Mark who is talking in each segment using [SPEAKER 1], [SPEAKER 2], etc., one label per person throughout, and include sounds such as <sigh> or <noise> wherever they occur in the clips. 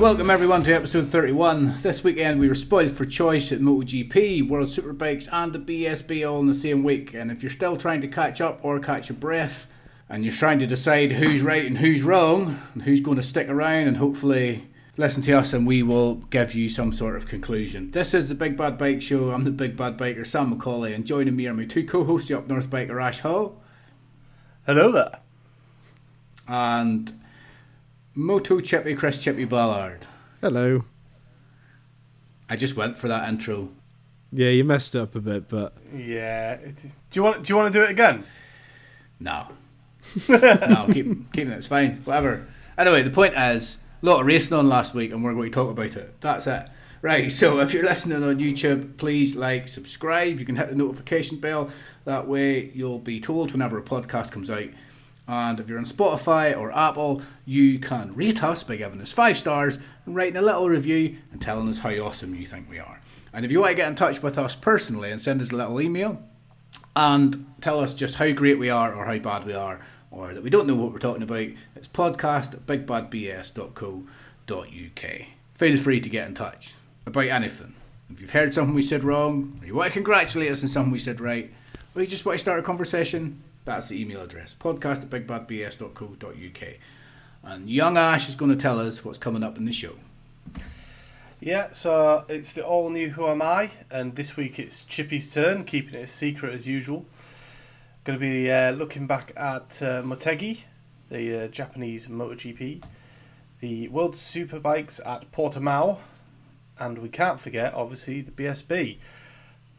[SPEAKER 1] welcome everyone to episode 31. This weekend we were spoiled for choice at MotoGP, World Superbikes, and the BSB all in the same week. And if you're still trying to catch up or catch your breath, and you're trying to decide who's right and who's wrong, and who's going to stick around and hopefully listen to us, and we will give you some sort of conclusion. This is the Big Bad Bike Show. I'm the Big Bad Biker, Sam McCauley, and joining me are my two co hosts, the Up North Biker, Ash Hall.
[SPEAKER 2] Hello there.
[SPEAKER 1] And Moto Chippy Chris Chippy Ballard.
[SPEAKER 3] Hello.
[SPEAKER 1] I just went for that intro.
[SPEAKER 3] Yeah, you messed up a bit, but
[SPEAKER 2] Yeah. Do you want? Do you want to do it again?
[SPEAKER 1] No. <laughs> no, keep keeping it. It's fine. Whatever. Anyway, the point is, a lot of racing on last week, and we're going to talk about it. That's it. Right. So <laughs> if you're listening on YouTube, please like, subscribe. You can hit the notification bell. That way, you'll be told whenever a podcast comes out. And if you're on Spotify or Apple, you can rate us by giving us five stars and writing a little review and telling us how awesome you think we are. And if you want to get in touch with us personally and send us a little email, and tell us just how great we are or how bad we are or that we don't know what we're talking about, it's podcast at bigbadbs.co.uk. Feel free to get in touch about anything. If you've heard something we said wrong, or you want to congratulate us on something we said right, or you just want to start a conversation, that's the email address podcast at bigbadbs.co.uk. And young Ash is going to tell us what's coming up in the show.
[SPEAKER 2] Yeah. So it's the all new Who Am I, and this week it's Chippy's turn, keeping it a secret as usual. Going to be uh, looking back at uh, Motegi, the uh, Japanese MotoGP, the World Superbikes at Portimao, and we can't forget, obviously, the BSB.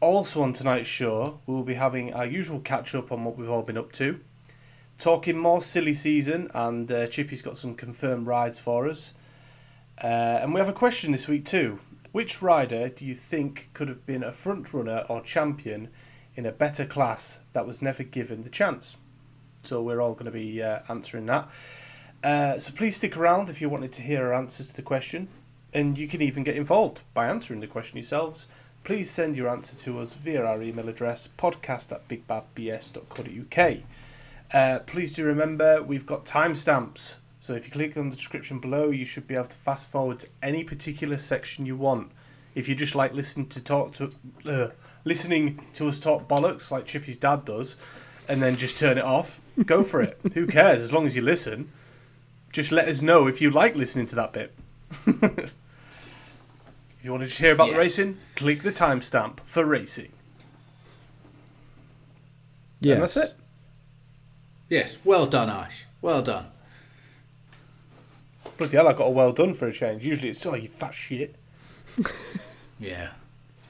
[SPEAKER 2] Also on tonight's show, we'll be having our usual catch up on what we've all been up to. Talking more silly season, and uh, Chippy's got some confirmed rides for us. Uh, and we have a question this week too. Which rider do you think could have been a front runner or champion in a better class that was never given the chance? So we're all going to be uh, answering that. Uh, so please stick around if you wanted to hear our answers to the question, and you can even get involved by answering the question yourselves. Please send your answer to us via our email address podcast at bigbadbs.co.uk. Uh, please do remember we've got timestamps. So if you click on the description below, you should be able to fast forward to any particular section you want. If you just like listening to talk to uh, listening to us talk bollocks like Chippy's dad does, and then just turn it off, go for it. <laughs> Who cares? As long as you listen, just let us know if you like listening to that bit. <laughs> if you want to just hear about the racing, click the timestamp for racing.
[SPEAKER 3] yeah,
[SPEAKER 2] And that's it.
[SPEAKER 1] Yes, well done, Ash. Well done.
[SPEAKER 2] Bloody hell, I got a well done for a change. Usually it's still like you fat shit. <laughs>
[SPEAKER 1] Yeah.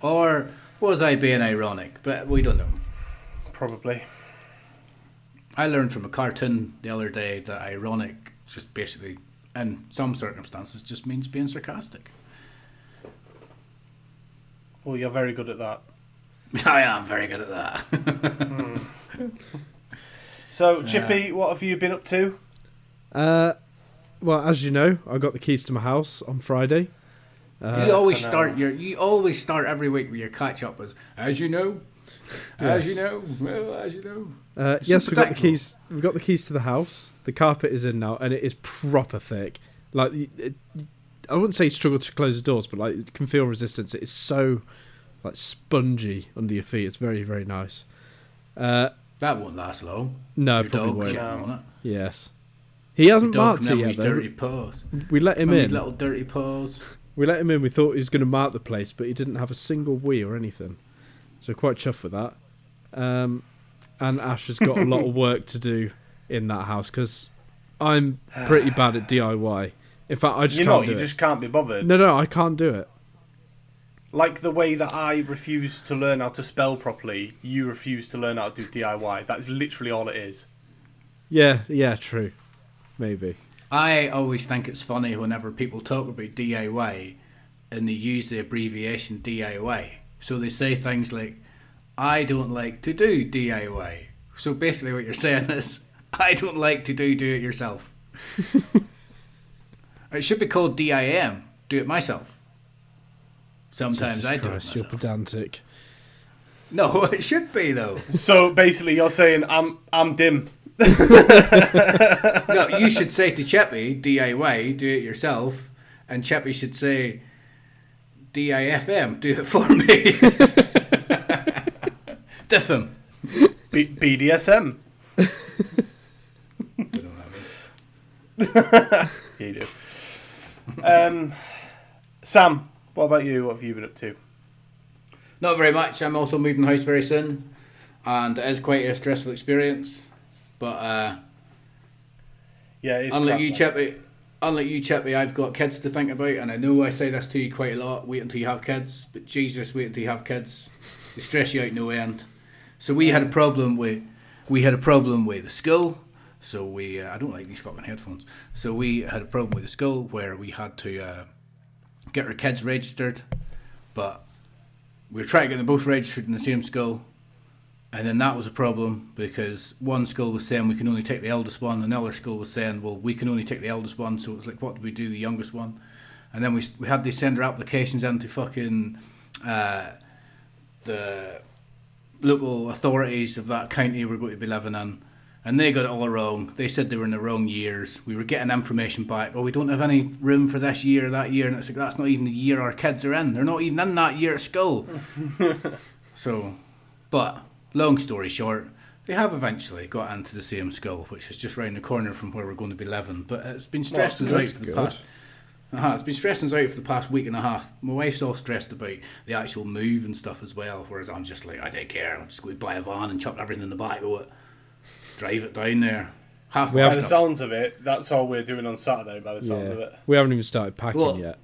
[SPEAKER 1] Or was I being ironic? But we don't know.
[SPEAKER 2] Probably.
[SPEAKER 1] I learned from a cartoon the other day that ironic just basically, in some circumstances, just means being sarcastic.
[SPEAKER 2] Well, you're very good at that. <laughs>
[SPEAKER 1] I am very good at that. <laughs>
[SPEAKER 2] So, Chippy, what have you been up to?
[SPEAKER 3] Uh, well, as you know, I got the keys to my house on Friday. Uh,
[SPEAKER 1] you always
[SPEAKER 2] so now-
[SPEAKER 1] start your you always start every week with your catch up as as you know, as you
[SPEAKER 3] Yes.
[SPEAKER 1] know, well as you know.
[SPEAKER 3] Uh, yes, we got the keys. We've got the keys to the house. The carpet is in now, and it is proper thick. Like, it, I wouldn't say struggle to close the doors, but like, you can feel resistance. It is so like spongy under your feet. It's very, very nice. Uh,
[SPEAKER 1] That won't last long.
[SPEAKER 3] no,
[SPEAKER 1] your
[SPEAKER 3] probably won't.
[SPEAKER 1] it.
[SPEAKER 3] Yes, he hasn't marked it yet.
[SPEAKER 1] dirty paws.
[SPEAKER 3] We let him in.
[SPEAKER 1] little dirty paws.
[SPEAKER 3] We let him in. We thought he was going to mark the place, but he didn't have a single wee or anything. So quite chuffed with that. Um, and Ash has got a lot of <laughs> work to do in that house because I'm pretty bad at DIY. In fact, I just
[SPEAKER 2] You're
[SPEAKER 3] can't
[SPEAKER 2] not,
[SPEAKER 3] do
[SPEAKER 2] you
[SPEAKER 3] it.
[SPEAKER 2] just can't be bothered.
[SPEAKER 3] No, no, I can't do it.
[SPEAKER 2] Like the way that I refuse to learn how to spell properly, you refuse to learn how to do DIY. That is literally all it is.
[SPEAKER 3] Yeah, yeah, true. Maybe.
[SPEAKER 1] I always think it's funny whenever people talk about DIY and they use the abbreviation DIY. So they say things like, I don't like to do DIY. So basically, what you're saying is, <laughs> I don't like to do do it yourself. <laughs> it should be called DIM, do it myself. Sometimes
[SPEAKER 3] Jesus
[SPEAKER 1] I do it
[SPEAKER 3] Christ, you're pedantic.
[SPEAKER 1] No, <laughs> it should be though.
[SPEAKER 2] So basically, you're saying I'm I'm dim.
[SPEAKER 1] no, you should say to Chippy, DIY, do it yourself, and Chippy should say, "D-I-F-M, do it for me." <laughs> Diff him.
[SPEAKER 2] B- BDSM. you do. Um, Sam, what about you? What have you been up to?
[SPEAKER 1] Not very much. I'm also moving house very soon, and it is quite a stressful experience. But uh,
[SPEAKER 2] Yeah, it's
[SPEAKER 1] unlike
[SPEAKER 2] crap,
[SPEAKER 1] you. Chippy, unlike you, Chippy, I've got kids to think about, and I know I say this to you quite a lot. Wait until you have kids, but Jesus, wait until you have kids. They stress you out no end. So we had a problem with we had a problem with the school. So we uh, I don't like these fucking headphones. So we had a problem with the school where we had to uh, get our kids registered, but we were trying to get them both registered in the same school. And then that was a problem because one school was saying we can only take the eldest one, and another school was saying, well, we can only take the eldest one. So it was like, what do we do, the youngest one? And then we we had to send our applications into fucking uh, the local authorities of that county we're going to be living in, and they got it all wrong. They said they were in the wrong years. We were getting information back. Oh, we don't have any room for this year, or that year, and it's like that's not even the year our kids are in. They're not even in that year at school. <laughs> so, but long story short, they have eventually got into the same school, which is just round the corner from where we're going to be living. But it's been stressing us out for the
[SPEAKER 3] good.
[SPEAKER 1] past. Uh-huh, it's been stressing us out for the past week and a half. My wife's all stressed about the actual move and stuff as well, whereas I'm just like, I don't care. I'll just go buy a van and chuck everything in the back of it, drive it down there. Half
[SPEAKER 3] We
[SPEAKER 2] By the
[SPEAKER 1] stuff.
[SPEAKER 2] sounds of it, that's all we're doing on Saturday. By the sounds of it.
[SPEAKER 3] We haven't even started packing
[SPEAKER 1] Well-
[SPEAKER 3] yet.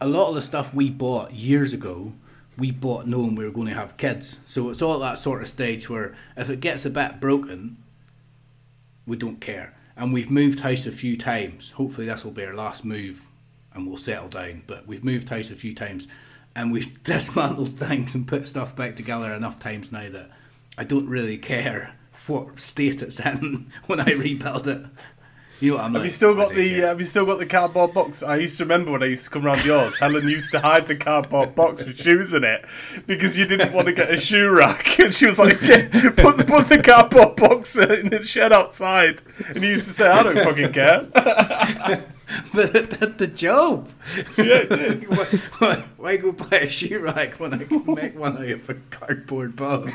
[SPEAKER 1] a lot of the stuff we bought years ago, we bought knowing we were going to have kids. So it's all at that sort of stage where if it gets a bit broken, we don't care. And we've moved house a few times. Hopefully, this will be our last move and we'll settle down. But we've moved house a few times and we've <laughs> dismantled things and put stuff back together enough times now that I don't really care what state it's in when I rebuild it. You know what I'm
[SPEAKER 2] Have
[SPEAKER 1] like?
[SPEAKER 2] you still got the
[SPEAKER 1] care.
[SPEAKER 2] uh, Have you still got the cardboard box? I used to remember when I used to come round yours. <laughs> Helen used to hide the cardboard box with shoes in it because you didn't want to get a shoe rack, <laughs> and she was like, "Get- "Put the put the cardboard box in the shed outside." And you used to say, "I don't fucking care." <laughs>
[SPEAKER 1] But it did the job.
[SPEAKER 2] yeah,
[SPEAKER 1] why, why, why go buy a shoe rack when I can make one out of a cardboard box?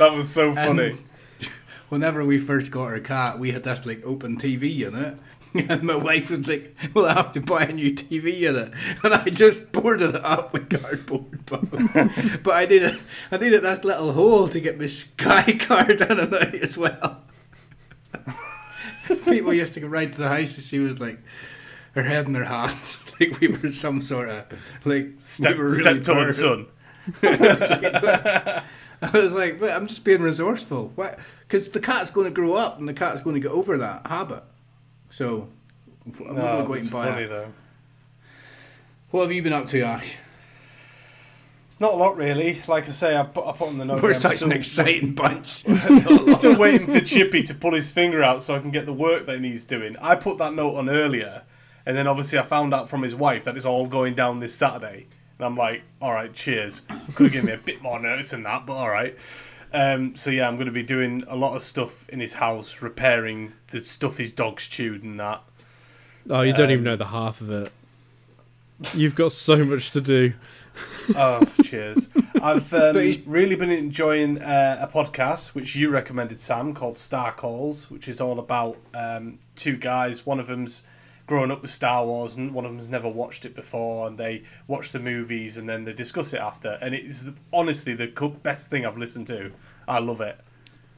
[SPEAKER 2] That was so funny. <laughs>
[SPEAKER 1] Whenever we first got our cat, we had this like open TV unit. <laughs> And my wife was like, "Well, I have to buy a new TV unit," <laughs> and I just boarded it up with cardboard but I needed, I needed this little hole to get my Sky card in and out as well. People used to come round to the house and she was like, her head in her hands, like we were some sort of like
[SPEAKER 2] Step,
[SPEAKER 1] we really
[SPEAKER 2] son. <laughs>
[SPEAKER 1] I was like, I'm just being resourceful. Why? Because the cat's going to grow up and the cat's going to get over that habit. So, I'm not
[SPEAKER 2] No,
[SPEAKER 1] going to go and buy
[SPEAKER 2] funny
[SPEAKER 1] it.
[SPEAKER 2] though.
[SPEAKER 1] What have you been up to, Ash?
[SPEAKER 2] Not a lot really. Like I say, I put, I put on the note.
[SPEAKER 1] We're
[SPEAKER 2] here, I'm
[SPEAKER 1] such an exciting bunch. <laughs>
[SPEAKER 2] Still waiting for Chippy to pull his finger out so I can get the work that he's doing. I put that note on earlier, and then obviously I found out from his wife that it's all going down this Saturday. And I'm like, all right, cheers. Could have given me a bit more notice than that, but all right. Um, so yeah, I'm going to be doing a lot of stuff in his house, repairing the stuff his dog's chewed and that.
[SPEAKER 3] Oh, you don't
[SPEAKER 2] Um,
[SPEAKER 3] even know the half of it. You've got so much to do.
[SPEAKER 2] Oh, cheers. <laughs> I've um, really been enjoying uh, a podcast which you recommended, Sam, called Star Calls, which is all about um, two guys. One of them's grown up with Star Wars, and one of them's never watched it before, and they watch the movies and then they discuss it after. And it's honestly the best thing I've listened to. I love it.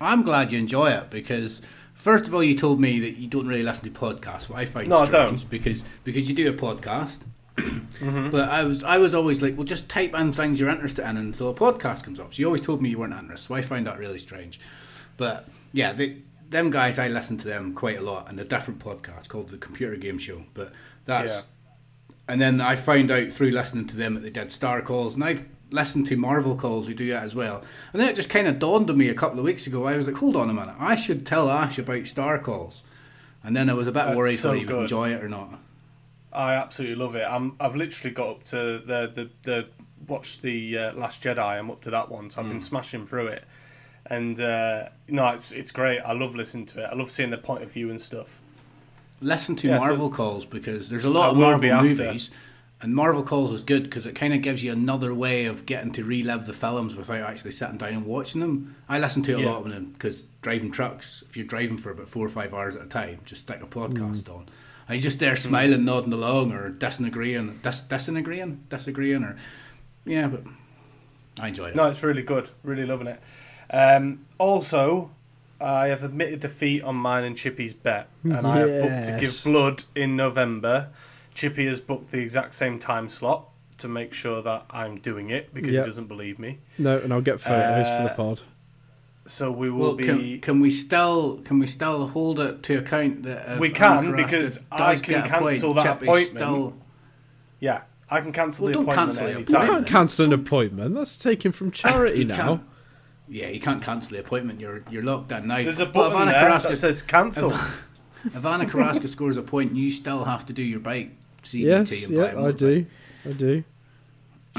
[SPEAKER 1] I'm glad you enjoy it because, first of all, you told me that you don't really listen to podcasts. What I find
[SPEAKER 2] No, I
[SPEAKER 1] strange
[SPEAKER 2] don't.
[SPEAKER 1] because because you do a podcast. <clears throat>
[SPEAKER 2] Mm-hmm.
[SPEAKER 1] But I was I was always like, well, just type in things you're interested in until a podcast comes up. So you always told me you weren't interested. So I find that really strange. But yeah, the, them guys, I listen to them quite a lot, and a different podcast called the Computer Game Show. But that's and then I found out through listening to them that they did Star Calls, and I've listened to Marvel Calls who do that as well. And then it just kind of dawned on me a couple of weeks ago. I was like, hold on a minute, I should tell Ash about Star Calls. And then I was a bit
[SPEAKER 2] That's
[SPEAKER 1] worried
[SPEAKER 2] so
[SPEAKER 1] whether he would enjoy it or not.
[SPEAKER 2] I absolutely love it. I'm, I've literally got up to the the, the watch the uh, Last Jedi. I'm up to that one, so I've been smashing through it. And uh, no, it's it's great. I love listening to it. I love seeing the point of view and stuff.
[SPEAKER 1] listen to
[SPEAKER 2] Yeah, so-
[SPEAKER 1] Marvel calls because there's a lot of Marvel movies, and Marvel calls is good because it kind of gives you another way of getting to relive the films without actually sitting down and watching them. I listen to it a
[SPEAKER 2] Yeah.
[SPEAKER 1] lot when because driving trucks, if you're driving for about four or five hours at a time, just stick a podcast
[SPEAKER 2] Mm.
[SPEAKER 1] on. And you're just there smiling, nodding along, or disagreeing, dis- disagreeing, disagreeing, or yeah, but I enjoyed it.
[SPEAKER 2] No, it's really good. Really loving it. Um, also, I have admitted defeat on mine and Chippy's bet, and I have booked to give blood in November. Chippy has booked the exact same time slot to make sure that I'm doing it because
[SPEAKER 3] Yep.
[SPEAKER 2] he doesn't believe me.
[SPEAKER 3] No, and I'll get photos for the
[SPEAKER 2] Uh,
[SPEAKER 3] pod.
[SPEAKER 2] So we will
[SPEAKER 1] Well,
[SPEAKER 2] be.
[SPEAKER 1] can, can we still can we still hold it to account that if
[SPEAKER 2] We can, because I can
[SPEAKER 1] get point,
[SPEAKER 2] cancel that
[SPEAKER 1] Chippy's
[SPEAKER 2] appointment.
[SPEAKER 1] Still,
[SPEAKER 2] yeah, I can cancel
[SPEAKER 1] Well,
[SPEAKER 2] the
[SPEAKER 1] don't
[SPEAKER 2] appointment
[SPEAKER 1] cancel
[SPEAKER 2] at
[SPEAKER 1] the
[SPEAKER 2] any
[SPEAKER 3] You
[SPEAKER 2] time.
[SPEAKER 3] can't cancel an appointment. That's taken from charity <laughs> now.
[SPEAKER 1] can't- yeah, you can't cancel the appointment. You're you're locked in now.
[SPEAKER 2] There's a button
[SPEAKER 1] Anna
[SPEAKER 2] there
[SPEAKER 1] Carrasco-
[SPEAKER 2] that says cancel.
[SPEAKER 1] If Ana Carrasco scores a point, you still have to do your bike CBT
[SPEAKER 3] Yes,
[SPEAKER 1] and
[SPEAKER 3] yeah,
[SPEAKER 1] a
[SPEAKER 3] I
[SPEAKER 1] motorbike.
[SPEAKER 3] do. I do.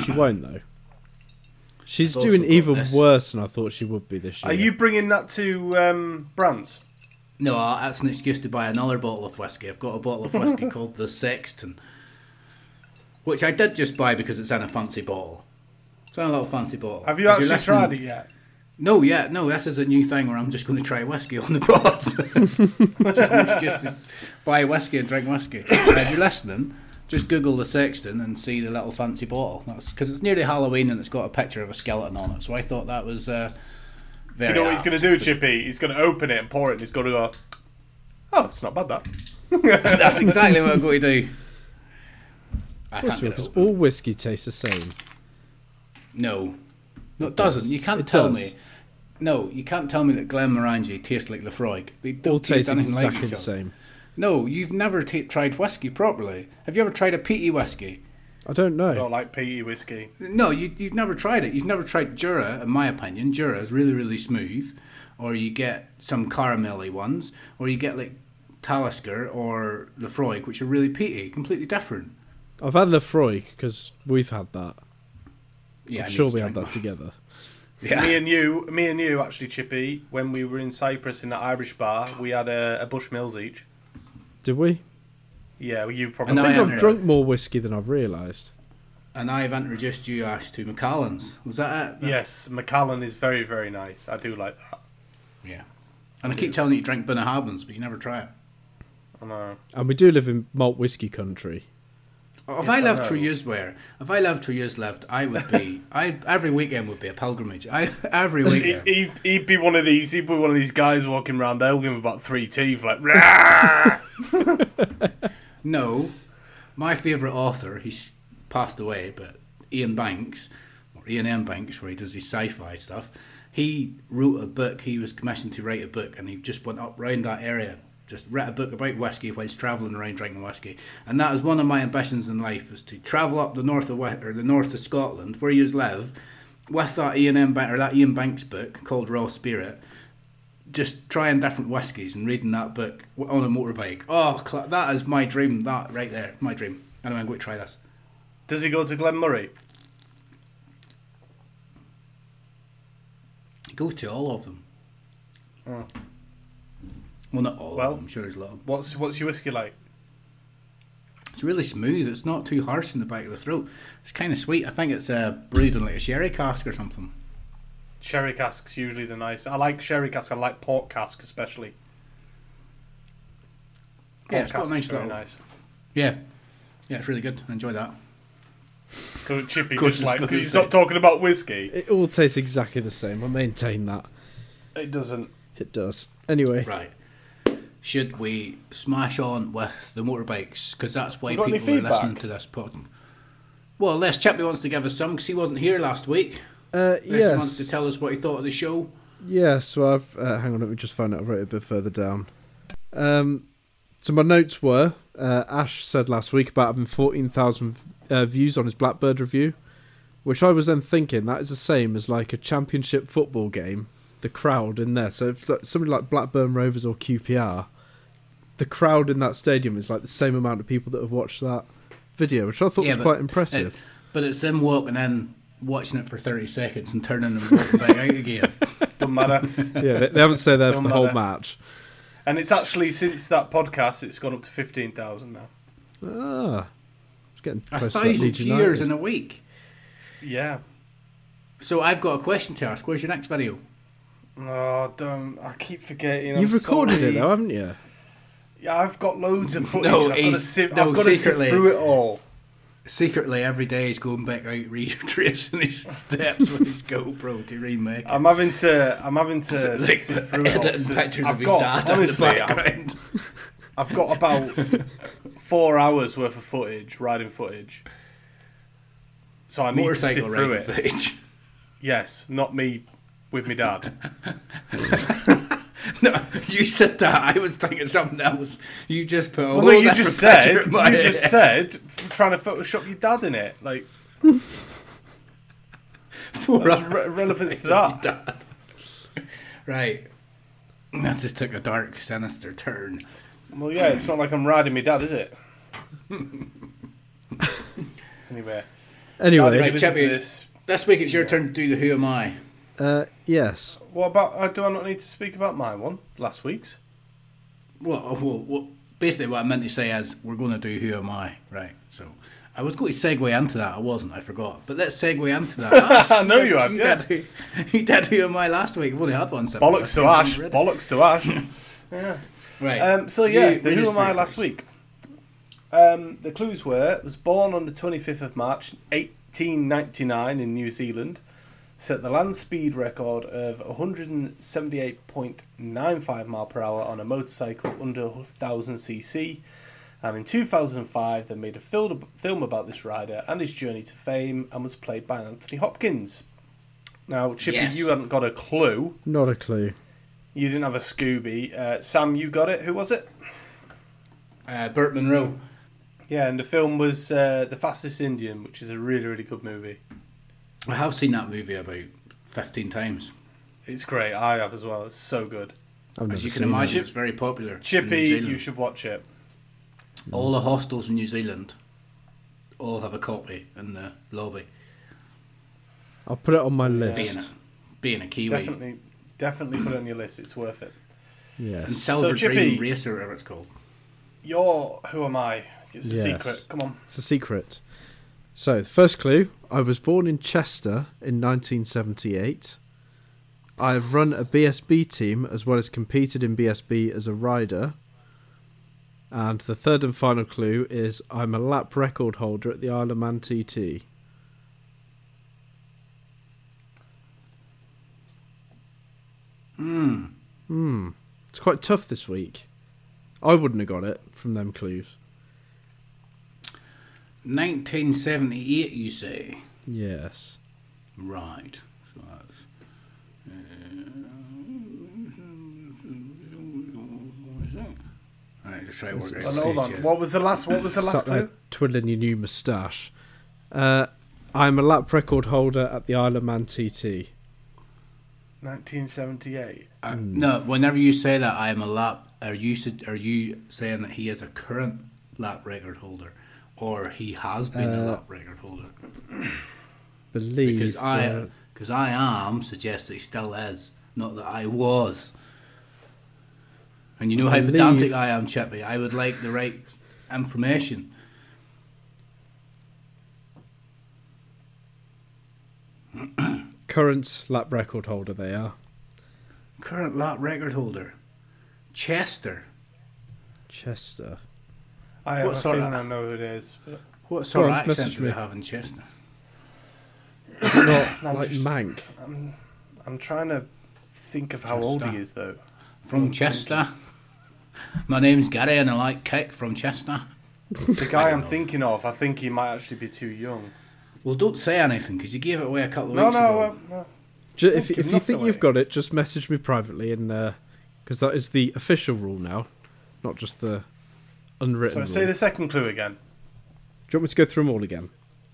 [SPEAKER 3] She won't though. She's doing even
[SPEAKER 1] this.
[SPEAKER 3] worse than I thought she would be this year.
[SPEAKER 2] Are you bringing that to um, Brant's?
[SPEAKER 1] No, that's an excuse to buy another bottle of whiskey. I've got a bottle of whiskey <laughs> called the Sexton, which I did just buy because it's in a fancy bottle. It's in a little fancy bottle.
[SPEAKER 2] Have you
[SPEAKER 1] If
[SPEAKER 2] actually tried it yet?
[SPEAKER 1] No, yeah, no. This is a new thing where I'm just going to try whiskey on the <laughs> pod. <laughs> just an excuse to buy whiskey and drink whiskey. Uh, if you're listening, just Google the Sexton and see the little fancy bottle. Because it's nearly Halloween and it's got a picture of a skeleton on it. So I thought that was. Uh,
[SPEAKER 2] Do you know what he's going to do, Chippy? He's going to open it and pour it, and he's going to go, "Oh, it's not bad that." <laughs>
[SPEAKER 1] That's exactly what I'm going to do. I
[SPEAKER 3] Of course
[SPEAKER 1] can't
[SPEAKER 3] because all whiskey tastes the same.
[SPEAKER 1] No, no, it doesn't. You can't
[SPEAKER 3] It
[SPEAKER 1] tell
[SPEAKER 3] does.
[SPEAKER 1] me. No, you can't tell me that Glenmorangie tastes like Laphroaig. They
[SPEAKER 3] All
[SPEAKER 1] don't taste
[SPEAKER 3] taste
[SPEAKER 1] anything like
[SPEAKER 3] exactly
[SPEAKER 1] each
[SPEAKER 3] the
[SPEAKER 1] other.
[SPEAKER 3] same.
[SPEAKER 1] No, you've never ta tried whiskey properly. Have you ever tried a peaty whiskey?
[SPEAKER 3] I don't know.
[SPEAKER 2] I don't like peaty whiskey.
[SPEAKER 1] No, you, you've never tried it. You've never tried Jura, in my opinion. Jura is really, really smooth. Or you get some caramelly ones. Or you get like Talisker or Laphroaig, which are really peaty, completely different.
[SPEAKER 3] I've had Laphroaig because we've had that.
[SPEAKER 1] Yeah, I
[SPEAKER 3] I'm sure we had that together. <laughs>
[SPEAKER 2] Me and you, me and you, actually, Chippy, when we were in Cyprus in that Irish bar, we had a, a Bushmills each.
[SPEAKER 3] Did we?
[SPEAKER 2] Yeah, well, you
[SPEAKER 3] I
[SPEAKER 2] probably.
[SPEAKER 1] I
[SPEAKER 3] think
[SPEAKER 1] haven't
[SPEAKER 3] I've
[SPEAKER 1] heard.
[SPEAKER 3] drunk more whiskey than I've realised.
[SPEAKER 1] And I've introduced you, Ash, to Macallan's. Was that it?
[SPEAKER 2] Yes, Macallan is very, very nice. I do like that.
[SPEAKER 1] Yeah. And I keep telling you to drink Bunnahabhains, but you never try it.
[SPEAKER 2] I know.
[SPEAKER 3] And we do live in malt whiskey country.
[SPEAKER 1] If
[SPEAKER 2] Yes,
[SPEAKER 1] I
[SPEAKER 2] I
[SPEAKER 1] two
[SPEAKER 2] years
[SPEAKER 1] where if I lived two years left, I would be. <laughs> I every weekend would be a pilgrimage. I every
[SPEAKER 2] He,
[SPEAKER 1] weekend.
[SPEAKER 2] he'd, he'd be one of these. He'd be one of these guys walking around Elgin with about three teeth, like. <laughs>
[SPEAKER 1] No, my favourite author, he's passed away, but Iain Banks, or Iain M. Banks, where he does his sci-fi stuff, he wrote a book. He was commissioned to write a book, and he just went up round that area, just read a book about whiskey whilst travelling around drinking whiskey. And that is one of my ambitions in life: is to travel up the north of or the north of Scotland, where you live, with that Iain M. Or that Iain Banks book called Raw Spirit just trying different whiskies and reading that book on a motorbike. Oh, that is my dream. That right there, my dream. Anyway, I'm going to try this.
[SPEAKER 2] Does he go to Glen Moray?
[SPEAKER 1] Go to all of them.
[SPEAKER 2] Oh.
[SPEAKER 1] Well, not all
[SPEAKER 2] Well-
[SPEAKER 1] of them. I'm sure there's a lot. Of
[SPEAKER 2] What's what's your whiskey like?
[SPEAKER 1] It's really smooth. It's not too harsh in the back of the throat. It's kind of sweet. I think it's uh, brewed in like a sherry cask or something.
[SPEAKER 2] Sherry casks usually the nice. I like sherry cask. I like port cask especially.
[SPEAKER 1] Yeah, it's got a nice little-
[SPEAKER 2] nice.
[SPEAKER 1] Yeah, yeah, it's really good. I enjoy that.
[SPEAKER 2] Because Chippy just like,
[SPEAKER 1] gonna
[SPEAKER 2] could you stop talking about whiskey?
[SPEAKER 3] It all tastes exactly the same. I maintain that.
[SPEAKER 2] It doesn't.
[SPEAKER 3] It does. Anyway,
[SPEAKER 1] Right. Should we smash on with the motorbikes? Because that's why
[SPEAKER 2] You got any
[SPEAKER 1] people are listening to this pod. Well, Les Chipley wants to give us some because he wasn't here last week.
[SPEAKER 3] uh,
[SPEAKER 1] Les wants to tell us what he thought of the show.
[SPEAKER 3] Yeah, so I've uh, hang on, let me just find it. I wrote it a bit further down. Um, so my notes were uh, Ash said last week about having fourteen thousand uh, views on his Blackbird review, which I was then thinking that is the same as like a championship football game. The crowd in there, so if like, somebody like Blackburn Rovers or QPR, the crowd in that stadium is like the same amount of people that have watched that video, which I thought
[SPEAKER 1] Yeah,
[SPEAKER 3] was
[SPEAKER 1] but
[SPEAKER 3] quite impressive.
[SPEAKER 1] It- but it's them walking in, watching it for 30 seconds and turning and walking back out again. <laughs>
[SPEAKER 2] Don't matter.
[SPEAKER 3] yeah, they, they haven't stayed there for
[SPEAKER 2] Don't
[SPEAKER 3] the whole match.
[SPEAKER 2] And it's actually since that podcast, it's gone up to fifteen thousand now.
[SPEAKER 3] Ah, it's getting
[SPEAKER 1] A
[SPEAKER 3] close to that
[SPEAKER 1] thousand
[SPEAKER 3] Leeds
[SPEAKER 1] viewers
[SPEAKER 3] United.
[SPEAKER 1] in a week.
[SPEAKER 2] Yeah.
[SPEAKER 1] So I've got a question to ask. Where's your next video?
[SPEAKER 2] Oh, don't! I keep forgetting.
[SPEAKER 3] You've
[SPEAKER 2] I'm
[SPEAKER 3] recorded
[SPEAKER 2] sorry.
[SPEAKER 3] it though, haven't you?
[SPEAKER 2] Yeah, I've got loads of footage.
[SPEAKER 1] No,
[SPEAKER 2] I've got to
[SPEAKER 1] he's-
[SPEAKER 2] sift,
[SPEAKER 1] no,
[SPEAKER 2] I've got to
[SPEAKER 1] secretly.
[SPEAKER 2] sift through it all.
[SPEAKER 1] Secretly, every day he's going back out retracing <laughs> his steps with his GoPro to remake. it.
[SPEAKER 2] I'm having to. I'm having to <laughs>
[SPEAKER 1] like
[SPEAKER 2] sift through it all.
[SPEAKER 1] pictures
[SPEAKER 2] I've
[SPEAKER 1] of his
[SPEAKER 2] got,
[SPEAKER 1] dad
[SPEAKER 2] honestly,
[SPEAKER 1] in the
[SPEAKER 2] I've. <laughs> I've got about four hours worth of footage, riding footage. So I need to sift
[SPEAKER 1] Motorcycle
[SPEAKER 2] through
[SPEAKER 1] riding
[SPEAKER 2] it.
[SPEAKER 1] footage.
[SPEAKER 2] Yes, not me with my dad. <laughs>
[SPEAKER 1] No, you said that. I was thinking something else. You just put a
[SPEAKER 2] Well,
[SPEAKER 1] whole
[SPEAKER 2] no, you
[SPEAKER 1] different
[SPEAKER 2] just said.
[SPEAKER 1] in my
[SPEAKER 2] You just said trying to Photoshop your dad in it. Like <laughs>
[SPEAKER 1] Four
[SPEAKER 2] what's re- relevance to that?
[SPEAKER 1] dad. Right. That just took a dark, sinister turn.
[SPEAKER 2] Well, yeah, it's not like I'm riding my dad, is it? <laughs> anyway,
[SPEAKER 3] Anyway,
[SPEAKER 2] Dad, if
[SPEAKER 1] Right,
[SPEAKER 2] listen to
[SPEAKER 1] Chippy.
[SPEAKER 2] this,
[SPEAKER 1] This week it's your turn to do the Who Am I?
[SPEAKER 3] Uh, yes.
[SPEAKER 2] what about? Uh, do I not need to speak about my one last week's?
[SPEAKER 1] Well, well, well, basically what I meant to say is we're going to do Who Am I, right? So I was going to segue into that. I wasn't. I forgot. But let's segue into that. <laughs> Ash,
[SPEAKER 2] I know you have,
[SPEAKER 1] You
[SPEAKER 2] yeah.
[SPEAKER 1] did, who, <laughs> you did Who Am I last week. We've only had one. so
[SPEAKER 2] Bollocks to
[SPEAKER 1] I've
[SPEAKER 2] Ash. Bollocks to Ash. <laughs> yeah.
[SPEAKER 1] Right.
[SPEAKER 2] Um, so yeah,
[SPEAKER 1] You-
[SPEAKER 2] the Who Am I
[SPEAKER 1] through,
[SPEAKER 2] last week? Um, the clues were was born on the 25th of March 1899 in New Zealand, set the land speed record of 178.95 mile per hour on a motorcycle under 1000 cc, and in 2005 they made a film about this rider and his journey to fame, and was played by Anthony Hopkins. Now, Chippy,
[SPEAKER 1] Yes.
[SPEAKER 2] you haven't got a clue.
[SPEAKER 3] Not a clue.
[SPEAKER 2] You didn't have a Scooby. Uh, Sam, you got it. Who was it?
[SPEAKER 1] uh, Burt Munro.
[SPEAKER 2] Yeah, and the film was uh, The Fastest Indian, which is a really, really good movie.
[SPEAKER 1] I have seen that movie about 15 times.
[SPEAKER 2] It's great. I have as well. It's so good.
[SPEAKER 1] As you can imagine,
[SPEAKER 3] it.
[SPEAKER 1] it's very popular. in New
[SPEAKER 2] Chippy,
[SPEAKER 1] Zealand.
[SPEAKER 2] you should watch it.
[SPEAKER 1] All the hostels in New Zealand all have a copy in the lobby.
[SPEAKER 3] I'll put it on my list.
[SPEAKER 1] Being a, being a Kiwi.
[SPEAKER 2] Definitely, definitely put it on your list. It's worth it.
[SPEAKER 3] Yeah.
[SPEAKER 1] And Silver
[SPEAKER 2] So,
[SPEAKER 1] Dream
[SPEAKER 2] Chippy-
[SPEAKER 1] Racer, whatever it's called.
[SPEAKER 2] Your Who Am I? It's a
[SPEAKER 3] Yes.
[SPEAKER 2] secret. Come on.
[SPEAKER 3] It's a secret. So, the first clue I was born in Chester in 1978. I have run a BSB team as well as competed in BSB as a rider. And the third and final clue is I'm a lap record holder at the Isle of Man TT.
[SPEAKER 1] Hmm.
[SPEAKER 3] Hmm. It's quite tough this week. I wouldn't have got it from them clues.
[SPEAKER 1] 1978, you say?
[SPEAKER 3] Yes.
[SPEAKER 1] Right. So that's. Right, just try to work out.
[SPEAKER 2] Well, hold on. What was the last? What was the last
[SPEAKER 3] Sat there twiddling your new moustache. Uh, I'm a lap record holder at the Isle of Man TT.
[SPEAKER 2] 1978.
[SPEAKER 1] Uh, no, whenever you say that, I am a lap. Are you are you saying that he is a current lap record holder, or he has been a
[SPEAKER 3] Uh,
[SPEAKER 1] lap record holder?
[SPEAKER 3] Believe
[SPEAKER 1] Because I because I am suggests that he still is, not that I was. And you know how
[SPEAKER 3] Believe-
[SPEAKER 1] pedantic I am, Chippy. I would like the right information. <clears throat>
[SPEAKER 3] current lap record holder they are.
[SPEAKER 1] Current lap record holder, Chester.
[SPEAKER 3] Chester.
[SPEAKER 2] I have
[SPEAKER 1] What
[SPEAKER 2] a
[SPEAKER 1] sort of-
[SPEAKER 2] I know who it is. But
[SPEAKER 1] What sort
[SPEAKER 3] on,
[SPEAKER 1] of accent do they
[SPEAKER 3] me.
[SPEAKER 1] have in Chester?
[SPEAKER 3] Not <coughs>
[SPEAKER 2] I'm
[SPEAKER 3] like
[SPEAKER 2] just-
[SPEAKER 3] Mank.
[SPEAKER 2] I'm, I'm trying to think of how old he is, though.
[SPEAKER 1] From Chester. My name's Gary and I like cake from Chester.
[SPEAKER 2] The guy
[SPEAKER 1] I
[SPEAKER 2] I'm
[SPEAKER 1] know.
[SPEAKER 2] thinking of, I think he might actually be too young.
[SPEAKER 1] Well, don't say anything because you gave it away a couple of
[SPEAKER 2] No,
[SPEAKER 1] weeks
[SPEAKER 2] no,
[SPEAKER 1] ago.
[SPEAKER 2] uh, no.
[SPEAKER 3] Ju-
[SPEAKER 2] Don't
[SPEAKER 3] if if you
[SPEAKER 2] nothing
[SPEAKER 3] think you've got it, just message me privately, and because that is the official rule now, not just the unwritten
[SPEAKER 2] So
[SPEAKER 3] rule.
[SPEAKER 2] say the second clue again.
[SPEAKER 3] Do you want me to go through them all again?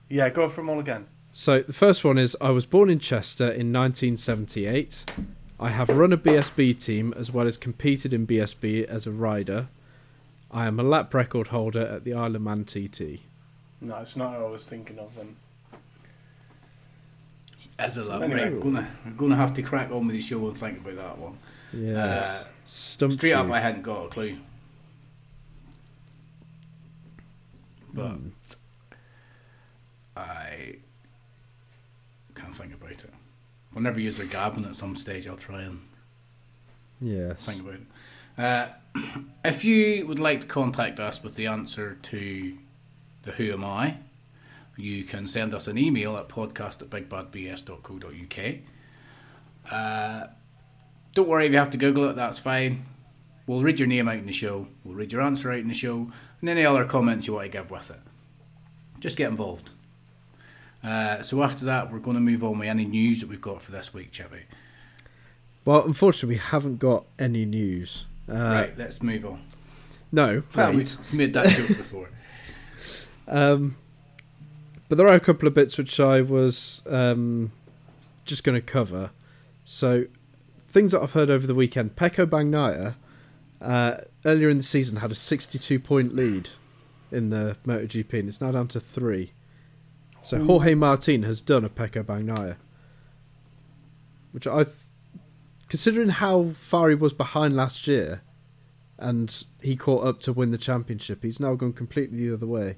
[SPEAKER 2] Yeah, go through them all again.
[SPEAKER 3] So the first one is I was born in Chester in 1978. I have run a BSB team as well as competed in BSB as a rider. I am a lap record holder at the Isle of Man TT.
[SPEAKER 2] No, it's not what I was thinking of then.
[SPEAKER 1] As a lap
[SPEAKER 2] Anyway.
[SPEAKER 1] right, we're gonna we're gonna have to crack on with the show and think about that one.
[SPEAKER 3] Yeah.
[SPEAKER 1] Uh,
[SPEAKER 3] Stumped
[SPEAKER 1] Straight up. I hadn't got a clue. But
[SPEAKER 3] Hmm.
[SPEAKER 1] I can't think about it. Whenever you're gabbing at some stage, I'll try and
[SPEAKER 3] Yes.
[SPEAKER 1] think about it. Uh, <clears throat> if you would like to contact us with the answer to the Who Am I, you can send us an email at podcast at bigbadbs.co.uk. Uh, don't worry if you have to Google it, that's fine. We'll read your name out in the show, we'll read your answer out in the show, and any other comments you want to give with it. Just get involved. Uh, so after that, we're going to move on with any news that we've got for this week, Chippy.
[SPEAKER 3] Well, unfortunately, we haven't got any news. Uh,
[SPEAKER 1] right, let's move on.
[SPEAKER 3] No,
[SPEAKER 1] Well,
[SPEAKER 3] wait.
[SPEAKER 1] we've made that joke before. <laughs>
[SPEAKER 3] Um, but there are a couple of bits which I was um, just going to cover. So, things that I've heard over the weekend. Pecco Bagnaia, uh, earlier in the season, had a 62 point lead in the MotoGP, and it's now down to three. So, Jorge Martin has done a Pecco Bagnaia. Which I, considering how far he was behind last year, and he caught up to win the championship, he's now gone completely the other way.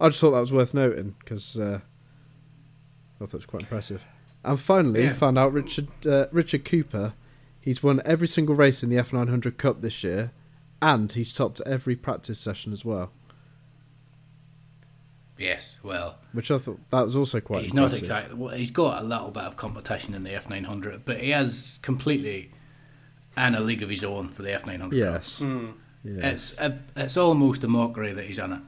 [SPEAKER 3] I just thought that was worth noting because uh, I thought it was quite impressive. And finally,
[SPEAKER 1] Yeah.
[SPEAKER 3] found out Richard uh, Richard Cooper. He's won every single race in the F900 Cup this year, and he's topped every practice session as well.
[SPEAKER 1] yes, well,
[SPEAKER 3] Which I thought that was also quite.
[SPEAKER 1] he's not
[SPEAKER 3] impressive.
[SPEAKER 1] exactly. Well, he's got a little bit of competition in the F900, but he has completely and a league of his own for the F900.
[SPEAKER 3] Yes.
[SPEAKER 2] Hmm.
[SPEAKER 3] Yeah.
[SPEAKER 1] It's a, it's almost a mockery that he's in it.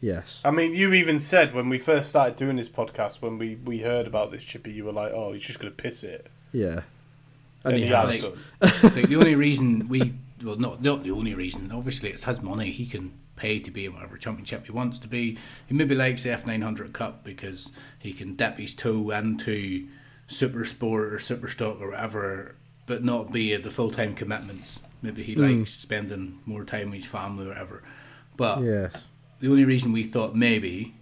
[SPEAKER 3] yes.
[SPEAKER 2] I mean, you even said when we first started doing this podcast, when we, we heard about this chippy, you were like, "Oh, he's just going to piss it,"
[SPEAKER 3] Yeah.
[SPEAKER 2] and,
[SPEAKER 3] And
[SPEAKER 2] he
[SPEAKER 3] he
[SPEAKER 2] has.
[SPEAKER 3] has.
[SPEAKER 1] Like- Like, the only reason we well not not the only reason obviously it's his money he can pay to be in whatever championship he wants to be he maybe likes the F900 Cup because he can dip his toe into super sport or super stock or whatever but not be at the full-time commitments maybe he
[SPEAKER 3] Mm.
[SPEAKER 1] likes spending more time with his family or whatever but
[SPEAKER 3] Yes.
[SPEAKER 1] the only reason we thought maybe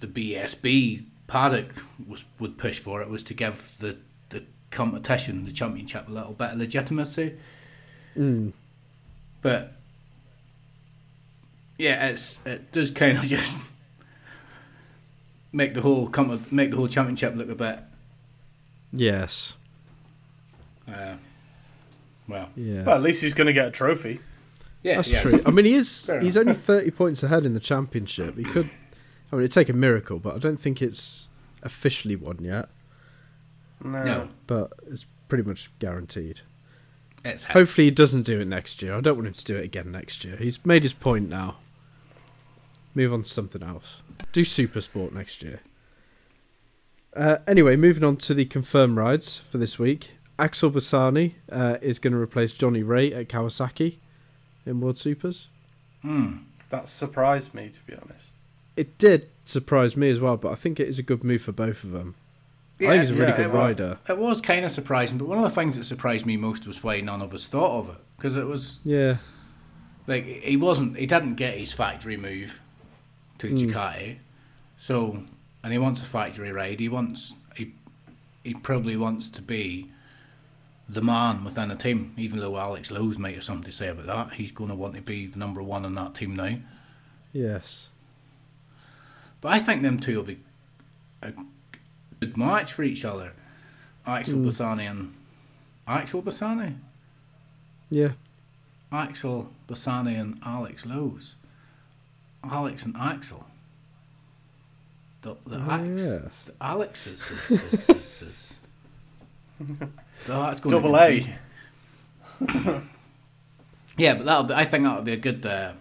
[SPEAKER 1] the BSB paddock was would push for it was to give the the competition, the championship, a little bit of legitimacy.
[SPEAKER 3] Mm.
[SPEAKER 1] But yeah, it's it does kind of <laughs> just make the whole comp- make the whole championship look a bit
[SPEAKER 3] Yes.
[SPEAKER 1] uh, well.
[SPEAKER 3] Yeah.
[SPEAKER 2] Well, at least he's going to get a trophy.
[SPEAKER 1] Yeah,
[SPEAKER 3] That's
[SPEAKER 1] yes.
[SPEAKER 3] true. I mean, he is. He's only thirty points ahead in the championship. He could. I mean, it'd take a miracle, but I don't think it's officially won yet.
[SPEAKER 2] No.
[SPEAKER 1] No,
[SPEAKER 3] But it's pretty much guaranteed.
[SPEAKER 1] It's
[SPEAKER 3] Hopefully, he doesn't do it next year. I don't want him to do it again next year. He's made his point now. Move on to something else. Do super sport next year. Uh, anyway, moving on to the confirmed rides for this week. Axel Bassani uh, is going to replace Johnny Rea at Kawasaki in World Supers.
[SPEAKER 1] Hmm.
[SPEAKER 2] That surprised me, to be honest.
[SPEAKER 3] It did surprise me as well, but I think it is a good move for both of them. I think he's a really
[SPEAKER 2] yeah,
[SPEAKER 3] good
[SPEAKER 1] it
[SPEAKER 3] rider.
[SPEAKER 1] It was kind of surprising, but one of the things that surprised me most was why none of us thought of it because it was
[SPEAKER 3] Yeah,
[SPEAKER 1] like he wasn't he didn't get his factory move to
[SPEAKER 3] Mm.
[SPEAKER 1] Ducati, so and he wants a factory ride. He wants he he probably wants to be the man within a team. Even though Alex Lowes might have something to say about that, he's going to want to be the number one in that team now.
[SPEAKER 3] yes.
[SPEAKER 1] But I think them two will be a good match for each other. Axel
[SPEAKER 3] Mm.
[SPEAKER 1] Bassani and Axel Bassani.
[SPEAKER 3] Yeah,
[SPEAKER 1] Axel Bassani and Alex Lowes. Alex and Axel. The, the
[SPEAKER 3] Oh,
[SPEAKER 1] Ax,
[SPEAKER 3] yes.
[SPEAKER 1] the Alexes. is- is- is- is. <laughs> That's going
[SPEAKER 2] Double
[SPEAKER 1] to
[SPEAKER 2] A.
[SPEAKER 1] Yeah, but that'll be, I think that'll be a good. Uh,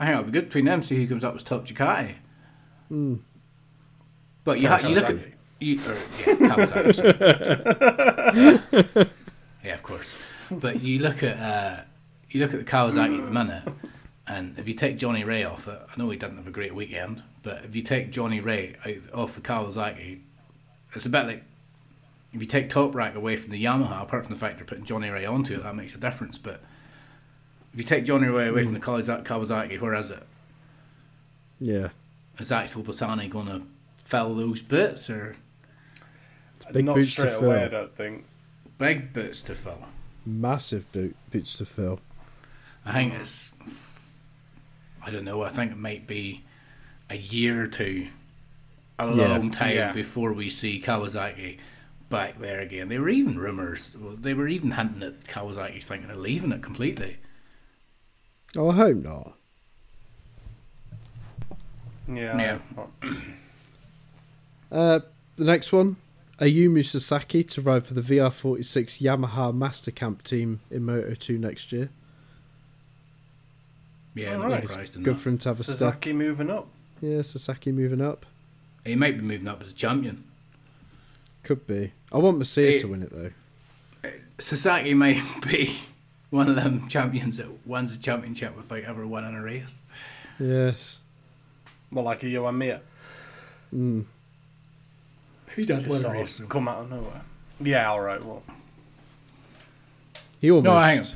[SPEAKER 1] I think that'll be good between them. See who comes up as top Ducati.
[SPEAKER 3] Mm.
[SPEAKER 1] But you, ha- you look at
[SPEAKER 2] Kawasaki.
[SPEAKER 1] You. Or, yeah, Kawasaki. <laughs> yeah, of course. But you look at uh, you look at the Kawasaki at the minute, and if you take Johnny Rea off it, I know he didn't have a great weekend, but if you take Johnny Rea out, off the Kawasaki, it's a bit like if you take Toprak away from the Yamaha, apart from the fact they're putting Johnny Rea onto it, that makes a difference. But if you take Johnny Rea away from the Kawasaki, Kawasaki, where is it?
[SPEAKER 3] yeah.
[SPEAKER 1] Is Axel Bassani going to fill those bits, or
[SPEAKER 3] Big
[SPEAKER 2] Not
[SPEAKER 3] boots to
[SPEAKER 2] straight away, I don't think.
[SPEAKER 1] Big boots to fill.
[SPEAKER 3] Massive boot, boots to fill.
[SPEAKER 1] I think it's. I don't know. I think it might be a year or two, a
[SPEAKER 3] Yeah.
[SPEAKER 1] long time
[SPEAKER 2] Yeah.
[SPEAKER 1] before we see Kawasaki back there again. There were even rumours. They were even hinting at Kawasaki's thinking of leaving it completely.
[SPEAKER 3] Oh, I hope not.
[SPEAKER 2] Yeah.
[SPEAKER 1] Yeah.
[SPEAKER 3] Uh, the next one, Ayumu Sasaki to ride for the VR46 Yamaha Master Camp team in Moto 2 next year.
[SPEAKER 1] Yeah, I'm
[SPEAKER 2] Alright.
[SPEAKER 1] not surprised in
[SPEAKER 3] Good
[SPEAKER 1] that.
[SPEAKER 3] for him to have a step.
[SPEAKER 2] Sasaki moving up.
[SPEAKER 3] Yeah, Sasaki moving up.
[SPEAKER 1] He might be moving up as a champion.
[SPEAKER 3] Could be. I want Masia to win it though.
[SPEAKER 1] Sasaki might <laughs> be one of them champions that wins a championship without ever winning a race.
[SPEAKER 3] Yes.
[SPEAKER 2] Well, like a Joan Mir.
[SPEAKER 3] Mm.
[SPEAKER 1] He does
[SPEAKER 2] Just sort of come out of nowhere. Yeah, alright, well.
[SPEAKER 3] He almost.
[SPEAKER 1] No, hang on.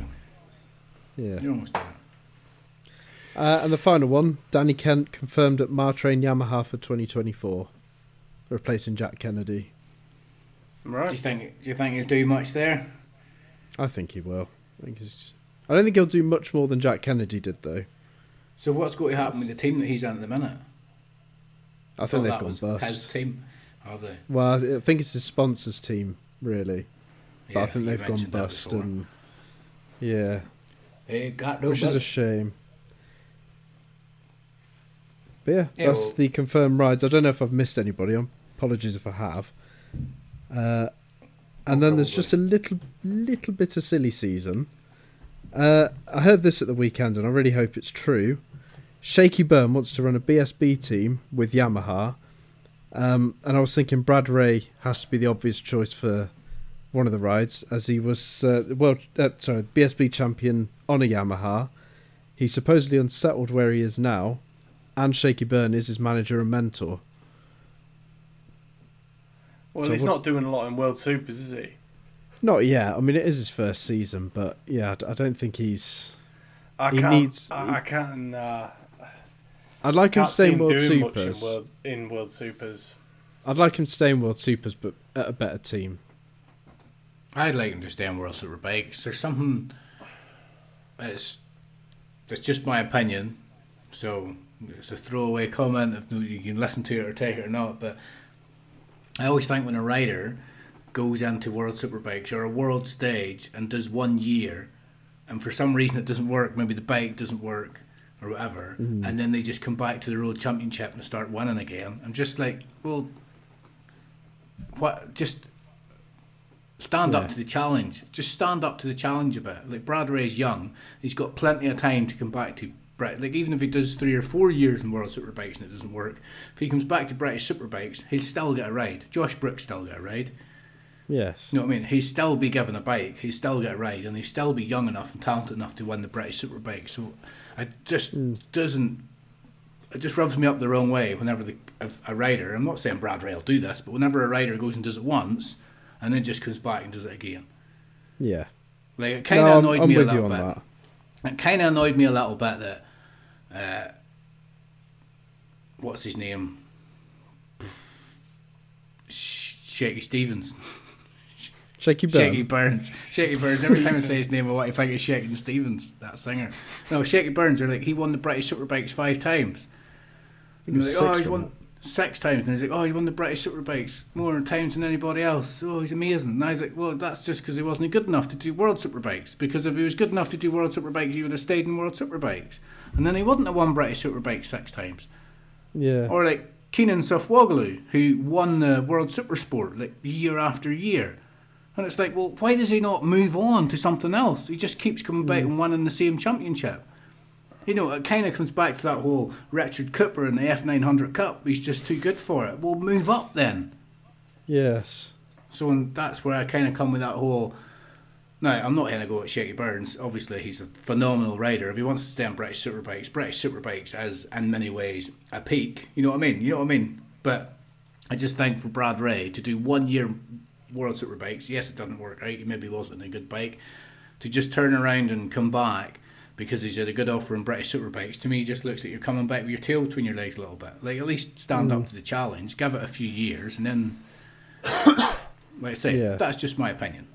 [SPEAKER 3] Yeah.
[SPEAKER 1] You almost did.
[SPEAKER 3] Uh, and the final one, Danny Kent confirmed at Mar-Train Yamaha for 2024, replacing Jack Kennedy. Right.
[SPEAKER 1] Do you
[SPEAKER 2] Right.
[SPEAKER 1] think? Do you think he'll do much there?
[SPEAKER 3] I think he will. I think he's. I don't think he'll do much more than Jack Kennedy did though.
[SPEAKER 1] So what's going to happen with the team that he's in at the minute?
[SPEAKER 3] I
[SPEAKER 1] thought
[SPEAKER 3] think they've
[SPEAKER 1] that
[SPEAKER 3] gone
[SPEAKER 1] was
[SPEAKER 3] bust.
[SPEAKER 1] His team, are they?
[SPEAKER 3] Well, I think it's his sponsors team really, but I think they've gone bust and yeah,
[SPEAKER 1] They got no
[SPEAKER 3] which is a shame. But yeah,
[SPEAKER 1] Yeah,
[SPEAKER 3] that's
[SPEAKER 1] well-
[SPEAKER 3] the confirmed rides. I don't know if I've missed anybody. Um, Apologies if I have. Uh, and then there's just a little, little bit of silly season. Uh, I heard this at the weekend, and I really hope it's true. Shakey Byrne wants to run a BSB team with Yamaha, um, and I was thinking Brad Ray has to be the obvious choice for one of the rides, as he was uh, well, uh, sorry, BSB champion on a Yamaha. He's supposedly unsettled where he is now, and Shakey Byrne is his manager and mentor.
[SPEAKER 2] Well,
[SPEAKER 3] So
[SPEAKER 2] he's
[SPEAKER 3] what-
[SPEAKER 2] not doing a lot in World Supers, is he?
[SPEAKER 3] Not yet. I mean, it is his first season, but yeah, I don't think he's.
[SPEAKER 2] I
[SPEAKER 3] He
[SPEAKER 2] can't.
[SPEAKER 3] needs-
[SPEAKER 2] I, I can't. Uh,
[SPEAKER 3] I'd like him
[SPEAKER 2] can't
[SPEAKER 3] to stay in World
[SPEAKER 2] doing much in
[SPEAKER 3] Supers.
[SPEAKER 2] World, in World Supers.
[SPEAKER 3] I'd like him to stay in World Supers, but at a better team.
[SPEAKER 1] I'd like him to stay on World Superbikes. There's something. It's. It's just my opinion, so it's a throwaway comment. If you can listen to it or take it or not, but I always think when a rider goes into World Superbikes or a world stage and does one year, and for some reason it doesn't work, maybe the bike doesn't work or whatever, mm. and then they just come back to the Road Championship and start winning again. I'm just like, well, what? Just stand
[SPEAKER 3] Yeah.
[SPEAKER 1] up to the challenge. Just stand up to the challenge a bit. Like Brad Ray's young, he's got plenty of time to come back to Brett. Like even if he does three or four years in World Superbikes and it doesn't work, if he comes back to British Superbikes, he'll still get a ride. Josh Brooks still get a ride.
[SPEAKER 3] Yes.
[SPEAKER 1] You know what I mean? He'd still be given a bike, he'd still get a ride, and he'd still be young enough and talented enough to win the British Superbike. So it just doesn't. It just rubs me up the wrong way whenever the if a rider. I'm not saying Brad Ray will do this, but whenever a rider goes and does it once, and then just comes back and does it again,
[SPEAKER 3] Yeah.
[SPEAKER 1] like it kind of
[SPEAKER 3] No, I'm,
[SPEAKER 1] annoyed
[SPEAKER 3] I'm
[SPEAKER 1] me a little
[SPEAKER 3] on
[SPEAKER 1] bit.
[SPEAKER 3] that.
[SPEAKER 1] It kind of annoyed me a little bit that. Uh, what's his name? Shaky Stevens. <laughs>
[SPEAKER 3] Shakey Byrne.
[SPEAKER 1] Shakey Byrnes. Shakey Byrnes. Every time I say his name, I want to think of Shaky Stevens, that singer. No, Shakey Byrnes are like he won the British Superbikes five times.
[SPEAKER 3] think it was
[SPEAKER 1] You're like, oh, he's won six times, and he's like, oh, he won the British Superbikes more times than anybody else. Oh, he's amazing. And I was like, well, that's just because he wasn't good enough to do World Superbikes. Because if he was good enough to do World Superbikes, he would have stayed in World Superbikes, and then he wouldn't have won British Superbikes six times.
[SPEAKER 3] Yeah.
[SPEAKER 1] Or like Kenan Sofuoglu, who won the World Supersport like year after year. And it's like, well, why does he not move on to something else? He just keeps coming back mm. and winning the same championship. You know, it kind of comes back to that whole Richard Cooper and the F900 Cup. He's just too good for it. Well, move up then.
[SPEAKER 3] Yes.
[SPEAKER 1] So and that's where I kind of come with that whole. Now, I'm not going to go at Shakey Byrnes. Obviously, he's a phenomenal rider. If he wants to stay on British Superbikes, British Superbikes is, in many ways, a peak. You know what I mean? You know what I mean? But I just think for Brad Ray to do one year World Superbikes, yes, it doesn't work out. He maybe wasn't a good bike. To just turn around and come back because he's had a good offer in British Superbikes, to me, just looks like you're coming back with your tail between your legs a little bit. Like, at least stand up to the challenge, give it a few years, and then, <coughs> like I say,
[SPEAKER 3] Yeah.
[SPEAKER 1] that's just my opinion.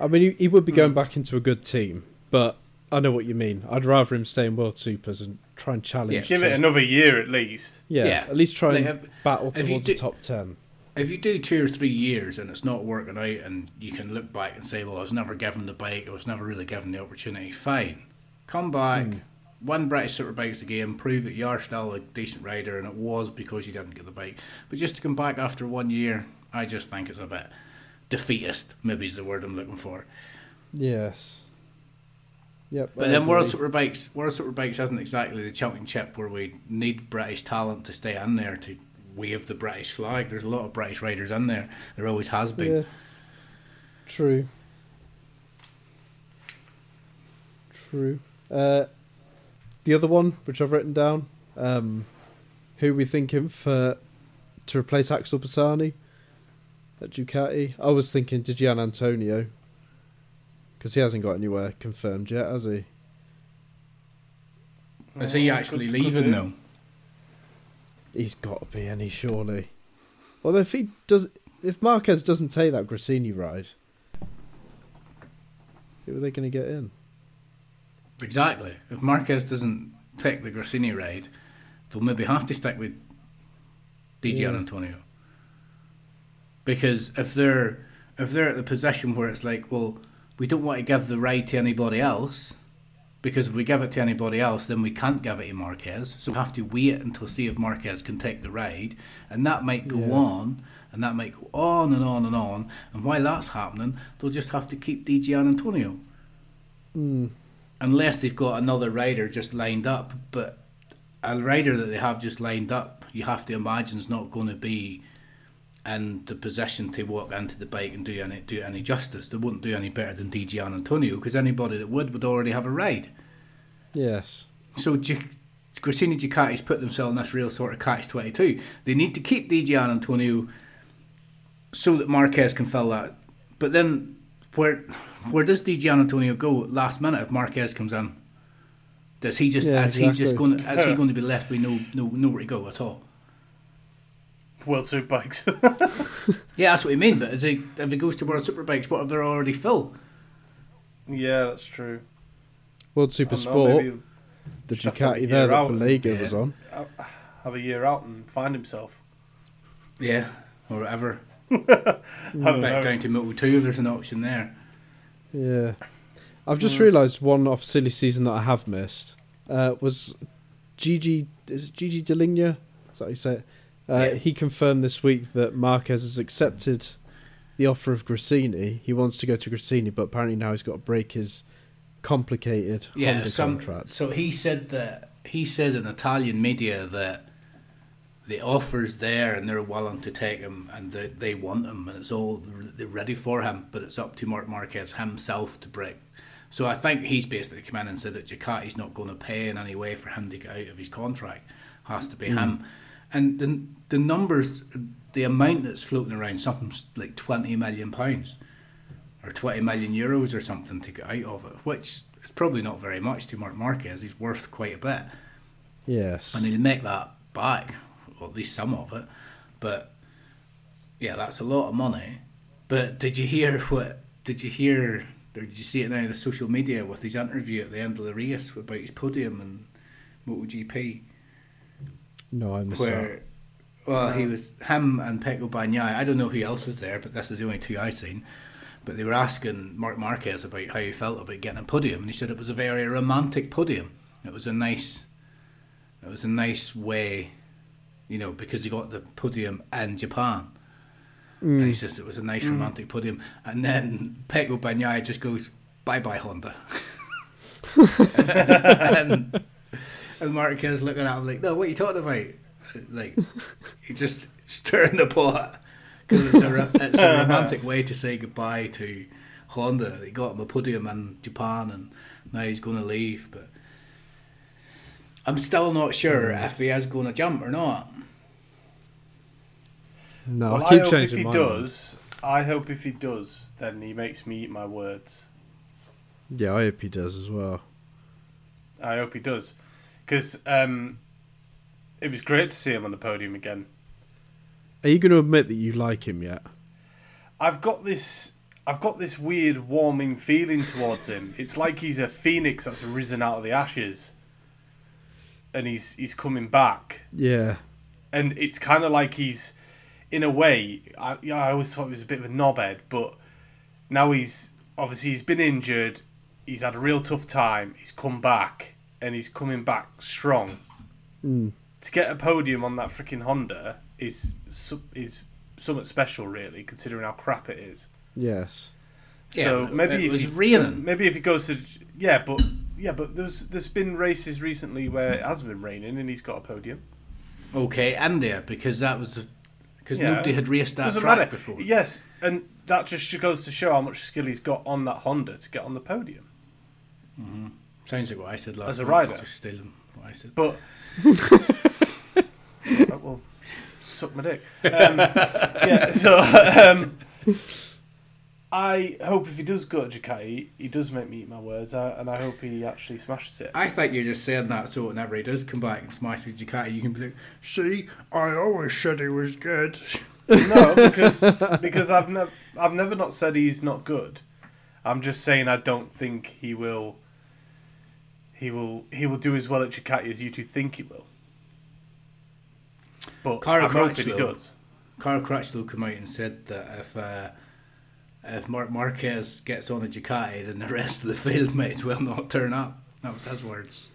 [SPEAKER 3] I mean, he, he would be
[SPEAKER 1] Hmm.
[SPEAKER 3] going back into a good team, but I know what you mean. I'd rather him stay in World Supers and try and challenge.
[SPEAKER 1] Yeah.
[SPEAKER 2] Give it another year at least.
[SPEAKER 3] yeah,
[SPEAKER 1] Yeah.
[SPEAKER 3] at least try
[SPEAKER 1] Like,
[SPEAKER 3] and
[SPEAKER 1] if-
[SPEAKER 3] battle towards
[SPEAKER 1] do-
[SPEAKER 3] the top ten.
[SPEAKER 1] If you do two or three years and it's not working out and you can look back and say, well, I was never given the bike, I was never really given the opportunity, fine. Come back, hmm. win British Superbikes again, prove that you are still a decent rider and it was because you didn't get the bike. But just to come back after one year, I just think it's a bit defeatist, maybe is the word I'm looking for.
[SPEAKER 3] Yes. Yep.
[SPEAKER 1] But then World. Superbikes, World Superbikes isn't exactly the championship where we need British talent to stay in there to wave the British flag. There's a lot of British riders in there. There always has been.
[SPEAKER 3] Yeah. True. True. Uh, the other one, which I've written down, um, who we thinking for to replace Axel Bassani at Ducati? I was thinking Giannantonio because he hasn't got anywhere confirmed yet, has he?
[SPEAKER 1] Is he
[SPEAKER 2] Uh,
[SPEAKER 1] actually
[SPEAKER 2] could- could
[SPEAKER 1] leaving
[SPEAKER 2] do.
[SPEAKER 3] He's got to be any surely. Although if he does, if Marquez doesn't take that Gresini ride, who are they going to get in?
[SPEAKER 1] Exactly. If Marquez doesn't take the Gresini ride, they'll maybe have to stick with DJ
[SPEAKER 3] Yeah.
[SPEAKER 1] Antonio. Because if they're if they're at the position where it's like, well, we don't want to give the ride to anybody else, because if we give it to anybody else, then we can't give it to Marquez. So we have to wait until see if Marquez can take the ride, and that might go
[SPEAKER 3] Yeah.
[SPEAKER 1] on, and that might go on and on and on. And while that's happening, they'll just have to keep Di Giannantonio
[SPEAKER 3] Mm,
[SPEAKER 1] unless they've got another rider just lined up. But a rider that they have just lined up, you have to imagine is not going to be in the possession to walk into the bike and do any do any justice. They wouldn't do any better than Di Giannantonio because anybody that would would already have a ride.
[SPEAKER 3] yes.
[SPEAKER 1] So G- Gresini Ducati's put themselves in this real sort of catch twenty two. They need to keep Di Giannantonio so that Marquez can fill that. But then where where does Di Giannantonio go last minute if Marquez comes in? Does he just
[SPEAKER 3] Yeah,
[SPEAKER 1] is he just going to, is he going to be left with no no nowhere to go at all?
[SPEAKER 2] World Superbikes. <laughs>
[SPEAKER 1] Yeah, that's what I mean. But is he, if he goes to World Superbikes, what if they're already full?
[SPEAKER 2] yeah, that's true.
[SPEAKER 3] World Super
[SPEAKER 2] I know,
[SPEAKER 3] Sport,
[SPEAKER 2] maybe
[SPEAKER 3] the
[SPEAKER 2] just have to have a
[SPEAKER 3] Ducati
[SPEAKER 2] year
[SPEAKER 3] there that
[SPEAKER 2] out.
[SPEAKER 3] Bulega
[SPEAKER 1] Yeah.
[SPEAKER 3] was on.
[SPEAKER 2] have a year out and find himself.
[SPEAKER 1] Yeah, or whatever. <laughs>
[SPEAKER 2] I don't
[SPEAKER 1] Back
[SPEAKER 2] know.
[SPEAKER 1] down to Moto two, if there's an option there.
[SPEAKER 3] Yeah. I've just
[SPEAKER 2] Mm.
[SPEAKER 3] realised one off silly season that I have missed uh, was Gigi. Is it Gigi Dall'Igna? Is that how you say it? Uh,
[SPEAKER 1] Yeah.
[SPEAKER 3] He confirmed this week that Marquez has accepted the offer of Gresini. He wants to go to Gresini, but apparently now he's got to break his complicated
[SPEAKER 1] Yeah,
[SPEAKER 3] Honda
[SPEAKER 1] some,
[SPEAKER 3] contract.
[SPEAKER 1] so he said that he said in Italian media that the offer's there and they're willing to take him and they, they want him and it's all they're ready for him, but it's up to Mark Marquez himself to break. So I think he's basically come in and said that Ducati's not going to pay in any way for him to get out of his contract. Has to be him. And the the numbers, the amount that's floating around, something like twenty million pounds or 20 million euros or something to get out of it, which is probably not very much to Mark Marquez. He's worth quite a bit.
[SPEAKER 3] Yes.
[SPEAKER 1] And he'll make that back, or at least some of it. But yeah, that's a lot of money. But did you hear what? Did you hear, or did you see it now in the social media with his interview at the end of the race about his podium and MotoGP?
[SPEAKER 3] No, I missed that.
[SPEAKER 1] where well he was him and Pecco Bagnaia. I don't know who else was there but this is the only two I seen. But they were asking Mark Marquez about how he felt about getting a podium and he said it was a very romantic podium. It was a nice it was a nice way you know because he got the podium in Japan. And he mm. says it was a nice mm. romantic podium. And then Pecco Bagnaia just goes bye bye Honda. <laughs> <laughs> And, and Marquez looking at him like, no, what are you talking about? Like, <laughs> he just stirring the pot because it's a it's a romantic way to say goodbye to Honda. He got him a podium in Japan, and now he's going to leave. But I'm still not sure mm. if he is going to jump or not.
[SPEAKER 3] No,
[SPEAKER 2] well,
[SPEAKER 3] I keep
[SPEAKER 2] hope
[SPEAKER 3] changing
[SPEAKER 2] if he
[SPEAKER 3] my
[SPEAKER 2] does, I hope if he does, then he makes me eat my words.
[SPEAKER 3] Yeah, I hope he does as well.
[SPEAKER 2] I hope he does, because um, it was great to see him on the podium again.
[SPEAKER 3] Are you going to admit that you like him yet?
[SPEAKER 2] I've got this. I've got this weird warming feeling towards him. It's like he's a phoenix that's risen out of the ashes, and he's he's coming back.
[SPEAKER 3] Yeah.
[SPEAKER 2] And it's kind of like he's, in a way, I, yeah, I always thought he was a bit of a knobhead, but now he's obviously he's been injured. He's had a real tough time. He's come back, and he's coming back strong.
[SPEAKER 3] Mm.
[SPEAKER 2] To get a podium on that freaking Honda is is somewhat special, really, considering how crap it is.
[SPEAKER 3] Yes.
[SPEAKER 2] So
[SPEAKER 1] but
[SPEAKER 2] maybe
[SPEAKER 1] it
[SPEAKER 2] if
[SPEAKER 1] was
[SPEAKER 2] he,
[SPEAKER 1] raining.
[SPEAKER 2] Maybe if he goes to yeah, but yeah, but there's there's been races recently where it hasn't been raining and he's got a podium.
[SPEAKER 1] Okay, and there because that was because
[SPEAKER 2] Yeah.
[SPEAKER 1] nobody had raced that
[SPEAKER 2] Doesn't
[SPEAKER 1] track
[SPEAKER 2] matter.
[SPEAKER 1] before.
[SPEAKER 2] Yes, and that just goes to show how much skill he's got on that Honda to get on the podium.
[SPEAKER 1] Sounds like what I said last
[SPEAKER 2] As a rider.
[SPEAKER 1] Just stealing what I said.
[SPEAKER 2] But <laughs> Right, well, suck my dick. Um, yeah, so um, I hope if he does go to Ducati, he does make me eat my words, uh, and I hope he actually smashes it.
[SPEAKER 1] I think you're just saying that so whenever he does come back and smash with Ducati, you can be like, "See, I always said he was good."
[SPEAKER 2] No, because because I've never I've never not said he's not good. I'm just saying I don't think he will. He will he will do as well at Ducati as you two think he will. But
[SPEAKER 1] Carl
[SPEAKER 2] I'm hoping he does.
[SPEAKER 1] Cal Crutchlow came out and said that if uh, if Mark Marquez gets on a Ducati, then the rest of the <laughs> field might as well not turn up. That was his words.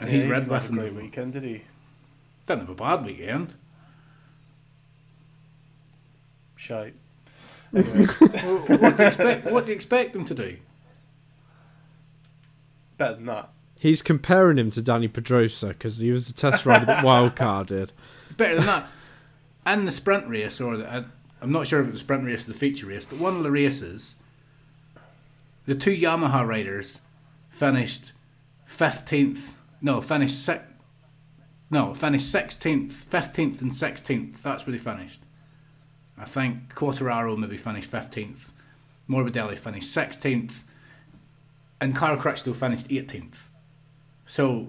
[SPEAKER 1] And
[SPEAKER 2] Yeah,
[SPEAKER 1] he's
[SPEAKER 2] he
[SPEAKER 1] red
[SPEAKER 2] didn't
[SPEAKER 1] with
[SPEAKER 2] a great
[SPEAKER 1] him.
[SPEAKER 2] weekend, did he?
[SPEAKER 1] Didn't have a bad weekend.
[SPEAKER 2] Shite. <laughs>
[SPEAKER 1] what, do you expect, what do you expect him to do?
[SPEAKER 2] Better than that.
[SPEAKER 3] He's comparing him to Dani Pedrosa because he was the test rider that Wildcard did. <laughs>
[SPEAKER 1] Better than that. And the sprint race, or the, uh, I'm not sure if it was the sprint race or the feature race, but one of the races, the two Yamaha riders finished 15th. No, finished six. No, finished 16th, 15th, and 16th. That's where they finished. I think Quartararo maybe finished 15th. Morbidelli finished 16th. And Cal Crutchlow finished 18th. So,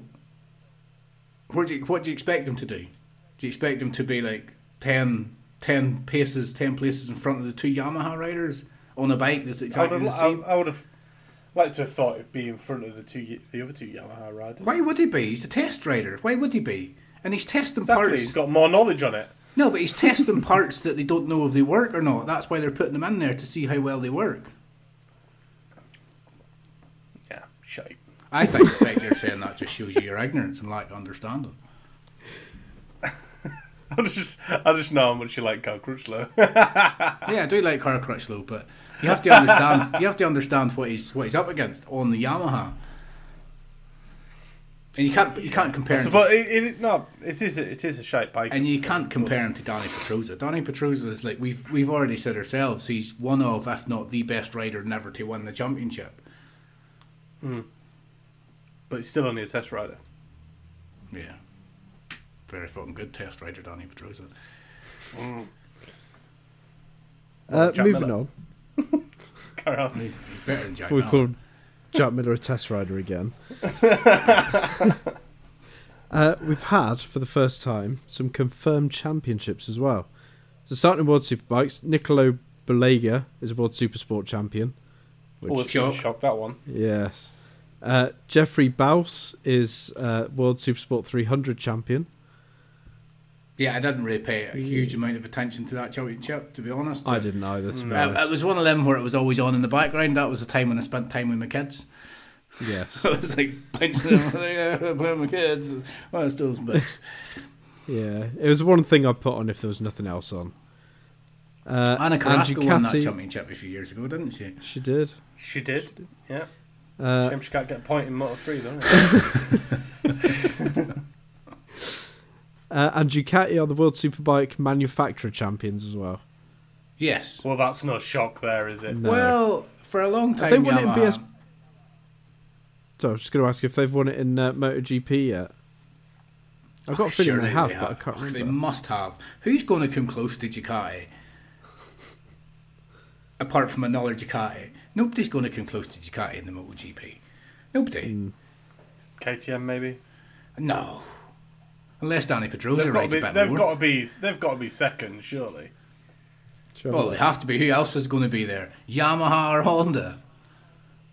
[SPEAKER 1] what do you, what do you expect them to do? Do you expect them to be like 10, 10 paces, 10 places in front of the two Yamaha riders on a bike that's exactly the same?
[SPEAKER 2] I, I would have liked to have thought it'd be in front of the two the other two Yamaha riders.
[SPEAKER 1] Why would he be? He's a test rider. Why would he be? And he's testing
[SPEAKER 2] Exactly,
[SPEAKER 1] parts.
[SPEAKER 2] he's got more knowledge on it.
[SPEAKER 1] No, but he's testing <laughs> parts that they don't know if they work or not. That's why they're putting them in there to see how well they work.
[SPEAKER 2] Yeah, shite.
[SPEAKER 1] I think the fact you're saying that just shows you your ignorance and lack of understanding. <laughs>
[SPEAKER 2] I just I just know how much you like Cal Crutchlow. <laughs>
[SPEAKER 1] Yeah, I do like Cal Crutchlow, but you have to understand. you have to understand what he's what he's up against on the Yamaha, and you can't you can't compare. Him
[SPEAKER 2] so,
[SPEAKER 1] to,
[SPEAKER 2] but it, it, no, it is a, it is a shite bike.
[SPEAKER 1] and you can't compare him to Dani Pedrosa. Dani Pedrosa is like we've we've already said ourselves. He's one of, if not the best rider never to win the championship. Hmm.
[SPEAKER 2] But it's still only a test rider.
[SPEAKER 1] Yeah, very fucking good test rider, Dani Pedrosa.
[SPEAKER 3] Uh, moving
[SPEAKER 2] Miller.
[SPEAKER 3] on. <laughs>
[SPEAKER 2] Carry on.
[SPEAKER 1] He's, he's better than Jack.
[SPEAKER 3] We
[SPEAKER 1] Miller.
[SPEAKER 3] called Jack Miller a test rider again. <laughs> <laughs> uh, we've had, for the first time, some confirmed championships as well. So starting in World Superbikes, Nicolo Bulega is a World Supersport champion.
[SPEAKER 2] Oh, it's
[SPEAKER 1] shock.
[SPEAKER 2] gonna shock that one.
[SPEAKER 3] Yes. Uh, Jeffrey Buis is uh, World Supersport 300 champion.
[SPEAKER 1] Yeah, I didn't really pay a huge amount of attention to that championship, to be honest.
[SPEAKER 3] I didn't know this. to be
[SPEAKER 1] Uh, it was one of them where it was always on in the background. That was the time when I spent time with my kids.
[SPEAKER 3] Yes. <laughs>
[SPEAKER 1] I was like pinching them, <laughs> like, yeah, playing with my kids. Well, it's those bits. <laughs>
[SPEAKER 3] Yeah. It was one thing I put on if there was nothing else on. Uh,
[SPEAKER 1] Ana
[SPEAKER 3] and
[SPEAKER 1] Carrasco won that
[SPEAKER 3] Ducati-
[SPEAKER 1] championship a few years ago, didn't she?
[SPEAKER 3] She did.
[SPEAKER 2] She did. Yeah.
[SPEAKER 3] Uh,
[SPEAKER 2] Shame she can't get a point in Moto 3, don't it? <laughs>
[SPEAKER 3] uh, and Ducati are the World Superbike manufacturer champions as well.
[SPEAKER 1] Yes.
[SPEAKER 2] well, that's no shock there, is it?
[SPEAKER 3] No.
[SPEAKER 1] Well, for a long time,
[SPEAKER 3] they won it in
[SPEAKER 1] Yamaha-
[SPEAKER 3] BS? So I was just going to ask if they've won it in uh, MotoGP yet. I've got a feeling
[SPEAKER 1] Surely
[SPEAKER 3] they have, but I can't remember.
[SPEAKER 1] They must have. Who's going to come close to Ducati? Apart from another Ducati, nobody's going to come close to Ducati in the MotoGP. Nobody.
[SPEAKER 3] Mm.
[SPEAKER 2] KTM maybe.
[SPEAKER 1] No. Unless Dani Pedrosa
[SPEAKER 2] They've got, to
[SPEAKER 1] rides
[SPEAKER 2] be,
[SPEAKER 1] a
[SPEAKER 2] they've
[SPEAKER 1] more.
[SPEAKER 2] got to be. They've got to be second, surely.
[SPEAKER 3] Sure.
[SPEAKER 1] Well, they have to be. Who else is going to be there? Yamaha or Honda?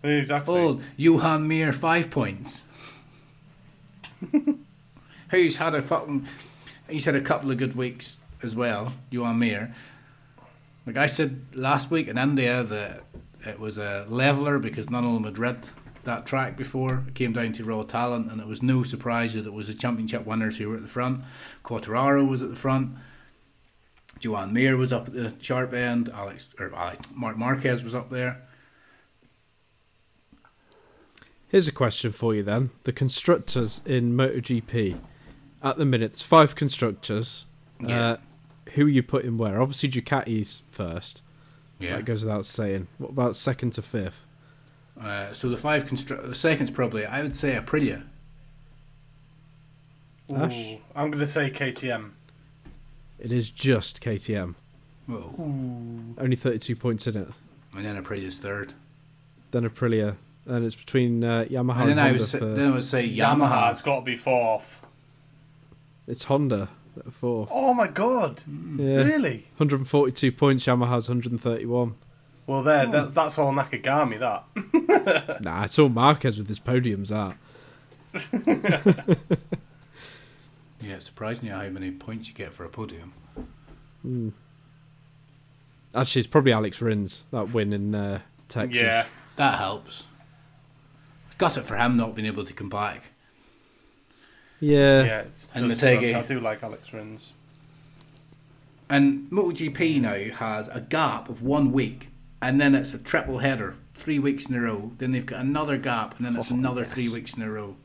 [SPEAKER 2] Exactly.
[SPEAKER 1] Oh, Joan Mir five points. <laughs> Who's had a fucking? He's had a couple of good weeks as well. Joan Mir. Like I said last week in India, that it was a leveler because none of them had read that track before. It came down to raw talent, and it was no surprise that it was the championship winners who were at the front. Quartararo was at the front. Joan Mir was up at the sharp end. Alex or Alex, Mark Marquez was up there.
[SPEAKER 3] Here's a question for you then. The constructors in MotoGP, at the minute, it's five constructors.
[SPEAKER 1] Yeah.
[SPEAKER 3] Uh, who are you putting where? Obviously, Ducati's first.
[SPEAKER 1] Yeah.
[SPEAKER 3] That goes without saying. What about second to fifth?
[SPEAKER 1] Uh, so the five constru- the second's probably I would say Aprilia.
[SPEAKER 3] Ash?
[SPEAKER 2] Ooh, I'm going to say KTM.
[SPEAKER 3] It is just KTM.
[SPEAKER 1] Whoa.
[SPEAKER 3] Only 32 points in it.
[SPEAKER 1] And then Aprilia's third.
[SPEAKER 3] Then Aprilia. And it's between uh, Yamaha
[SPEAKER 1] And
[SPEAKER 3] and,
[SPEAKER 1] then I
[SPEAKER 3] Honda.
[SPEAKER 1] would say,
[SPEAKER 3] for,
[SPEAKER 1] then I would say
[SPEAKER 2] Yamaha's
[SPEAKER 1] Yamaha.
[SPEAKER 2] It's got to be fourth.
[SPEAKER 3] It's Honda at fourth.
[SPEAKER 2] Oh my god!
[SPEAKER 3] Yeah.
[SPEAKER 2] Really?
[SPEAKER 3] 142 points. Yamaha's 131.
[SPEAKER 2] Well, there. That, that's all Nakagami. That. <laughs> <laughs>
[SPEAKER 3] Nah, it's all Marquez with his podiums out. <laughs>
[SPEAKER 1] Yeah, it's surprising you how many points you get for a podium.
[SPEAKER 3] Actually, it's probably Alex Rins that win in uh, Texas.
[SPEAKER 2] yeah.
[SPEAKER 1] That helps. Got it for him not being able to come back.
[SPEAKER 3] Yeah.
[SPEAKER 2] Yeah. It's
[SPEAKER 1] And
[SPEAKER 2] just
[SPEAKER 1] Motegi.
[SPEAKER 2] I do like Alex Rins.
[SPEAKER 1] And MotoGP now has a gap of one week, and then it's a triple header, three weeks in a row. Then they've got another gap, and then it's
[SPEAKER 3] Oh,
[SPEAKER 1] another
[SPEAKER 3] yes.
[SPEAKER 1] three weeks in a row.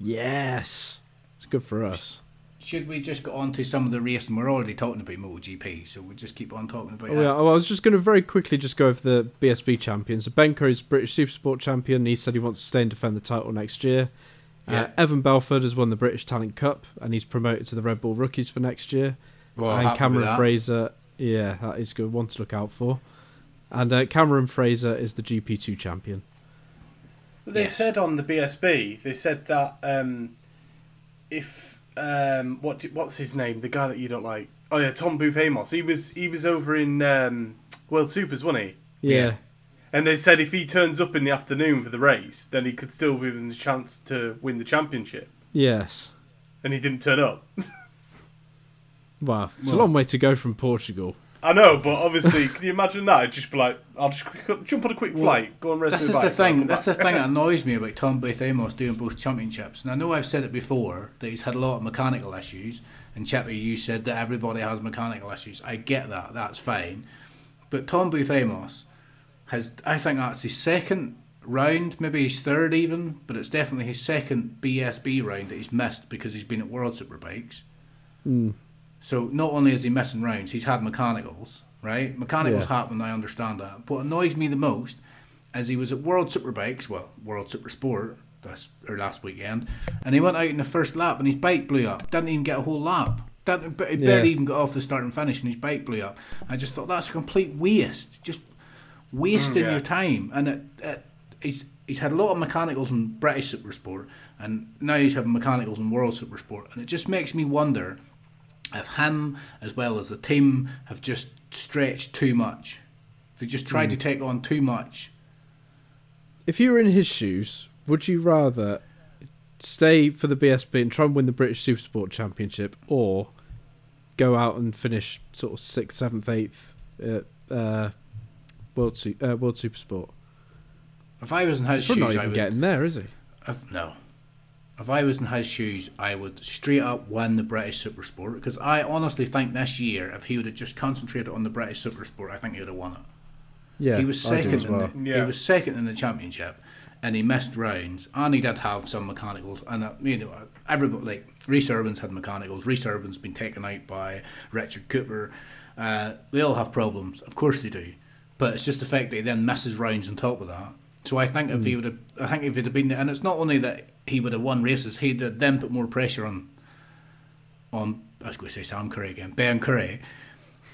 [SPEAKER 3] Yes. It's good for us.
[SPEAKER 1] Should we just go on to some of the racing? We're already talking about MotoGP, so we'll just keep on talking about
[SPEAKER 3] Oh,
[SPEAKER 1] that.
[SPEAKER 3] yeah, well, I was just going to very quickly just go over the BSB champions. So Benko is British Supersport champion. He said he wants to stay and defend the title next year.
[SPEAKER 1] Yeah.
[SPEAKER 3] Uh, Evan Belford has won the British Talent Cup and he's promoted to the Red Bull Rookies for next year.
[SPEAKER 1] Well,
[SPEAKER 3] and Cameron. Fraser, yeah, that is good one to look out for. And uh, Cameron Fraser is the GP2 champion.
[SPEAKER 2] They
[SPEAKER 1] Yes.
[SPEAKER 2] said on the BSB, they said that um, if um, what what's his name, the guy that you don't like, oh yeah, Tom Booth Amos, he was he was over in um, World Supers, wasn't he?
[SPEAKER 3] Yeah,
[SPEAKER 1] Yeah.
[SPEAKER 2] And they said if he turns up in the afternoon for the race, then he could still be within the chance to win the championship.
[SPEAKER 3] yes.
[SPEAKER 2] And he didn't turn up. <laughs>
[SPEAKER 3] Wow, it's a long way to go from Portugal.
[SPEAKER 2] I know, but obviously, can you imagine that? I'd just be like, I'll just quick, jump on a quick flight, go and rest
[SPEAKER 1] This
[SPEAKER 2] my
[SPEAKER 1] is the
[SPEAKER 2] bike, and
[SPEAKER 1] thing.
[SPEAKER 2] come
[SPEAKER 1] That's the thing that <laughs> annoys me about Tom Booth Amos doing both championships. And I know I've said it before that he's had a lot of mechanical issues. And Chippy, you said that everybody has mechanical issues. I get that. That's fine. But Tom Booth Has, I think that's his second round, maybe his third even, but it's definitely his second BSB round that he's missed because he's been at World Superbikes.
[SPEAKER 3] Mm.
[SPEAKER 1] So not only is he missing rounds, he's had mechanicals, right? Mechanicals
[SPEAKER 3] Yeah.
[SPEAKER 1] happen, I understand that. What annoys me the most is he was at World Superbikes, well, World Super Sport this or last weekend, and he went out in the first lap and his bike blew up. Didn't even get a whole lap. Didn't, but he
[SPEAKER 3] Yeah.
[SPEAKER 1] barely even got off the start and finish, and his bike blew up. I just thought that's a complete waste. Just wasting mm,
[SPEAKER 2] yeah.
[SPEAKER 1] your time. And it, it, he's he's had a lot of mechanicals in British Super Sport, and now he's having mechanicals in World Super Sport, and it just makes me wonder if him as well as the team have just stretched too much. They just tried to mm. take on too much.
[SPEAKER 3] If you were in his shoes, would you rather stay for the BSB and try and win the British Super Sport Championship, or go out and finish sort of sixth, seventh, eighth at uh, uh World Su- uh, World Supersport?
[SPEAKER 1] If I was in his
[SPEAKER 3] He's not
[SPEAKER 1] shoes, I
[SPEAKER 3] even
[SPEAKER 1] would.
[SPEAKER 3] getting there, is he?
[SPEAKER 1] If, no. If I was in his shoes, I would straight up win the British Super Sport because I honestly think this year, if he would have just concentrated on the British Super Sport, I think he would have won it.
[SPEAKER 3] Yeah,
[SPEAKER 1] he was
[SPEAKER 3] I do
[SPEAKER 1] second
[SPEAKER 3] as well.
[SPEAKER 1] in the,
[SPEAKER 2] Yeah.
[SPEAKER 1] he was second in the championship, and he missed rounds. And he did have some mechanicals, and uh, you know everybody like Reese Urban's had mechanicals. Reese Urban's been taken out by Richard Cooper. Uh, they all have problems, of course they do, but it's just the fact that he then misses rounds on top of that. So I think if he would have, I think if he'd have been there, and it's not only that he would have won races, he'd have then put more pressure on, on I was going to say Sam Curry again, Ben Currie.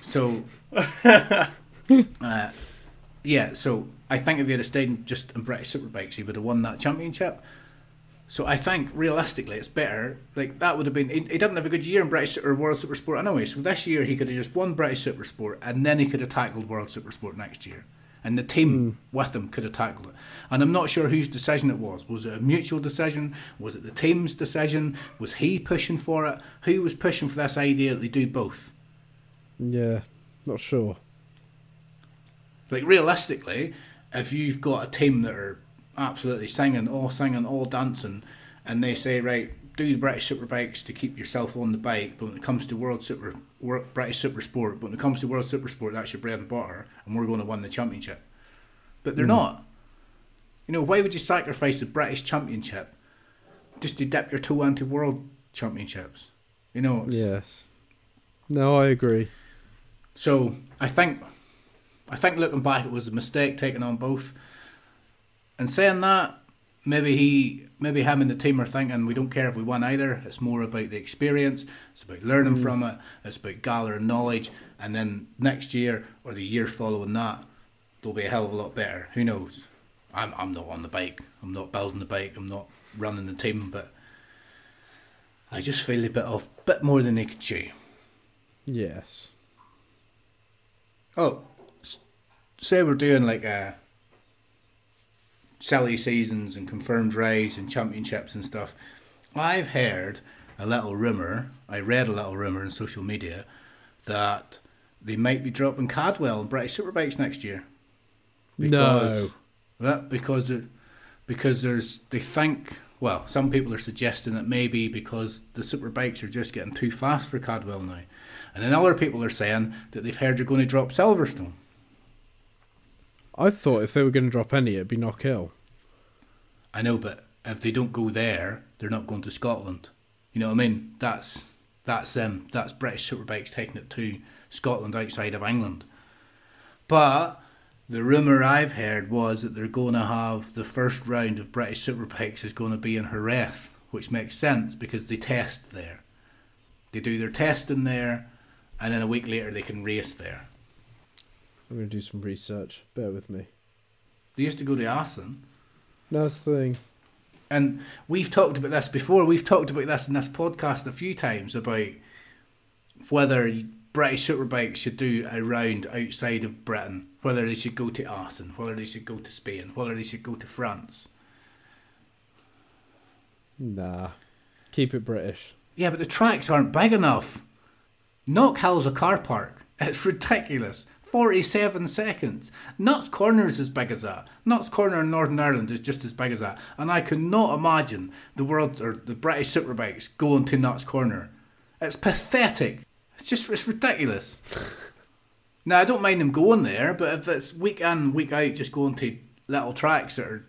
[SPEAKER 1] So <laughs> uh, yeah, so I think if he had stayed just in British Superbikes, he would have won that championship. So I think realistically, it's better. Like that would have been. He, he didn't have a good year in British or World Super Sport anyway. So this year he could have just won British Super Sport, and then he could have tackled World Super Sport next year, and the team hmm. with him could have tackled it. And I'm not sure whose decision it was. Was it a mutual decision? Was it the team's decision? Was he pushing for it? Who was pushing for this idea that they do both?
[SPEAKER 3] Yeah, not sure.
[SPEAKER 1] Like realistically, if you've got a team that are absolutely singing, all singing, all dancing, and they say, right, do the British Superbikes to keep yourself on the bike, but when it comes to World Super, World, British Super Sport, but when it comes to World Super Sport, that's your bread and butter, and we're going to win the championship. But they're hmm. not. You know, why would you sacrifice the British Championship just to dip your toe into World Championships? You know, it's,
[SPEAKER 3] Yes. No, I agree.
[SPEAKER 1] so I think, I think looking back, it was a mistake taking on both. And saying that, maybe he, maybe him and the team are thinking we don't care if we win either. It's more about the experience. It's about learning mm. from it. It's about gathering knowledge, and then next year or the year following that, they'll be a hell of a lot better. Who knows? I'm I'm not on the bike. I'm not building the bike. I'm not running the team, but I just feel a bit off, bit more than they could chew.
[SPEAKER 3] Yes.
[SPEAKER 1] Oh, say we're doing like a silly seasons and confirmed rides and championships and stuff. I've heard a little rumor. I read a little rumor on social media that they might be dropping Cadwell and British Superbikes next year.
[SPEAKER 3] No.
[SPEAKER 1] That because it, because there's they think well some people are suggesting that maybe because the superbikes are just getting too fast for Cadwell now, and then other people are saying that they've heard they're going to drop Silverstone.
[SPEAKER 3] I thought if they were going to drop any, it'd be Knockhill.
[SPEAKER 1] I know, but if they don't go there, they're not going to Scotland. You know what I mean? That's that's them. That's British Superbikes taking it to Scotland outside of England. But the rumor I've heard was that they're going to have the first round of British Superbikes is going to be in Jerez, which makes sense because they test there. They do their testing there, and then a week later they can race there.
[SPEAKER 3] I'm going to do some research. Bear with me.
[SPEAKER 1] They used to go to Assen.
[SPEAKER 3] That's the thing.
[SPEAKER 1] And we've talked about this before. We've talked about this in this podcast a few times about whether British Superbikes should do a round outside of Britain, whether they should go to Assen, whether they should go to Spain, whether they should go to France.
[SPEAKER 3] Nah. Keep it British.
[SPEAKER 1] Yeah, but the tracks aren't big enough. Knock Hill's a car park. It's ridiculous. 47 seconds. Nutts Corner is as big as that. Nutts Corner in Northern Ireland is just as big as that. And I cannot imagine the world or the British Superbikes going to Nutts Corner. It's pathetic. It's just it's ridiculous. <laughs> now I don't mind them going there, but if it's week in, week out, just going to little tracks that are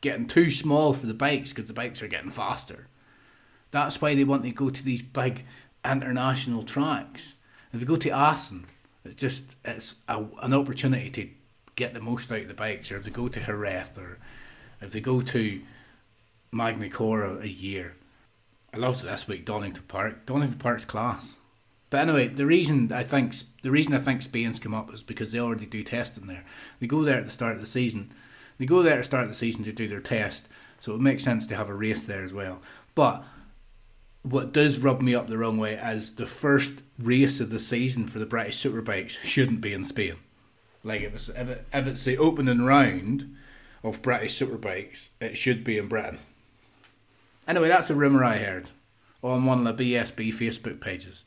[SPEAKER 1] getting too small for the bikes because the bikes are getting faster. That's why they want to go to these big international tracks. If you go to Assen, it's just it's a, an opportunity to get the most out of the bikes. Or if they go to Jerez, or if they go to Magnicora a year. I loved this week, Donington Park. Donington Park's class. But anyway, the reason I think the reason I think Spain's come up is because they already do testing there. They go there at the start of the season. They go there at the start of the season to do their test, so it makes sense to have a race there as well. But what does rub me up the wrong way is the first race of the season for the British Superbikes shouldn't be in Spain. Like if it's if, it, if it's the opening round of British Superbikes, it should be in Britain. Anyway, that's a rumour I heard on one of the BSB Facebook pages.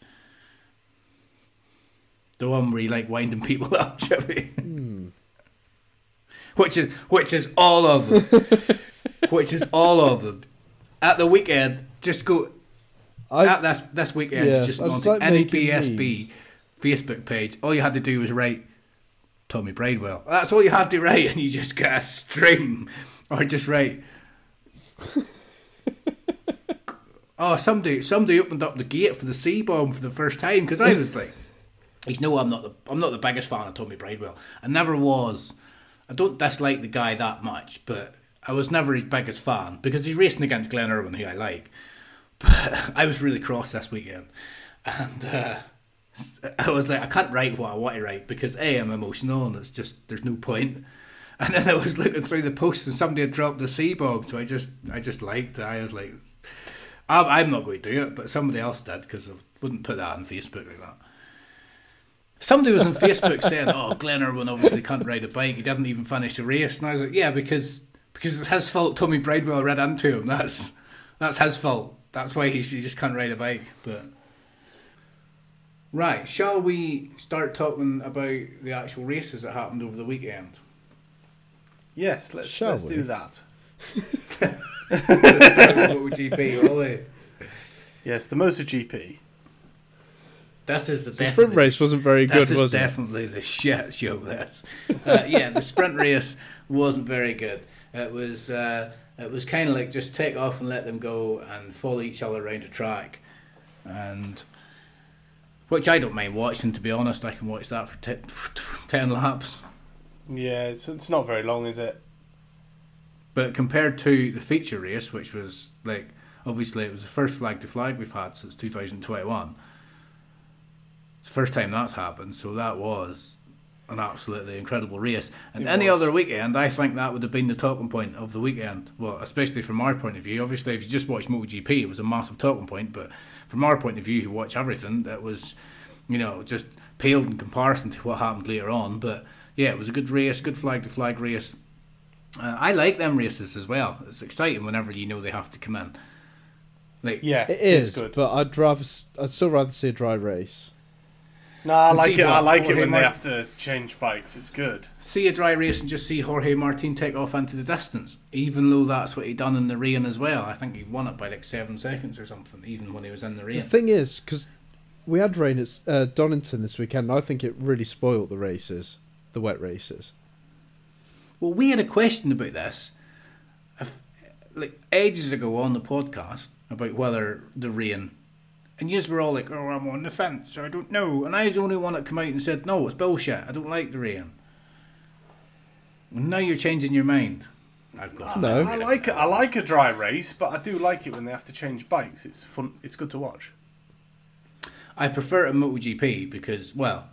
[SPEAKER 1] The one where you like winding people <laughs> up, Jimmy. which is which is all of them. <laughs> which is all of them. At the weekend, just go
[SPEAKER 3] I,
[SPEAKER 1] at this this weekend.
[SPEAKER 3] Yeah,
[SPEAKER 1] just go
[SPEAKER 3] like
[SPEAKER 1] any BSB Facebook page. All you had to do was write Tommy Bridewell. That's all you had to write, and you just get a stream, or just write. <laughs> oh, somebody somebody opened up the gate for the C bomb for the first time because I was like, he's no, I'm not the I'm not the biggest fan of Tommy Bridewell. I never was. I don't dislike the guy that much, but I was never his biggest fan because he's racing against Glenn Irwin, who I like. But <laughs> I was really cross this weekend, and uh, I was like, I can't write what I want to write because a I'm emotional and it's just there's no point. And then I was <laughs> looking through the posts, and somebody had dropped the C bomb. So I just, I just liked it. I was like, I'm, I'm not going to do it, but somebody else did because I wouldn't put that on Facebook like that. Somebody was on <laughs> Facebook saying, "Oh, Glenn Irwin obviously can't ride a bike. He didn't even finish a race." And I was like, "Yeah, because because it's his fault. Tommy Bridewell ran into him. That's that's his fault. That's why he, he just can't ride a bike." But right, shall we start talking about the actual races that happened over the weekend?
[SPEAKER 2] Yes, let's
[SPEAKER 3] Shall
[SPEAKER 2] let's
[SPEAKER 3] we?
[SPEAKER 2] do that.
[SPEAKER 1] MotoGP, will we?
[SPEAKER 2] Yes, the MotoGP.
[SPEAKER 1] This is the
[SPEAKER 3] The sprint race wasn't very good,
[SPEAKER 1] This is
[SPEAKER 3] was it?
[SPEAKER 1] definitely the shit show. This, uh, yeah, the sprint race wasn't very good. It was uh, it was kind of like just take off and let them go and follow each other around the track, and which I don't mind watching. To be honest, I can watch that for te- <laughs> ten laps.
[SPEAKER 2] Yeah, it's, it's not very long, is it?
[SPEAKER 1] But compared to the feature race, which was like obviously it was the first flag to flag we've had since 2021. It's the first time that's happened, so that was an absolutely incredible race. And
[SPEAKER 2] It
[SPEAKER 1] any
[SPEAKER 2] was.
[SPEAKER 1] other weekend, I think that would have been the talking point of the weekend. Well, especially from our point of view. Obviously, if you just watch MotoGP, it was a massive talking point. But from our point of view, who watch everything, that was, you know, just paled in comparison to what happened later on. But yeah, it was a good race, good flag to flag race. Uh, I like them races as well. It's exciting whenever you know they have to come in. Like
[SPEAKER 2] Yeah,
[SPEAKER 3] It is,
[SPEAKER 2] good.
[SPEAKER 3] but I'd rather, s- I'd still rather see a dry race.
[SPEAKER 2] No, I like
[SPEAKER 1] see
[SPEAKER 2] it. I
[SPEAKER 1] what-
[SPEAKER 2] like it
[SPEAKER 1] Jorge
[SPEAKER 2] when they have to change bikes. It's good.
[SPEAKER 1] see a dry race and just see Jorge Martin take off into the distance, even though that's what he done in the rain as well. I think he won it by like seven seconds or something, even when he was in the rain.
[SPEAKER 3] The thing is, because we had rain at uh, Donington this weekend, and I think it really spoilt the races, the wet races.
[SPEAKER 1] Well, we had a question about this, if, like ages ago on the podcast about whether the rain, and you were all like, "Oh, I'm on the fence. I don't know," and I was the only one that came out and said, "No, it's bullshit. I don't like the rain." And now you're changing your mind. I've got
[SPEAKER 3] No.
[SPEAKER 2] I like it. I like a dry race, but I do like it when they have to change bikes. It's fun. It's good to watch.
[SPEAKER 1] I prefer it in MotoGP because, well,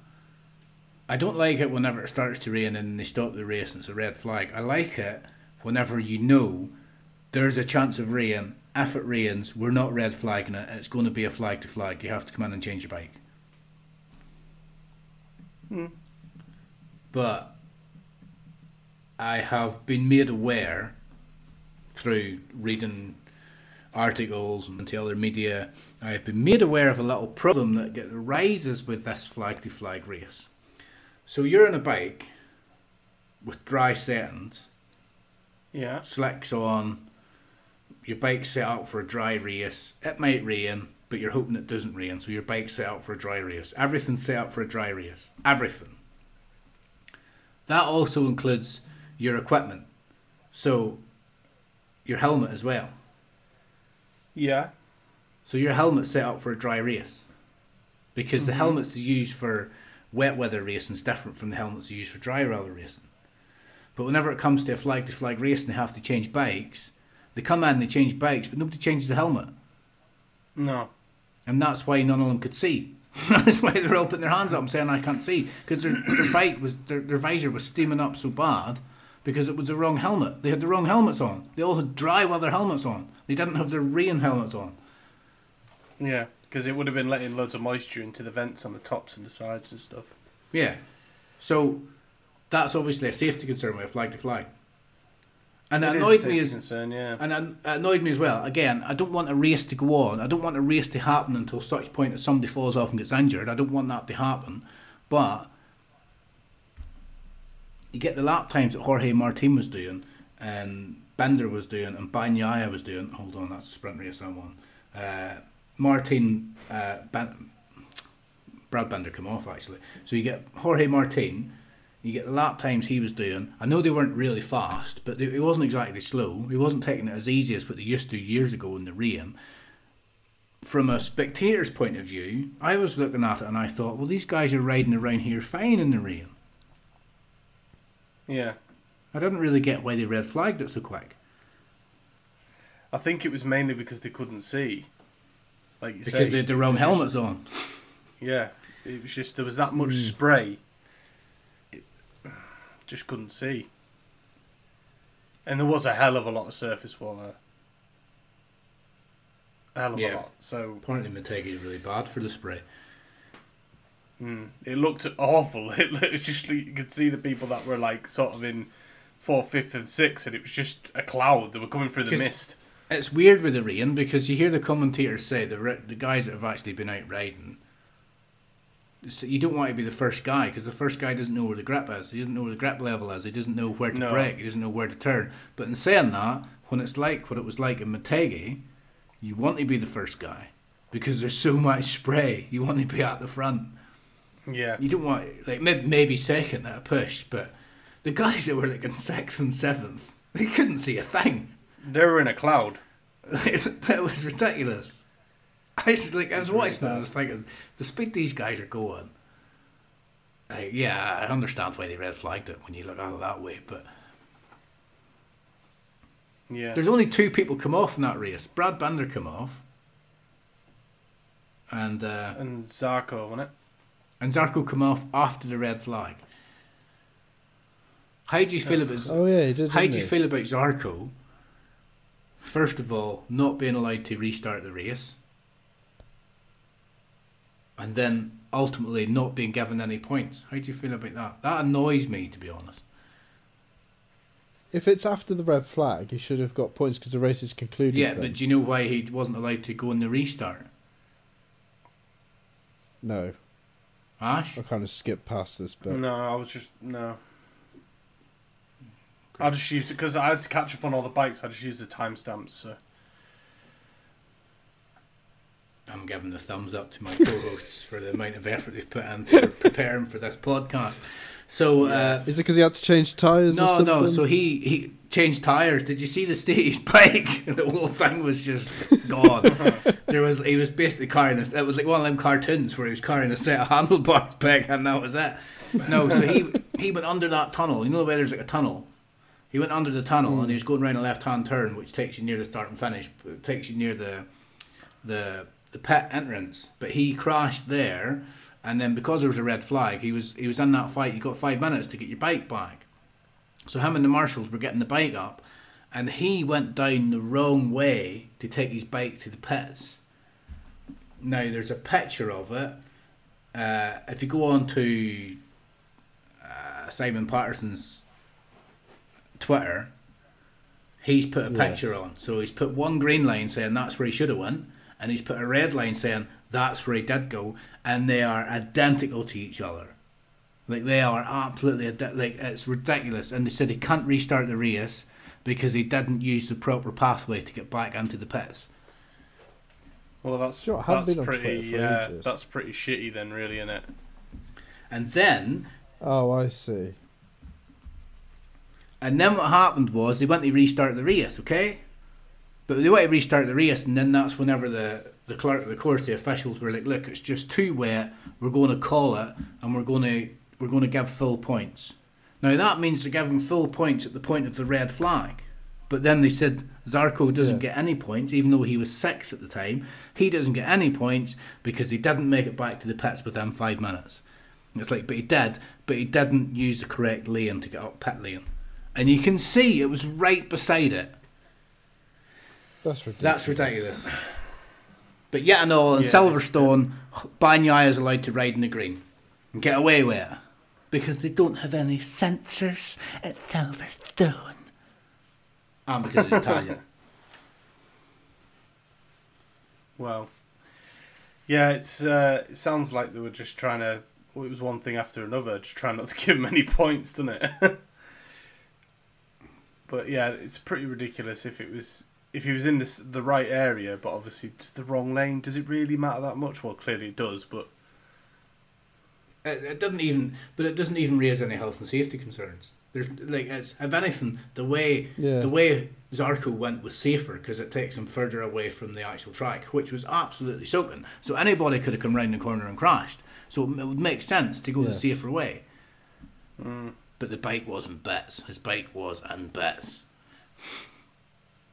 [SPEAKER 1] I don't like it whenever it starts to rain and they stop the race and it's a red flag. I like it whenever you know there's a chance of rain. If it rains, we're not red flagging it. It's going to be a flag to flag. You have to come in and change your bike. Hmm. But I have been made aware through reading articles and to other media, I have been made aware of a little problem that arises with this flag to flag race. So you're on a bike with dry settings,
[SPEAKER 2] Yeah.
[SPEAKER 1] slicks on, your bike's set up for a dry race. It might rain, but you're hoping it doesn't rain, so your bike's set up for a dry race. Everything's set up for a dry race. Everything. That also includes your equipment. So your helmet as well.
[SPEAKER 2] Yeah.
[SPEAKER 1] So your helmet's set up for a dry race. Because the mm-hmm. helmets you use for wet weather racing is different from the helmets you use for dry weather racing. But whenever it comes to a flag to flag race and they have to change bikes, they come in and they change bikes, but nobody changes the helmet.
[SPEAKER 2] No.
[SPEAKER 1] And that's why none of them could see. <laughs> that's why they're all putting their hands up and saying, I can't see. Because their, their bike was, their, their visor was steaming up so bad because it was the wrong helmet. They had the wrong helmets on. They all had dry weather helmets on. They didn't have their rain helmets on.
[SPEAKER 2] Yeah. Because it would have been letting loads of moisture into the vents on the tops and the sides and stuff.
[SPEAKER 1] Yeah. So that's obviously a safety concern with a flag to flag. And it, annoyed me as
[SPEAKER 2] concern. Yeah.
[SPEAKER 1] and it annoyed me as well. Again, I don't want a race to go on. I don't want a race to happen until such point that somebody falls off and gets injured. I don't want that to happen. But you get the lap times that Jorge Martin was doing, and Binder was doing, and Bagnaia was doing. Hold on, that's a sprint race. That one. Uh, Martin, uh, ben, Brad Binder come off actually. So you get Jorge Martin. You get the lap times he was doing. I know they weren't really fast, but he wasn't exactly slow. He wasn't taking it as easy as what they used to years ago in the rain. From a spectator's point of view, I was looking at it and I thought, well, these guys are riding around here fine in the rain.
[SPEAKER 2] Yeah.
[SPEAKER 1] I didn't really get why they red flagged it so quick.
[SPEAKER 2] I think it was mainly because they couldn't see. Like you say.
[SPEAKER 1] Because they had the
[SPEAKER 2] it
[SPEAKER 1] wrong
[SPEAKER 2] was just-
[SPEAKER 1] helmets on.
[SPEAKER 2] Yeah. It was just there was that much
[SPEAKER 1] Hmm.
[SPEAKER 2] spray. Just couldn't see. And there was a hell of a lot of surface water. A hell of
[SPEAKER 1] Yeah.
[SPEAKER 2] a lot. So
[SPEAKER 1] Apparently, Motegi is really bad for the spray.
[SPEAKER 2] mm, it looked awful. <laughs> It, looked- just you could see the people that were like sort of in fourth, fifth, and sixth, and it was just a cloud. They were coming through the mist.
[SPEAKER 1] It's weird with the rain because you hear the commentators say the the guys that have actually been out riding. So you don't want to be the first guy because the first guy doesn't know where the grip is. He doesn't know where the grip level is. He doesn't know where to
[SPEAKER 2] No.
[SPEAKER 1] brake. He doesn't know where to turn. But in saying that, when it's like what it was like in Motegi, you want to be the first guy because there's so much spray. You want to be at the front.
[SPEAKER 2] Yeah.
[SPEAKER 1] You don't want like maybe, maybe second at a push, but the guys that were like in sixth and seventh, they couldn't see a thing.
[SPEAKER 2] They were in a cloud. <laughs>
[SPEAKER 1] that was ridiculous. I was like, I was
[SPEAKER 2] It's really
[SPEAKER 1] watching I was thinking, the speed these guys are going. Like, yeah, I understand why they red flagged it when you look at it that way, but
[SPEAKER 2] Yeah.
[SPEAKER 1] there's only two people come off in that race. Brad Binder come off, and uh,
[SPEAKER 2] And Zarco, wasn't it?
[SPEAKER 1] and Zarco come off after the red flag. How do you feel about
[SPEAKER 3] Oh yeah, he did.
[SPEAKER 1] How do you
[SPEAKER 3] he?
[SPEAKER 1] feel about Zarco? First of all, not being allowed to restart the race, and then ultimately not being given any points. How do you feel about that? That annoys me, to be honest.
[SPEAKER 3] If it's after the red flag, he should have got points because the race is concluded.
[SPEAKER 1] Yeah,
[SPEAKER 3] then.
[SPEAKER 1] but do you know why he wasn't allowed to go in the restart?
[SPEAKER 3] no,
[SPEAKER 1] Ash,
[SPEAKER 3] I kind of skipped past this bit.
[SPEAKER 2] No, I was just no. I just used it because I had to catch up on all the bikes. I just used the timestamps. So.
[SPEAKER 1] I'm giving the thumbs up to my co-hosts for the amount of effort they've put into <laughs> preparing for this podcast. So. Uh,
[SPEAKER 3] Is it because he had to change tires?
[SPEAKER 1] No, no. So he he changed tires. Did you see the state of his <laughs> bike? <laughs> the whole thing was just gone. there was he was basically carrying a, it was like one of them cartoons where he was carrying a set of handlebars back, and that was it. No, so he he went under that tunnel. You know where there's like a tunnel. He went under the tunnel and he was going around a left hand turn, which takes you near the start and finish. It takes you near the the the pit entrance. But he crashed there, and then because there was a red flag, he was he was in that fight. You got five minutes to get your bike back. So him and the marshals were getting the bike up, and he went down the wrong way to take his bike to the pits. Now there's a picture of it. Uh, if you go on to uh, Simon Patterson's Twitter, he's put a
[SPEAKER 3] Yes.
[SPEAKER 1] picture on. So he's put one green line saying that's where he should have went, and he's put a red line saying that's where he did go, and they are identical to each other. Like they are absolutely adi- like it's ridiculous. And they said he can't restart the race because he didn't use the proper pathway to get back into the pits.
[SPEAKER 2] Well, that's
[SPEAKER 3] Sure, I
[SPEAKER 2] that's
[SPEAKER 3] been
[SPEAKER 2] pretty. Uh, that's pretty shitty then, really, isn't it?
[SPEAKER 1] And then
[SPEAKER 3] Oh, I see.
[SPEAKER 1] And then what happened was they went to restart the race, okay? But they went to restart the race, and then that's whenever the, the clerk of the course, the officials were like, "Look, it's just too wet. We're going to call it, and we're going to we're going to give full points." Now that means they're giving full points at the point of the red flag. But then they said Zarco doesn't
[SPEAKER 3] Yeah.
[SPEAKER 1] get any points, even though he was sixth at the time. He doesn't get any points because he didn't make it back to the pits within five minutes. It's like, but he did, but he didn't use the correct lane to get up pit lane. And you can see it was right beside it.
[SPEAKER 3] That's ridiculous.
[SPEAKER 1] That's ridiculous. But yet and all, in
[SPEAKER 2] Yeah,
[SPEAKER 1] Silverstone, Bagnaia is allowed to ride in the green and get away with it because they don't have any sensors at Silverstone. And because it's Italian. <laughs>
[SPEAKER 2] Well, yeah, it's uh, it sounds like they were just trying to. Well, it was one thing after another, just trying not to give him any points, doesn't it? <laughs> but yeah, it's pretty ridiculous if it was if he was in this the right area, but obviously it's the wrong lane. Does it really matter that much? Well, clearly it does, but
[SPEAKER 1] It, it doesn't even, but it doesn't even raise any health and safety concerns. There's like, it's if anything, the way
[SPEAKER 3] Yeah.
[SPEAKER 1] the way Zarco went was safer because it takes him further away from the actual track, which was absolutely soaking. So anybody could have come round the corner and crashed. So it would make sense to go the safer way.
[SPEAKER 2] mm,
[SPEAKER 1] But the bike wasn't bets. His bike was and bets.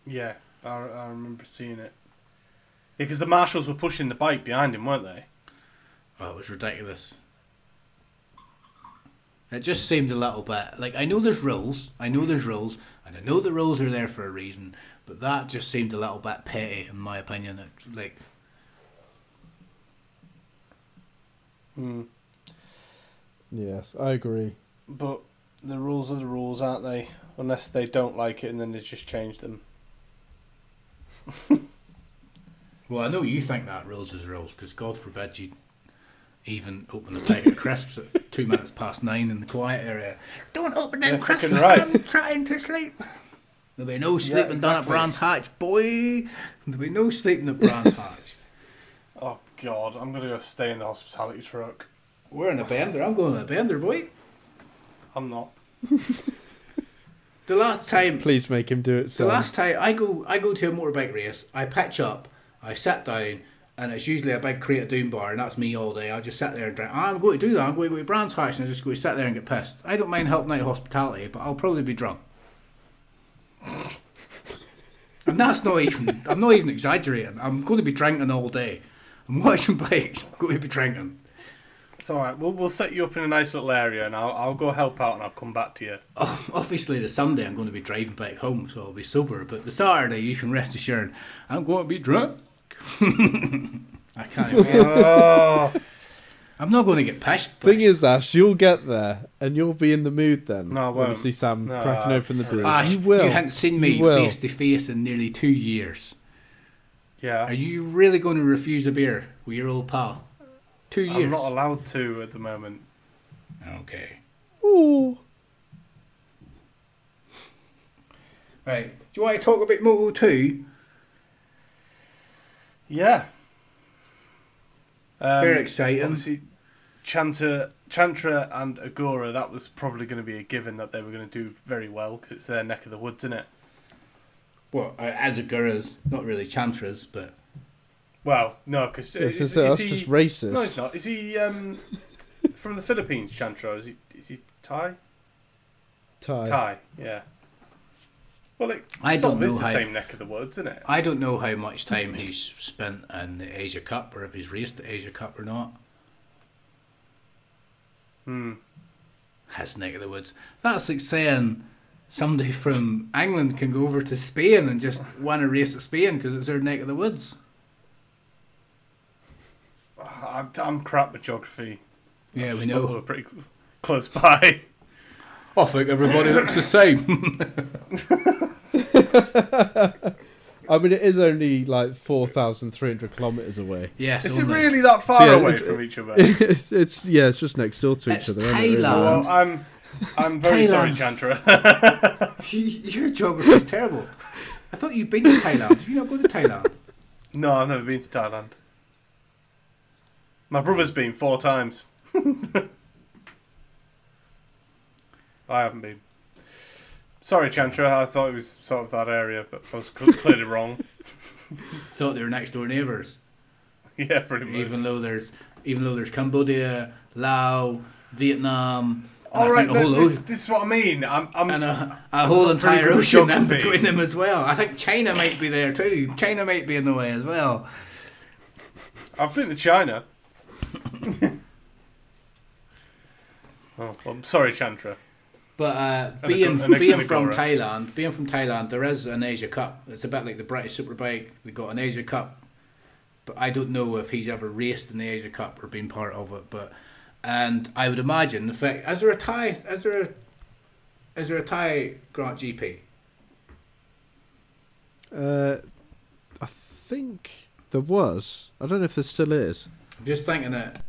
[SPEAKER 2] yeah, I, I remember seeing it. Because the marshals were pushing the bike behind him, weren't they?
[SPEAKER 1] Oh, it was ridiculous. It just seemed a little bit like I know there's rules, I know there's rules, and I know the rules are there for a reason, but that just seemed a little bit petty, in my opinion. It, like,
[SPEAKER 2] Hmm.
[SPEAKER 3] Yes, I agree.
[SPEAKER 2] But the rules are the rules, aren't they? Unless they don't like it and then they just change them. <laughs>
[SPEAKER 1] well, I know you think that rules is rules, because God forbid you even open a bag of crisps at two minutes past nine in the quiet area. Don't open them
[SPEAKER 2] Yeah,
[SPEAKER 1] crisps.
[SPEAKER 2] right.
[SPEAKER 1] I'm trying to sleep. There'll be no sleeping done at
[SPEAKER 2] exactly.
[SPEAKER 1] Brands Hatch, boy. There'll be no sleeping at Brands Hatch. <laughs>
[SPEAKER 2] Oh God, I'm gonna go stay in the hospitality truck.
[SPEAKER 1] We're in a bender. I'm going in a bender, boy.
[SPEAKER 2] I'm not. <laughs>
[SPEAKER 1] The last time
[SPEAKER 3] Please make him do it.
[SPEAKER 1] The last time I go, I go to a motorbike race. I patch up, I sat down, and it's usually a big crate of Doom bar, and that's me all day. I just sat there and drink. Ah, I'm going to do that. I'm going to go to Brands Hatch and I just go to sit there and get pissed. I don't mind helping out hospitality, but I'll probably be drunk. and that's not even. I'm not even exaggerating. I'm going to be drinking all day. I'm watching <laughs> bikes. I'm going to be drinking.
[SPEAKER 2] It's all right. We'll we'll set you up in a nice little area, and I'll I'll go help out, and I'll come back to you.
[SPEAKER 1] Oh, obviously, the Sunday I'm going to be driving back home, so I'll be sober. But the Saturday, you can rest assured, I'm going to be drunk. <laughs> I can't. wait.
[SPEAKER 2] oh
[SPEAKER 1] I'm not going to get pissed.
[SPEAKER 3] Thing is, Ash, you'll get there and you'll be in the mood then.
[SPEAKER 2] No, I won't.
[SPEAKER 3] Obviously, Sam
[SPEAKER 2] No,
[SPEAKER 3] cracking
[SPEAKER 2] I-
[SPEAKER 3] open the beer.
[SPEAKER 1] Ash,
[SPEAKER 3] you will.
[SPEAKER 1] You hadn't seen me
[SPEAKER 3] You
[SPEAKER 1] face to face in nearly two years.
[SPEAKER 2] yeah.
[SPEAKER 1] Are you really going to refuse a beer with your old pal? Two years.
[SPEAKER 2] I'm not allowed to at the moment.
[SPEAKER 1] Okay.
[SPEAKER 3] Ooh.
[SPEAKER 1] Right. Do you want to talk about Moto 2?
[SPEAKER 2] Yeah. Um,
[SPEAKER 1] Very exciting.
[SPEAKER 2] Obviously, Chanta, Chantra and Agora, that was probably going to be a given that they were going to do very well because it's their neck of the woods, isn't it?
[SPEAKER 1] Well, uh, Azaguras, not really Chantras, but
[SPEAKER 2] Well, no, because
[SPEAKER 3] This
[SPEAKER 2] is,
[SPEAKER 3] is, uh, that's
[SPEAKER 2] he,
[SPEAKER 3] just racist.
[SPEAKER 2] No, it's not. Is he um, from the Philippines, Chantra? Is he? Is he Thai?
[SPEAKER 3] Thai.
[SPEAKER 2] Thai, yeah. Well, it
[SPEAKER 1] I
[SPEAKER 2] sort
[SPEAKER 1] don't
[SPEAKER 2] of is
[SPEAKER 1] know
[SPEAKER 2] the
[SPEAKER 1] how-
[SPEAKER 2] same neck of the woods, isn't it?
[SPEAKER 1] I don't know how much time he's spent in the Asia Cup or if he's raced the Asia Cup or not.
[SPEAKER 2] Hmm.
[SPEAKER 1] His neck of the woods. That's like saying somebody from England can go over to Spain and just win a race at Spain because it's their neck of the woods. <laughs>
[SPEAKER 2] I'm, I'm crap with geography.
[SPEAKER 1] Yeah, we
[SPEAKER 2] thought
[SPEAKER 1] know.
[SPEAKER 2] they were pretty close by.
[SPEAKER 1] I think everybody looks the same. <laughs>
[SPEAKER 3] I mean, it is only like 4,300 kilometres away.
[SPEAKER 1] yes,
[SPEAKER 2] Is it
[SPEAKER 1] only.
[SPEAKER 2] really that far
[SPEAKER 3] So, yeah,
[SPEAKER 2] away
[SPEAKER 3] it's-
[SPEAKER 2] from each other? <laughs>
[SPEAKER 3] it's yeah, it's just next door to
[SPEAKER 1] It's
[SPEAKER 3] each other. isn't really?
[SPEAKER 1] Thailand.
[SPEAKER 2] well, I'm, I'm very sorry,
[SPEAKER 1] Chandra.
[SPEAKER 2] Chantra.
[SPEAKER 1] Your geography is terrible. I thought you'd been to Thailand. Have you not gone to Thailand?
[SPEAKER 2] no, I've never been to Thailand. My brother's been four times. <laughs> I haven't been. Sorry, Chantra. I thought it was sort of that area, but I was cl- clearly wrong. <laughs>
[SPEAKER 1] Thought they were next door neighbours. <laughs>
[SPEAKER 2] Yeah, pretty much.
[SPEAKER 1] Even though there's, even though there's Cambodia, Laos, Vietnam, and
[SPEAKER 2] All right, but this, this is what I mean. I'm, I'm,
[SPEAKER 1] and a, a whole entire ocean in between them as well. I think China might be there too. China might be in the way as well.
[SPEAKER 2] I've been to China. <laughs> oh, well, I'm sorry, Chantra.
[SPEAKER 1] But uh,
[SPEAKER 2] And a
[SPEAKER 1] being
[SPEAKER 2] and a-
[SPEAKER 1] being
[SPEAKER 2] a
[SPEAKER 1] from
[SPEAKER 2] Gora.
[SPEAKER 1] Thailand, being from Thailand, there is an Asia Cup. It's a bit like the British Superbike. They got an Asia Cup, but I don't know if he's ever raced in the Asia Cup or been part of it. But and I would imagine the fact is there a Thai is there a is there a Thai Grant GP?
[SPEAKER 3] Uh, I think there was. I don't know if there still is.
[SPEAKER 1] I'm just thinking that.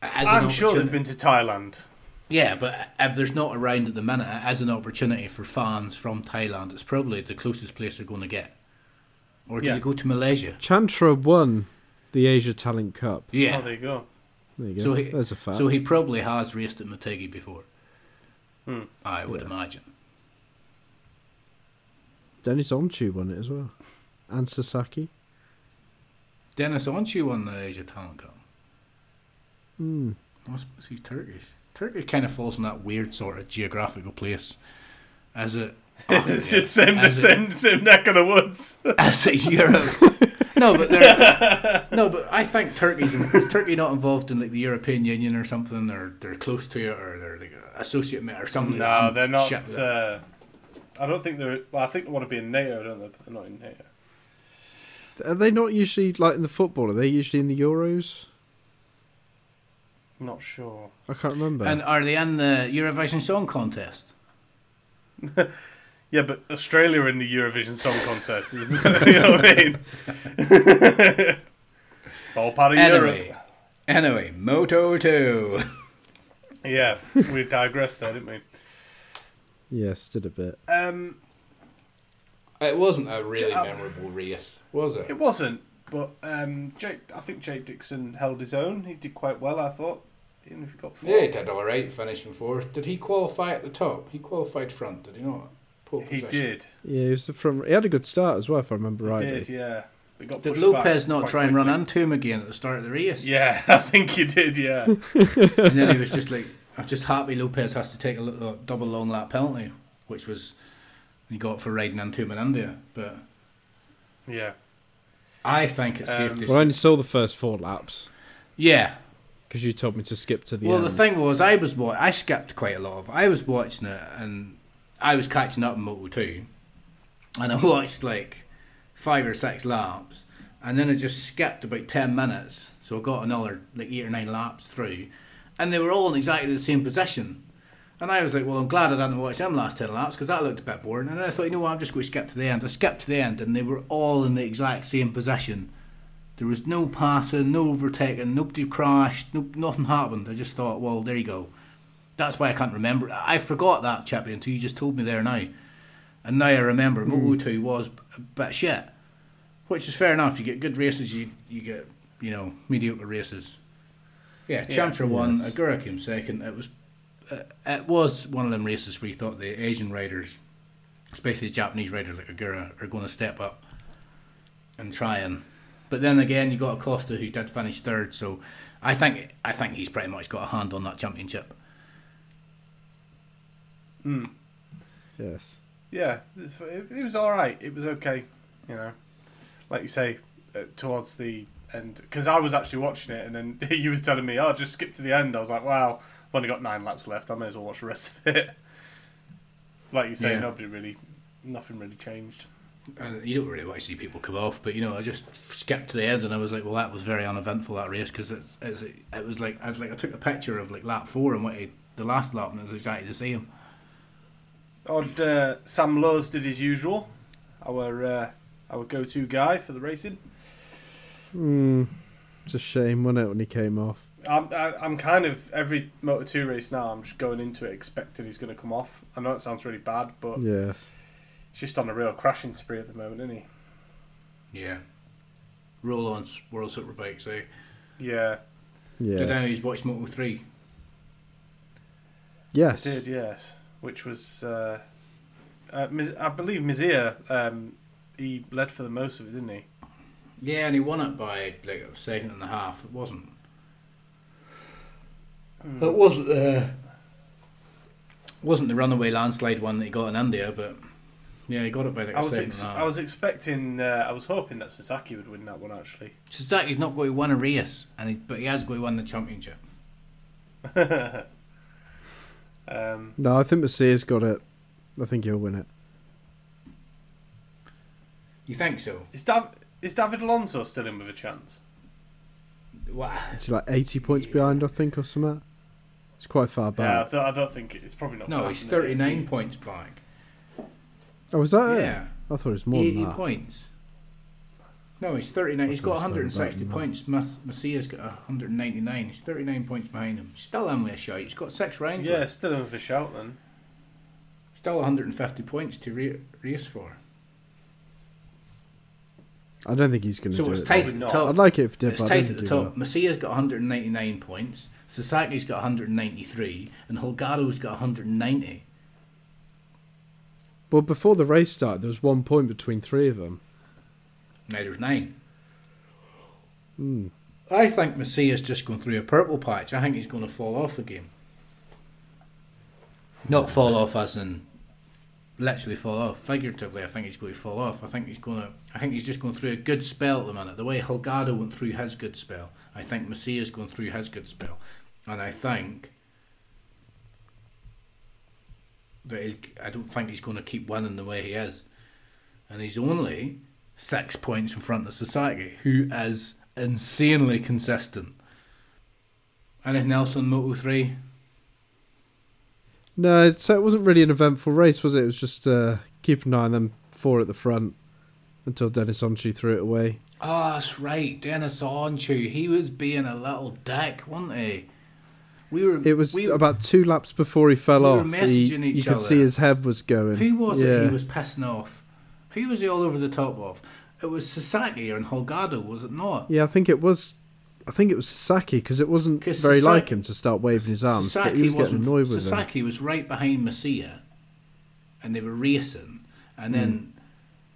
[SPEAKER 1] As
[SPEAKER 2] I'm sure they've been to Thailand.
[SPEAKER 1] Yeah, but if there's not around at the minute, as an opportunity for fans from Thailand, it's probably the closest place they're going to get. Or do
[SPEAKER 2] Yeah.
[SPEAKER 1] they go to Malaysia?
[SPEAKER 3] Chantra won the Asia Talent Cup.
[SPEAKER 1] Yeah.
[SPEAKER 2] Oh, there you go.
[SPEAKER 3] There you go.
[SPEAKER 1] So he-
[SPEAKER 3] There's a fact.
[SPEAKER 1] So he probably has raced at Motegi before.
[SPEAKER 2] Hmm.
[SPEAKER 1] I would
[SPEAKER 3] Yeah.
[SPEAKER 1] imagine.
[SPEAKER 3] Deniz Öncü won it as well. And Sasaki.
[SPEAKER 1] Dennis aren't you on the Asia Talent Cup.
[SPEAKER 3] Hmm.
[SPEAKER 1] I suppose he's Turkish. Turkey kind of falls in that weird sort of geographical place. As it. <laughs> oh,
[SPEAKER 2] it's
[SPEAKER 1] yeah.
[SPEAKER 2] just same, the
[SPEAKER 1] As it-
[SPEAKER 2] same, same neck of the woods. <laughs>
[SPEAKER 1] as a Europe. <laughs> No, but they're, no, but I think Turkey's is Turkey not involved in like the European Union or something, or they're close to it, or they're like associate member or something.
[SPEAKER 2] No,
[SPEAKER 1] I'm
[SPEAKER 2] they're not.
[SPEAKER 1] shit with it.
[SPEAKER 2] Uh, I don't think they're. Well, I think they want to be in NATO, don't they? But they're not in NATO.
[SPEAKER 3] Are they not usually like in the football? Are they usually in the Euros?
[SPEAKER 2] Not sure.
[SPEAKER 3] I can't remember.
[SPEAKER 1] and are they in the Eurovision Song Contest? <laughs>
[SPEAKER 2] Yeah, but Australia are in the Eurovision Song Contest. <laughs> you know what I mean? <laughs> All part of
[SPEAKER 1] Anyway,
[SPEAKER 2] Europe.
[SPEAKER 1] anyway, Moto Two.
[SPEAKER 2] Yeah, we digressed there, didn't we?
[SPEAKER 3] yes, did a bit.
[SPEAKER 2] Um,
[SPEAKER 1] It wasn't a really
[SPEAKER 2] Uh,
[SPEAKER 1] memorable race, was it?
[SPEAKER 2] it wasn't, but um, Jake. I think Jake Dixon held his own. He did quite well, I thought. Even if he got fourth.
[SPEAKER 1] Yeah, he did all right, finishing fourth. Did he qualify at the top? He qualified front, did he not? Pole
[SPEAKER 2] he did.
[SPEAKER 3] Yeah, he was the front. He had a good start as well, if I remember
[SPEAKER 2] He
[SPEAKER 3] rightly.
[SPEAKER 2] did. Yeah. We got
[SPEAKER 1] Did Lopez not try and run
[SPEAKER 2] quickly.
[SPEAKER 1] into him again at the start of the race?
[SPEAKER 2] Yeah, <laughs> I think he did. Yeah. <laughs>
[SPEAKER 1] and then he was just like, I'm just happy Lopez has to take a little double long lap penalty, which was he got for riding into him India. But
[SPEAKER 2] yeah.
[SPEAKER 1] I think it's safe
[SPEAKER 2] Um,
[SPEAKER 1] to
[SPEAKER 3] Well, I only saw the first four laps
[SPEAKER 1] Yeah.
[SPEAKER 3] because you told me to skip to the
[SPEAKER 1] well,
[SPEAKER 3] end.
[SPEAKER 1] the thing was, I was wa- I skipped quite a lot of. I was watching it, and I was catching up in Moto Two, and I <laughs> watched like five or six laps, and then I just skipped about ten minutes, so I got another like eight or nine laps through, and they were all in exactly the same position. And I was like, well, I'm glad I didn't watch them last 10 laps because that looked a bit boring. And then I thought, you know what, I'm just going to skip to the end. I skipped to the end and they were all in the exact same position. There was no passing, no overtaking, nobody crashed, no, nothing happened. I just thought, well, there you go. That's why I can't remember. I forgot that, Chippy, until you just told me there now. And now I remember hmm. Moto 2 was a bit shit. Which is fair enough. You get good races, you you get, you know, mediocre races. Yeah,
[SPEAKER 2] Yeah.
[SPEAKER 1] Won,
[SPEAKER 3] Yes.
[SPEAKER 1] Agura came second. It was it was one of them races where you thought the Asian riders, especially the Japanese riders like Agura, are going to step up and try and. But then again, you got Acosta who did finish third, so I think I think he's pretty much got a hand on that championship.
[SPEAKER 2] Hmm.
[SPEAKER 3] yes.
[SPEAKER 2] Yeah, it was, it, it was all right. It was okay, you know. Like you say, uh, towards the end, because I was actually watching it, and then <laughs> you were telling me, "Oh, just skip to the end." I was like, "Wow, I've only got nine laps left. I may as well watch the rest of it." Like you say,
[SPEAKER 1] Yeah.
[SPEAKER 2] nobody really, nothing really changed.
[SPEAKER 1] And you don't really want to see people come off, but you know, I just skipped to the end, and I was like, "Well, that was very uneventful that race because it's, it's it was like I was like I took a picture of like lap four and what he, the last lap, and it was exactly the same."
[SPEAKER 2] Odd uh, Sam Lowes did his usual, our uh, our go-to guy for the racing.
[SPEAKER 3] Hmm. It's a shame, wasn't it, when he came off?
[SPEAKER 2] I'm I, I'm kind of every Moto Two race now. I'm just going into it expecting he's going to come off. I know it sounds really bad, but
[SPEAKER 3] Yes.
[SPEAKER 2] he's just on a real crashing spree at the moment, isn't he?
[SPEAKER 1] Yeah. Roll on World Superbikes, eh?
[SPEAKER 2] Yeah, Yeah.
[SPEAKER 1] Did
[SPEAKER 3] Yes.
[SPEAKER 1] he's watched Moto 3?
[SPEAKER 3] Yes.
[SPEAKER 2] did yes, which was uh, uh, I believe Masia. Um, he led for the most of it, didn't he?
[SPEAKER 1] Yeah, and he won it by like a second and a half. It wasn't. It wasn't the. Wasn't the runaway landslide one that he got in India, but yeah, he got it by like a
[SPEAKER 2] I was ex-
[SPEAKER 1] and a
[SPEAKER 2] I
[SPEAKER 1] half.
[SPEAKER 2] was expecting. Uh, I was hoping that Sasaki would win that one actually. <laughs>
[SPEAKER 1] Suzuki's not going to win a race, and he, but he has going to win the championship.
[SPEAKER 2] um,
[SPEAKER 3] No, I think Masia's got it. I think he'll win it.
[SPEAKER 1] You think so?
[SPEAKER 2] is Dav- is David Alonso still in with a chance?
[SPEAKER 1] Wow.
[SPEAKER 3] It's like 80 points behind, I think, or something. It's quite far
[SPEAKER 2] Yeah, I,
[SPEAKER 3] back.
[SPEAKER 2] th- I don't think it's probably not.
[SPEAKER 1] No,
[SPEAKER 2] gonna
[SPEAKER 1] he's
[SPEAKER 2] happen, is it?
[SPEAKER 1] 39 points back.
[SPEAKER 3] Oh, was that it?
[SPEAKER 1] Yeah,
[SPEAKER 3] I thought it was more
[SPEAKER 1] 80
[SPEAKER 3] than that.
[SPEAKER 1] points. No, he's 39. He's
[SPEAKER 3] I
[SPEAKER 1] got
[SPEAKER 3] thought it was
[SPEAKER 1] 160 points. Mas- Masia's got 199. He's 39 points behind him. Still in with a shot. He's got six rounds.
[SPEAKER 2] Yeah,
[SPEAKER 1] left.
[SPEAKER 2] still in with a shout then.
[SPEAKER 1] Still 150 points to ra- race for.
[SPEAKER 3] I don't think he's going to
[SPEAKER 1] So
[SPEAKER 3] do
[SPEAKER 1] it's
[SPEAKER 3] it.
[SPEAKER 1] tight at the top.
[SPEAKER 3] I'd like it if did,
[SPEAKER 1] It's
[SPEAKER 3] I
[SPEAKER 1] tight at the
[SPEAKER 3] think he will.
[SPEAKER 1] top. Masia's got 199 points. Sasaki's got 193, and Holgado's got 190.
[SPEAKER 3] Well, before the race started, there was one point between three of them.
[SPEAKER 1] Now there's nine.
[SPEAKER 3] Hmm.
[SPEAKER 1] I think Masia's just going through a purple patch. I think he's going to fall off again. Not fall off as in literally fall off. Figuratively, I think he's going to fall off. I think he's going to. I think he's just going through a good spell at the minute. The way Holgado went through his good spell, I think Masia's going through his good spell, and I think that he, I don't think he's going to keep winning the way he is, and he's only six points in front of Sasaki, who is insanely consistent. Anything else on Moto three?
[SPEAKER 3] No, so it wasn't really an eventful race, was it? It was just uh, keep an eye on them four at the front until Deniz Öncü threw it away.
[SPEAKER 1] Oh, that's right, Deniz Öncü. He was being a little dick, wasn't he? We were.
[SPEAKER 3] It was
[SPEAKER 1] we,
[SPEAKER 3] about two laps before he fell
[SPEAKER 1] we were
[SPEAKER 3] off.
[SPEAKER 1] messaging
[SPEAKER 3] He-
[SPEAKER 1] each
[SPEAKER 3] you could see his head was going.
[SPEAKER 1] Who was
[SPEAKER 3] yeah.
[SPEAKER 1] it he was pissing off? Who was he all over the top of? It was Sasaki and Holgado, was it not?
[SPEAKER 3] Yeah, I think it was. I think it was Sasaki because it wasn't very
[SPEAKER 1] Sasaki-
[SPEAKER 3] like him to start waving his arms, but he was getting annoyed with him.
[SPEAKER 1] Sasaki was right behind Masia, and they were racing. And then
[SPEAKER 3] Hmm.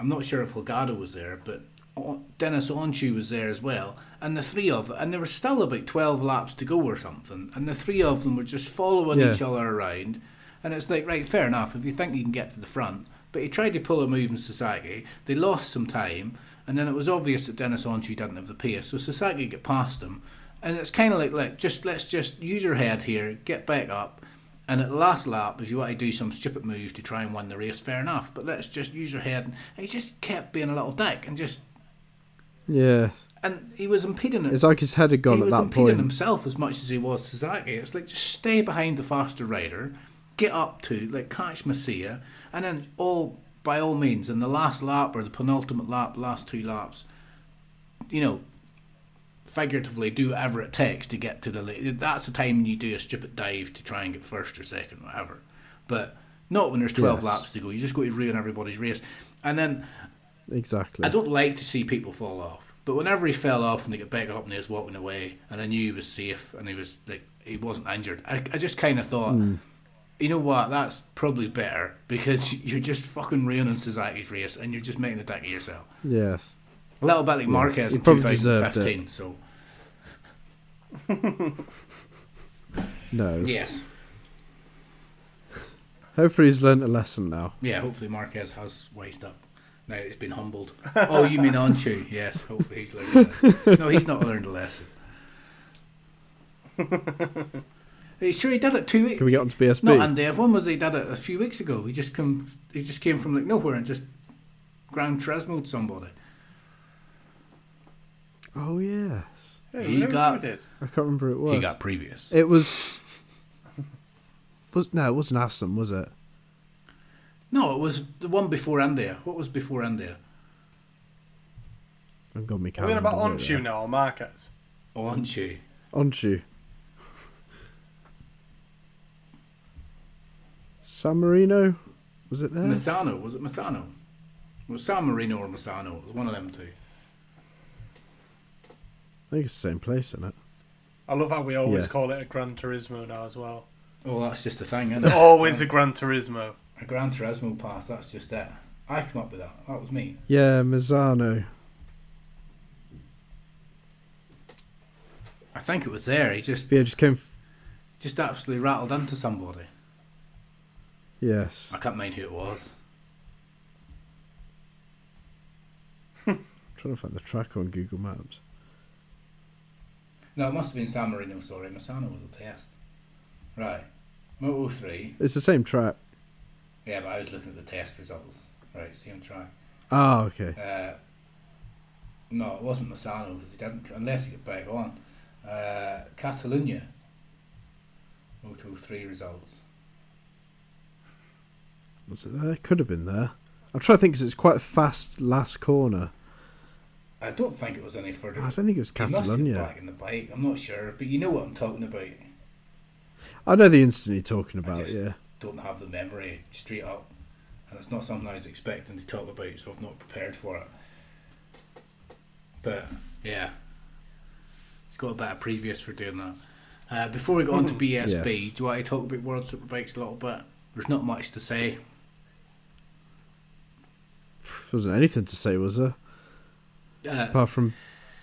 [SPEAKER 1] I'm not sure if Holgado was there, but Deniz Öncü was there as well. And the three of and there were still about twelve laps to go or something. And the three of them were just following
[SPEAKER 3] Yeah.
[SPEAKER 1] each other around. And it's like, right, fair enough. If you think you can get to the front, but he tried to pull a move in Sasaki. They lost some time, and then it was obvious that Deniz Öncü didn't have the pace. So Sasaki get past him, and it's kind of like, like, just let's just use your head here, get back up, and at the last lap, if you want to do some stupid move to try and win the race, fair enough. But let's just use your head. And he just kept being a little dick, and just
[SPEAKER 3] Yeah,
[SPEAKER 1] and he was impeding it.
[SPEAKER 3] it's like his head had gone
[SPEAKER 1] he
[SPEAKER 3] at
[SPEAKER 1] was
[SPEAKER 3] that
[SPEAKER 1] impeding himself as much as he was Sasaki. It's like just stay behind the faster rider, get up to like catch Masia, and then all by all means in the last lap or the penultimate lap, last two laps, you know, figuratively do whatever it takes to get to the late. That's the time you do a stupid dive to try and get first or second, whatever. But not when there's twelve
[SPEAKER 3] Yes.
[SPEAKER 1] laps to go. You just go to ruin everybody's race, and then.
[SPEAKER 3] Exactly.
[SPEAKER 1] I don't like to see people fall off, but whenever he fell off and they got back up and he was walking away, and I knew he was safe and he was like he wasn't injured, I, I just kind of thought, hmm. You know what, that's probably better because <laughs> you're just fucking ruining Suzuki's race and you're just making a dick of yourself.
[SPEAKER 3] Yes.
[SPEAKER 1] A little bit like Marquez
[SPEAKER 3] he
[SPEAKER 1] in
[SPEAKER 3] probably deserved
[SPEAKER 1] 2015. So
[SPEAKER 3] No.
[SPEAKER 1] yes,
[SPEAKER 3] Hopefully he's learned a lesson now.
[SPEAKER 1] yeah, hopefully Marquez has wised up. Now he's been humbled. <laughs> Oh, you mean Öncü? Yes, hopefully he's learned a lesson. No, he's not learned a lesson. <laughs> Are you sure he did it two weeks?
[SPEAKER 3] Can we get onto BSB?
[SPEAKER 1] No, and uh, when was he did it? A few weeks ago. He just come. He just came from like nowhere and just Gran Turismo'd somebody.
[SPEAKER 3] oh yes.
[SPEAKER 2] Yeah,
[SPEAKER 1] He
[SPEAKER 2] whoever
[SPEAKER 1] got-
[SPEAKER 2] did.
[SPEAKER 3] I can't remember who it was.
[SPEAKER 1] He got previous.
[SPEAKER 3] It was. Was no, it wasn't Assen, was it?
[SPEAKER 1] no, it was the one before India. What was before India?
[SPEAKER 3] I've got me
[SPEAKER 2] Are we
[SPEAKER 3] calendar.
[SPEAKER 2] on about
[SPEAKER 3] right
[SPEAKER 2] Öncü
[SPEAKER 3] there.
[SPEAKER 2] now or Marquez?
[SPEAKER 1] Öncü.
[SPEAKER 3] Öncü. San Marino, was it there?
[SPEAKER 1] Misano. Was it Misano? It was San Marino or Misano. It was one of them two.
[SPEAKER 3] I think it's the same place, isn't it?
[SPEAKER 2] I love how we always
[SPEAKER 3] Yeah.
[SPEAKER 2] call it a Gran Turismo now as well.
[SPEAKER 1] Oh, that's just the thing,
[SPEAKER 2] It's
[SPEAKER 1] isn't it?
[SPEAKER 2] always a Gran Turismo.
[SPEAKER 1] A Gran Turismo pass. That's just it. I come up with that. That was me.
[SPEAKER 3] Yeah, Misano.
[SPEAKER 1] I think it was there. He just
[SPEAKER 3] Yeah, just came. F-
[SPEAKER 1] just absolutely rattled into somebody.
[SPEAKER 3] Yes.
[SPEAKER 1] I can't mind who it was. <laughs>
[SPEAKER 3] trying to find the track on Google Maps.
[SPEAKER 1] No, it must have been San Marino, sorry. Misano was a test. Right. Moto 3.
[SPEAKER 3] It's the same track.
[SPEAKER 1] Yeah, but I was looking at the test results. Right, same track.
[SPEAKER 3] Oh, okay.
[SPEAKER 1] Uh, no, it wasn't Misano because he didn't, unless he got back on. Uh, Catalunya. Moto 3 results.
[SPEAKER 3] Was it there? Could have been there. I'm trying to think because it's quite a fast last corner.
[SPEAKER 1] I don't think it was any further.
[SPEAKER 3] I don't think it was
[SPEAKER 1] He
[SPEAKER 3] Catalonia.
[SPEAKER 1] back in the bike. I'm not sure, but you know what I'm talking about.
[SPEAKER 3] I know the instant you're talking
[SPEAKER 1] I
[SPEAKER 3] about.
[SPEAKER 1] just-
[SPEAKER 3] Yeah.
[SPEAKER 1] Don't have the memory straight up, and it's not something I was expecting to talk about, so I've not prepared for it. But yeah, it's got a bit of previous for doing that. Uh, before we go on to BSB, <laughs>
[SPEAKER 3] Yes.
[SPEAKER 1] do you want to talk about World Superbikes a little bit? There's not much to say.
[SPEAKER 3] There wasn't anything to say, was there?
[SPEAKER 1] Uh,
[SPEAKER 3] Apart from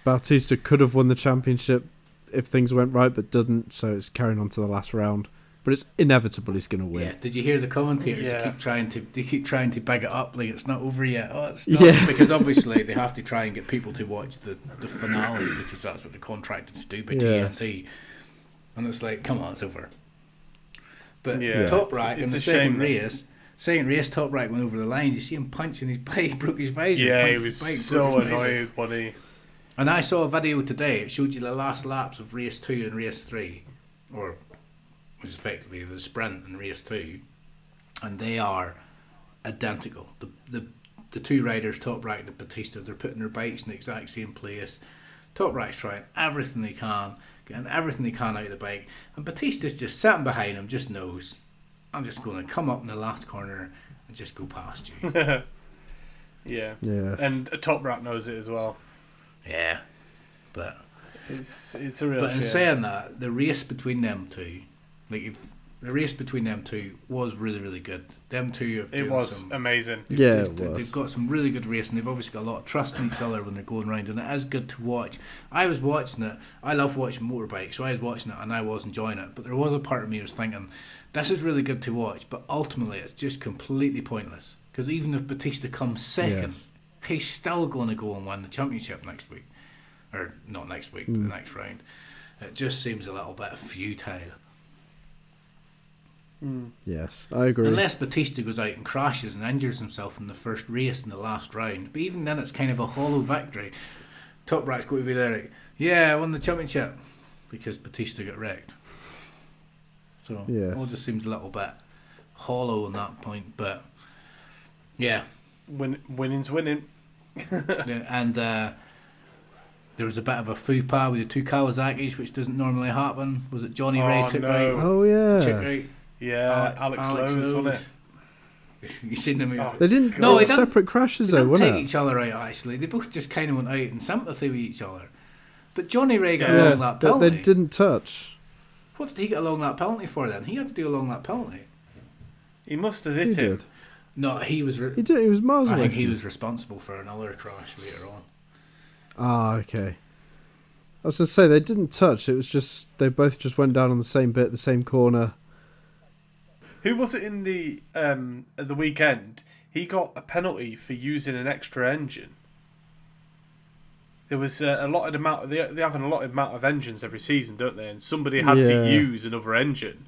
[SPEAKER 3] Bautista could have won the championship if things went right, but didn't. So it's carrying on to the last round. but it's inevitable he's going to win.
[SPEAKER 1] Yeah. Did you hear the commentators
[SPEAKER 2] Yeah.
[SPEAKER 1] keep trying to they keep trying to bag it up like it's not over yet? Oh, it's not.
[SPEAKER 3] Yeah.
[SPEAKER 1] because <laughs> obviously they have to try and get people to watch the, the finale because that's what they're contracted to do by
[SPEAKER 3] Yeah.
[SPEAKER 1] TNT. And it's like, come on, it's over. But
[SPEAKER 2] Yeah.
[SPEAKER 1] Top
[SPEAKER 2] It's-
[SPEAKER 1] Rack and
[SPEAKER 2] it's
[SPEAKER 1] the
[SPEAKER 2] a
[SPEAKER 1] second
[SPEAKER 2] shame that-
[SPEAKER 1] race, second race Toprak went over the line. You see him punching his <laughs> bike, broke his visor.
[SPEAKER 2] Yeah, he was
[SPEAKER 1] bike,
[SPEAKER 2] so annoyed he.
[SPEAKER 1] And I saw a video today. It showed you the last laps of race two and race three, or which is effectively the sprint and race two, and they are identical. The the the two riders, Toprak and Bautista, they're putting their bikes in the exact same place. Toprak's trying everything they can, getting everything they can out of the bike, and Bautista's just sitting behind him, just knows, I'm just going to come up in the last corner and just go past you. <laughs>
[SPEAKER 2] Yeah.
[SPEAKER 3] Yeah.
[SPEAKER 2] And a top rat knows it as well.
[SPEAKER 1] yeah, but
[SPEAKER 2] It's it's a real
[SPEAKER 1] But in
[SPEAKER 2] shame.
[SPEAKER 1] saying that, the race between them two, like if the race between them two was really really good. Them two have
[SPEAKER 2] it was
[SPEAKER 1] some,
[SPEAKER 2] amazing.
[SPEAKER 1] they've,
[SPEAKER 3] Yeah,
[SPEAKER 1] they've,
[SPEAKER 3] it
[SPEAKER 1] they've got some really good racing. They've obviously got a lot of trust in each other when they're going around, and it is good to watch. I was watching it. I love watching motorbikes, so I was watching it and I was enjoying it. But there was a part of me was thinking, this is really good to watch, but ultimately it's just completely pointless. Because even if Bautista comes second,
[SPEAKER 3] Yes.
[SPEAKER 1] he's still going to go and win the championship next week, or not next week,
[SPEAKER 3] Mm.
[SPEAKER 1] the next round. It just seems a little bit futile.
[SPEAKER 2] Mm.
[SPEAKER 3] Yes, I agree.
[SPEAKER 1] Unless Bautista goes out and crashes and injures himself in the first race in the last round. But even then, it's kind of a hollow victory. Toprak's going to be there like, yeah, I won the championship because Bautista got wrecked. So
[SPEAKER 3] Yes.
[SPEAKER 1] it all just seems a little bit hollow on that point. But yeah,
[SPEAKER 2] Win, winning's winning. <laughs>
[SPEAKER 1] Yeah, and uh, there was a bit of a faux pas with the two Kawasaki's, which doesn't normally happen. Was it Johnny Rea
[SPEAKER 2] Oh,
[SPEAKER 1] took
[SPEAKER 2] no.
[SPEAKER 1] right?
[SPEAKER 3] oh yeah.
[SPEAKER 1] Took right?
[SPEAKER 2] Yeah,
[SPEAKER 1] Ale-
[SPEAKER 2] Alex, Lowes, wasn't it? <laughs>
[SPEAKER 1] you seen them?
[SPEAKER 2] Oh,
[SPEAKER 3] They didn't.
[SPEAKER 1] No,
[SPEAKER 3] No,
[SPEAKER 1] he
[SPEAKER 3] separate crashes
[SPEAKER 1] They
[SPEAKER 3] though,
[SPEAKER 1] didn't
[SPEAKER 3] wasn't
[SPEAKER 1] take
[SPEAKER 3] it?
[SPEAKER 1] each other out actually. They both just kind of went out in sympathy with each other. But Johnny Rea got a
[SPEAKER 3] Yeah,
[SPEAKER 1] long lap
[SPEAKER 3] they,
[SPEAKER 1] penalty.
[SPEAKER 3] they didn't touch.
[SPEAKER 1] What did he get along that penalty for then? He had to do along that penalty.
[SPEAKER 2] He must have
[SPEAKER 3] He
[SPEAKER 2] hit him.
[SPEAKER 3] did.
[SPEAKER 1] No, he was. Re-
[SPEAKER 3] He did. He was miles
[SPEAKER 1] I
[SPEAKER 3] away.
[SPEAKER 1] think he was responsible for another crash later on.
[SPEAKER 3] Ah, okay. I was gonna say they didn't touch. It was just they both just went down on the same bit, the same corner.
[SPEAKER 2] Who was it in the um at the weekend? He got a penalty for using an extra engine. There was uh, a allotted amount. They, they have an allotted amount of engines every season, don't they? And somebody had
[SPEAKER 3] Yeah.
[SPEAKER 2] to use another engine,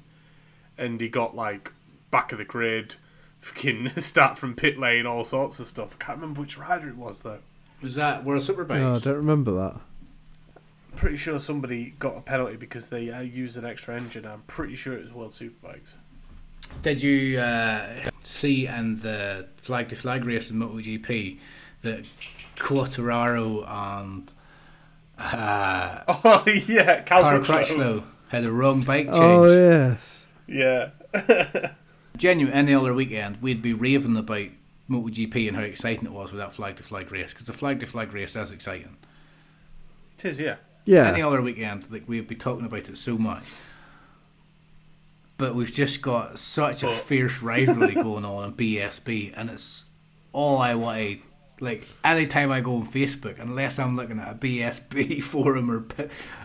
[SPEAKER 2] and he got like back of the grid, fucking <laughs> start from pit lane, all sorts of stuff. I can't remember which rider it was though.
[SPEAKER 1] Was that World Superbikes?
[SPEAKER 3] Oh, I don't remember that.
[SPEAKER 2] Pretty sure somebody got a penalty because they uh, used an extra engine. I'm pretty sure it was World Superbikes.
[SPEAKER 1] Did you uh, see and the flag to flag race in MotoGP that Quartararo and uh, <laughs>
[SPEAKER 2] Oh yeah, Cal
[SPEAKER 1] Carl
[SPEAKER 2] Crutchlow.
[SPEAKER 1] Crutchlow had a wrong bike change?
[SPEAKER 3] Oh yes.
[SPEAKER 2] Yeah. <laughs>
[SPEAKER 1] Genuine, any other weekend, we'd be raving about MotoGP and how exciting it was with that flag to flag race because the flag to flag race is exciting.
[SPEAKER 2] It is, yeah.
[SPEAKER 3] Yeah.
[SPEAKER 1] Any other weekend, like we'd be talking about it so much. But we've just got such a fierce rivalry <laughs> going on in BSB, and it's all I want. Like anytime I go on Facebook, unless I'm looking at a BSB <laughs> forum or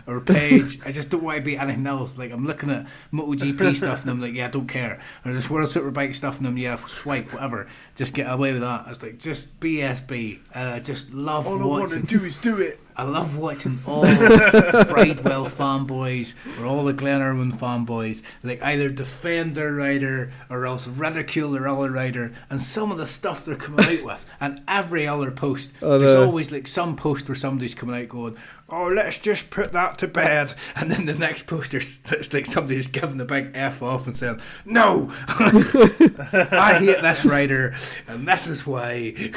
[SPEAKER 1] or page, I just don't want to be anything else. Like I'm looking at MotoGP stuff, and I'm like, yeah, I don't care. Or this World Superbike stuff, and I'm yeah, swipe whatever, just get away with that. It's like just BSB, and I just love
[SPEAKER 2] All I want to do is do it.
[SPEAKER 1] I love watching <laughs> all the Bridewell fanboys or all the Glenn Irwin fanboys like either defend their rider or else ridicule their other rider and some of the stuff they're coming out with. <laughs> And every other post
[SPEAKER 3] I
[SPEAKER 1] there's always like some post where somebody's coming out going oh let's just put that to bed. <laughs> And then the next poster it's like somebody's giving the big F off and saying no! I hate this rider and this is why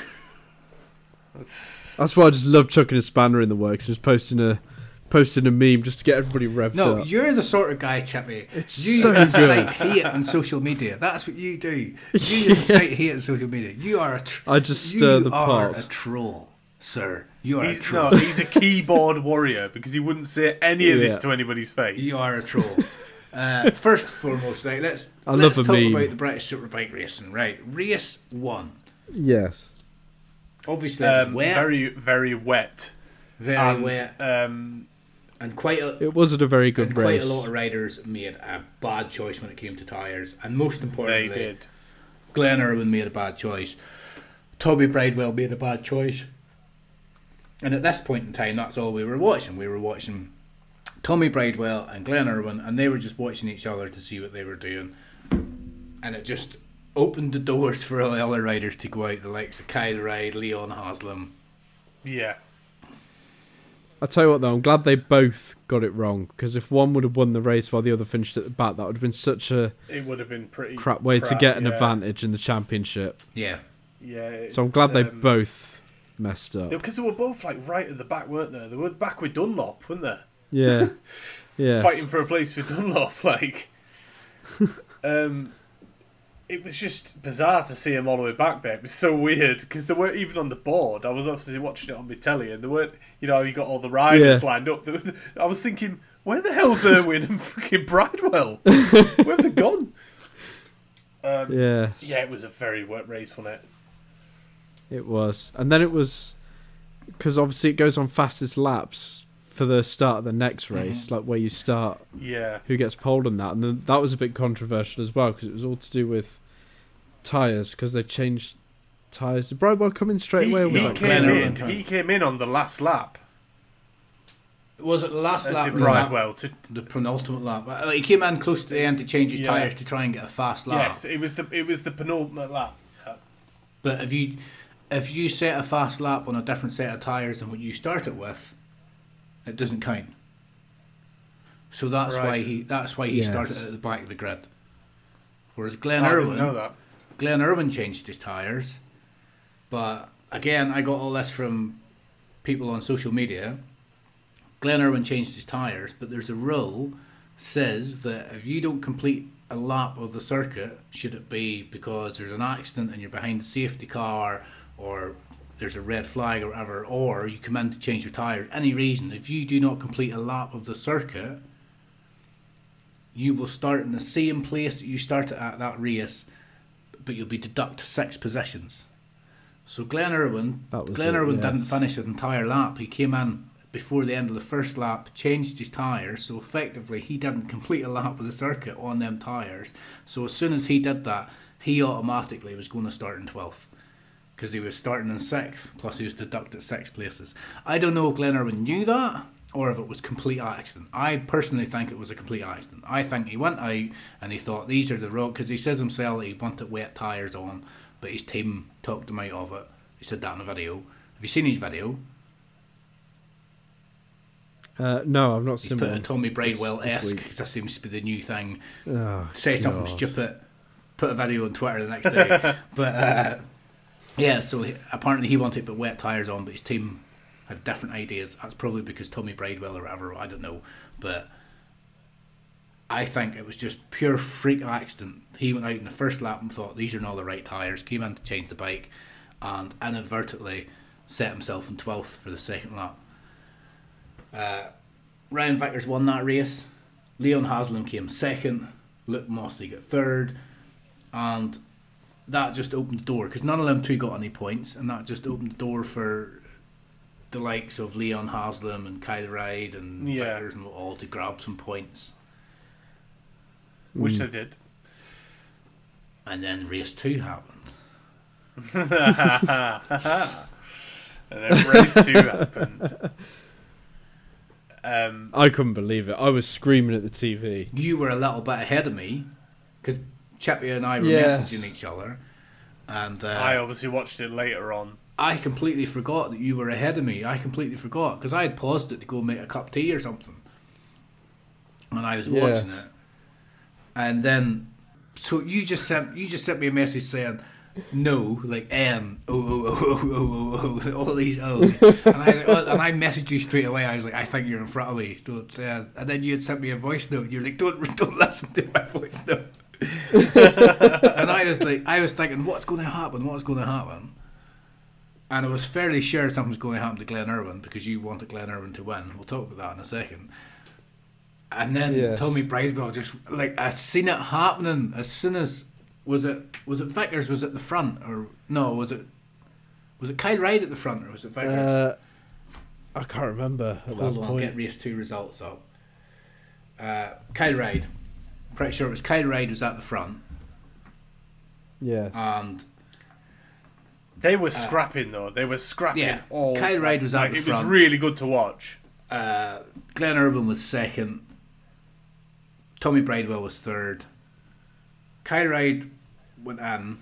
[SPEAKER 2] It's,
[SPEAKER 3] That's why I just love chucking a spanner in the works, just posting a posting a meme just to get everybody revved
[SPEAKER 1] No,
[SPEAKER 3] up.
[SPEAKER 1] No, you're the sort of guy, Chippy.
[SPEAKER 3] It's
[SPEAKER 1] you
[SPEAKER 3] so
[SPEAKER 1] incite hate on social media. That's what you do. You <laughs> incite hate on social media. You are a. Tr-
[SPEAKER 3] I just
[SPEAKER 1] you
[SPEAKER 3] stir the
[SPEAKER 1] are
[SPEAKER 3] pot.
[SPEAKER 1] a troll, sir. You are a
[SPEAKER 2] he's,
[SPEAKER 1] troll.
[SPEAKER 2] no, he's a keyboard warrior because he wouldn't say any of this to anybody's face.
[SPEAKER 1] You are a troll. Uh, first and foremost, right, let's
[SPEAKER 3] I
[SPEAKER 1] let's
[SPEAKER 3] love a
[SPEAKER 1] talk
[SPEAKER 3] meme.
[SPEAKER 1] about the British Superbike racing. Right, race one.
[SPEAKER 3] Yes.
[SPEAKER 1] Obviously, it was
[SPEAKER 2] um,
[SPEAKER 1] wet,
[SPEAKER 2] very, very wet.
[SPEAKER 1] very
[SPEAKER 2] and,
[SPEAKER 1] wet.
[SPEAKER 2] Um,
[SPEAKER 1] and quite a,
[SPEAKER 3] It wasn't a very good
[SPEAKER 1] and
[SPEAKER 3] race.
[SPEAKER 1] quite a lot of riders made a bad choice when it came to tyres, and most
[SPEAKER 2] They
[SPEAKER 1] importantly,
[SPEAKER 2] did.
[SPEAKER 1] Glenn Irwin made a bad choice. Tommy Bridewell made a bad choice. And at this point in time, that's all we were watching. We were watching Tommy Bridewell and Glenn Irwin, and they were just watching each other to see what they were doing. And it just opened the doors for all the other riders to go out, the likes of Kyle Ryde, Leon Haslam.
[SPEAKER 2] Yeah.
[SPEAKER 3] I tell you what, though, I'm glad they both got it wrong because if one would have won the race while the other finished at the back, that would have been such a
[SPEAKER 2] It would have been pretty
[SPEAKER 3] crap way to get an
[SPEAKER 2] yeah.
[SPEAKER 3] advantage in the championship.
[SPEAKER 1] Yeah.
[SPEAKER 2] Yeah.
[SPEAKER 3] So I'm glad they
[SPEAKER 2] um,
[SPEAKER 3] both messed up.
[SPEAKER 2] Because they were both like right at the back, weren't they? They were back with Dunlop, weren't they?
[SPEAKER 3] Yeah, <laughs> yeah.
[SPEAKER 2] Fighting for a place with Dunlop, <laughs> like. <laughs> um, it was just bizarre to see him all the way back there. It was so weird because they weren't even on the board. I was obviously watching it on my telly, and they weren't. You know, you got all the riders
[SPEAKER 3] Yeah.
[SPEAKER 2] lined up. There was, I was thinking, where the hell's Irwin and <laughs> freaking Bridewell? <laughs> Where have they gone? Um,
[SPEAKER 3] Yeah,
[SPEAKER 2] yeah, it was a very wet race, wasn't it?
[SPEAKER 3] it was. And then it was because obviously it goes on fastest laps for the start of the next race, like where you start,
[SPEAKER 2] Yeah.
[SPEAKER 3] who gets poled on that. And then that was a bit controversial as well because it was all to do with tyres because they changed tyres. Did Bridewell come in straight away? or was
[SPEAKER 2] he
[SPEAKER 3] that
[SPEAKER 2] came
[SPEAKER 1] Glenn
[SPEAKER 3] Glenn
[SPEAKER 1] Irwin
[SPEAKER 2] in.
[SPEAKER 1] came.
[SPEAKER 2] He came in on the last lap.
[SPEAKER 1] Was it the last
[SPEAKER 2] Uh,
[SPEAKER 1] lap?
[SPEAKER 2] did
[SPEAKER 1] or lap-
[SPEAKER 2] to
[SPEAKER 1] The penultimate lap. Uh, He came in close to the end to change his
[SPEAKER 2] Yeah.
[SPEAKER 1] tyres to try and get a fast lap.
[SPEAKER 2] yes, it was the it was the penultimate lap.
[SPEAKER 1] But if you if you set a fast lap on a different set of tyres than what you started with, it doesn't count. So that's why he that's why he
[SPEAKER 3] Yeah.
[SPEAKER 1] started at the back of the grid. Whereas Glenn
[SPEAKER 2] I
[SPEAKER 1] Irwin,
[SPEAKER 2] know that.
[SPEAKER 1] Glenn Irwin changed his tyres, but again, I got all this from people on social media. Glenn Irwin changed his tyres, but there's a rule says that if you don't complete a lap of the circuit, should it be because there's an accident and you're behind the safety car, or there's a red flag or whatever, or you command to change your tyres, any reason, if you do not complete a lap of the circuit, you will start in the same place that you started at that race, but you'll be deducted six positions. So Glenn Irwin, Glenn
[SPEAKER 3] it,
[SPEAKER 1] Irwin
[SPEAKER 3] yeah.
[SPEAKER 1] didn't finish an entire lap. He came in before the end of the first lap, changed his tyres, so effectively he didn't complete a lap of the circuit on them tyres. So as soon as he did that, he automatically was going to start in 12th. Because he was starting in sixth, plus he was deducted six places. I don't know if Glenn Irwin knew that, or if it was complete accident. I personally think it was a complete accident. I think he went out and he thought these are the road because he says himself that he wanted wet tyres on, but his team talked him out of it. He said that in a video. Have you seen his video?
[SPEAKER 3] Uh, no, I've not
[SPEAKER 1] He's
[SPEAKER 3] seen
[SPEAKER 1] put a. Tommy Bridewell esque. because that seems to be the new thing.
[SPEAKER 3] Oh,
[SPEAKER 1] Say something
[SPEAKER 3] God.
[SPEAKER 1] stupid, put a video on Twitter the next day. <laughs> but uh, yeah, so he, apparently he wanted to put wet tyres on, but his team had different ideas. That's probably because Tommy Bridewell or whatever, I don't know. But I think it was just pure freak accident. He went out in the first lap and thought these are not the right tyres, came in to change the bike, and inadvertently set himself in 12th for the second lap. Uh, Ryan Vickers won that race. Leon Haslam came second. Luke Mossey got third. And that just opened the door because none of them two got any points, and that just opened the door for the likes of Leon Haslam and Kyle Ryde and
[SPEAKER 2] Yeah.
[SPEAKER 1] Vickers and all to grab some points.
[SPEAKER 2] Which they did.
[SPEAKER 1] And then race two happened. <laughs>
[SPEAKER 2] And then race two happened. Um,
[SPEAKER 3] I couldn't believe it. I was screaming at the TV.
[SPEAKER 1] You were a little bit ahead of me because Chippy and I were
[SPEAKER 3] Yes.
[SPEAKER 1] messaging each other, and uh,
[SPEAKER 2] I obviously watched it later on.
[SPEAKER 1] I completely forgot that you were ahead of me. I completely forgot because I had paused it to go make a cup of tea or something, and I was
[SPEAKER 3] Yeah.
[SPEAKER 1] watching it. And then, so you just sent you just sent me a message saying, "No, like N O O O O O O all these O's," and I oh, and I messaged you straight away. I was like, "I think you're in front of me." Don't, uh, and then you had sent me a voice note. and You're like, "Don't don't listen to my voice note." <laughs> and I was like, I was thinking, what's going to happen? What's going to happen? And I was fairly sure something was going to happen to Glenn Irwin because you wanted Glenn Irwin to win. We'll talk about that in a second. And then
[SPEAKER 3] Yes.
[SPEAKER 1] Tommy Bridewell just like I seen it happening as soon as was it was it Vickers was at the front or no was it was it Kyle Ryde at the front or was it Vickers?
[SPEAKER 3] Uh, I can't remember at
[SPEAKER 1] Hold on,
[SPEAKER 3] point.
[SPEAKER 1] get race two results up. Uh, Kyle Ryde. Pretty sure it was Kyle Ryde was at the front,
[SPEAKER 3] Yeah.
[SPEAKER 1] and
[SPEAKER 2] They were scrapping though. They were scrapping
[SPEAKER 1] yeah,
[SPEAKER 2] all.
[SPEAKER 1] Kyle Ryde was at
[SPEAKER 2] like,
[SPEAKER 1] the
[SPEAKER 2] It was really good to watch.
[SPEAKER 1] uh, Glenn Irwin was second. Tommy Bridewell was third. Kyle Ryde went in.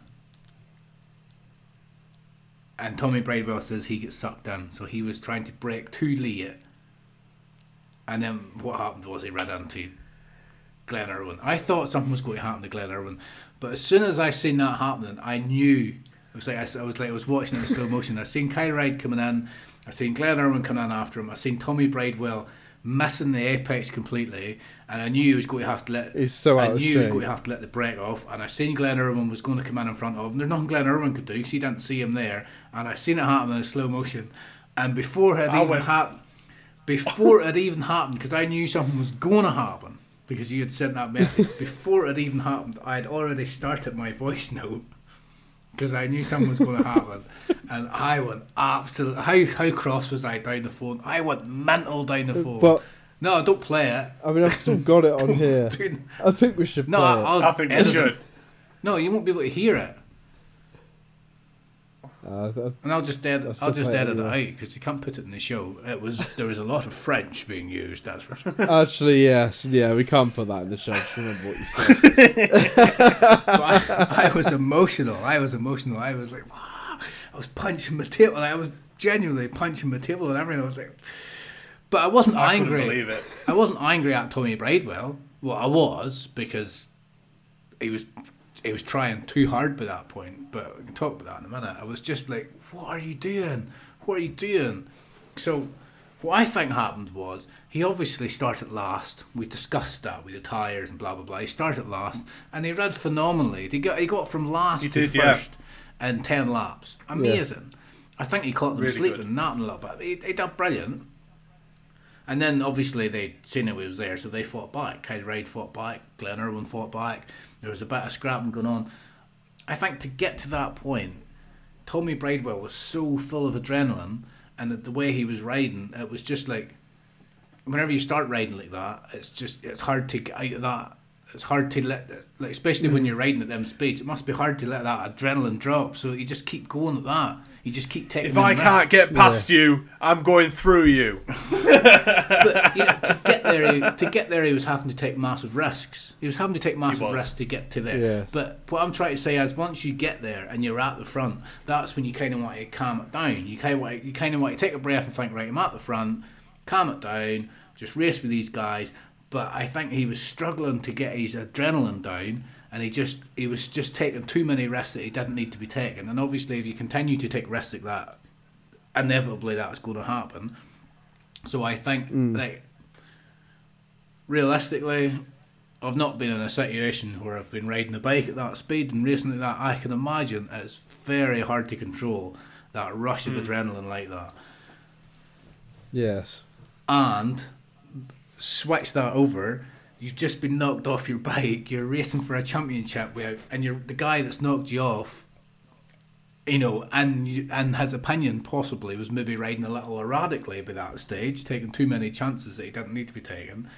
[SPEAKER 1] And Tommy Bridewell says he gets sucked in, so he was trying to break to Lee. And then what happened was he ran into Glenn Irwin. I thought something was going to happen to Glen Irwin, but as soon as I seen that happening, I knew. It was like I, s- I was like I was watching it in slow motion. I seen Kyle Ryde coming in. I seen Glen Irwin coming in after him. I seen Tommy Bridewell missing the apex completely, and I knew he was going to have to let.
[SPEAKER 3] He's so
[SPEAKER 1] I knew he was going to have to let the brake off, and I seen Glen Irwin was going to come in in front of him. There's nothing Glen Irwin could do because he didn't see him there, and I seen it happen in slow motion. And before it
[SPEAKER 2] I
[SPEAKER 1] even
[SPEAKER 2] went-
[SPEAKER 1] happened, before it even happened, because I knew something was going to happen because you had sent that message. <laughs> before it even happened, I had already started my voice note because I knew something was going to happen, and I went absolutely How how cross was I down the phone? I went mental down the uh, phone.
[SPEAKER 3] But
[SPEAKER 1] no, don't play it.
[SPEAKER 3] I mean, I've still got it on <laughs> here.
[SPEAKER 1] Dude,
[SPEAKER 3] I think we should
[SPEAKER 1] No,
[SPEAKER 3] play.
[SPEAKER 1] I'll
[SPEAKER 2] I think we
[SPEAKER 1] edit it.
[SPEAKER 2] should.
[SPEAKER 1] No, you won't be able to hear it,
[SPEAKER 3] Uh, that-
[SPEAKER 1] and I'll just edit.
[SPEAKER 3] That's
[SPEAKER 1] I'll just
[SPEAKER 3] play it
[SPEAKER 1] edit it out because you can't put it in the show. It was there was a lot of French being used. That's for sure. <laughs>
[SPEAKER 3] Actually, yes, yeah, we can't put that in the show. Just remember what you said. <laughs>
[SPEAKER 1] I, I was emotional. I was emotional. I was like, wow. I was punching my table. I was genuinely punching my table and everything. I was like, but I wasn't
[SPEAKER 2] I
[SPEAKER 1] angry.
[SPEAKER 2] believe it.
[SPEAKER 1] I wasn't angry at Tommy Bridewell. Well, I was because he was he was trying too hard by that point. But we can talk about that in a minute. I was just like, "What are you doing? What are you doing?" So, what I think happened was he obviously started last. We discussed that with the tires and blah blah blah. He started last, and he ran phenomenally. He got he got from last
[SPEAKER 2] He
[SPEAKER 1] to
[SPEAKER 2] did, yeah.
[SPEAKER 1] first in ten laps. Amazing. I think he caught them
[SPEAKER 2] Really
[SPEAKER 1] sleeping,
[SPEAKER 2] good.
[SPEAKER 1] napping a little bit. He, he did brilliant. And then obviously they'd seen it was there, so they fought back. Kyle Ryde fought back, Glenn Irwin fought back. There was a bit of scrapping going on. I think to get to that point, Tommy Bridewell was so full of adrenaline, and the way he was riding, it was just like whenever you start riding like that, it's just it's hard to get out of that. It's hard to let, like especially when you're riding at them speeds. It must be hard to let that adrenaline drop. So you just keep going at that. You just keep taking.
[SPEAKER 2] If
[SPEAKER 1] them
[SPEAKER 2] I
[SPEAKER 1] risks.
[SPEAKER 2] can't get past you, I'm going through you. <laughs>
[SPEAKER 1] but you know, to get there, he, to get there, he was having to take massive risks. He was having to take massive
[SPEAKER 2] was.
[SPEAKER 1] risks to get to there.
[SPEAKER 3] Yes.
[SPEAKER 1] But what I'm trying to say is, once you get there and you're at the front, that's when you kind of want to calm it down. You kind of want, you kind of want to take a breath and think, right, I'm at the front, calm it down, just race with these guys. But I think he was struggling to get his adrenaline down. And he just he was just taking too many risks that he didn't need to be taking. And obviously, if you continue to take risks like that, inevitably that's going to happen. So I think mm. like realistically, I've not been in a situation where I've been riding a bike at that speed and racing like that. I can imagine it's very hard to control that rush of mm. adrenaline like that.
[SPEAKER 3] yes.
[SPEAKER 1] And switch that over. You've just been knocked off your bike. You're racing for a championship, without, and you're the guy that's knocked you off. You know, and you, and his opinion possibly was maybe riding a little erratically by that stage, taking too many chances that he didn't need to be taking.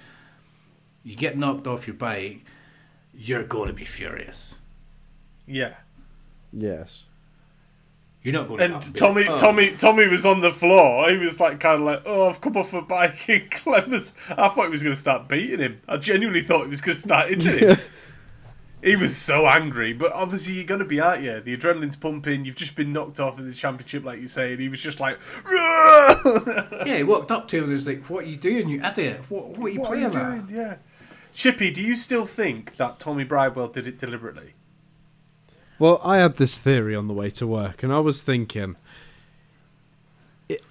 [SPEAKER 1] You get knocked off your bike, you're going to be furious.
[SPEAKER 2] Yeah.
[SPEAKER 3] Yes.
[SPEAKER 1] You're not going to.
[SPEAKER 2] And Tommy,
[SPEAKER 1] oh,
[SPEAKER 2] Tommy, Tommy was on the floor. He was like, kind of like, "Oh, I've come off a bike." And <laughs> Clem was, I thought he was going to start beating him. I genuinely thought he was going to start hitting him. <laughs> he was so angry, but obviously you're going to be out here. The adrenaline's pumping. You've just been knocked off in the championship, like you say, and he was just like,
[SPEAKER 1] Yeah, he walked up to him and was like, "What are you doing, you idiot? What, what are you
[SPEAKER 2] "What are
[SPEAKER 1] playing
[SPEAKER 2] you
[SPEAKER 1] at?"
[SPEAKER 2] Yeah. Chippy, do you still think that Tommy Bridewell did it deliberately?
[SPEAKER 3] Well, I had this theory on the way to work, and I was thinking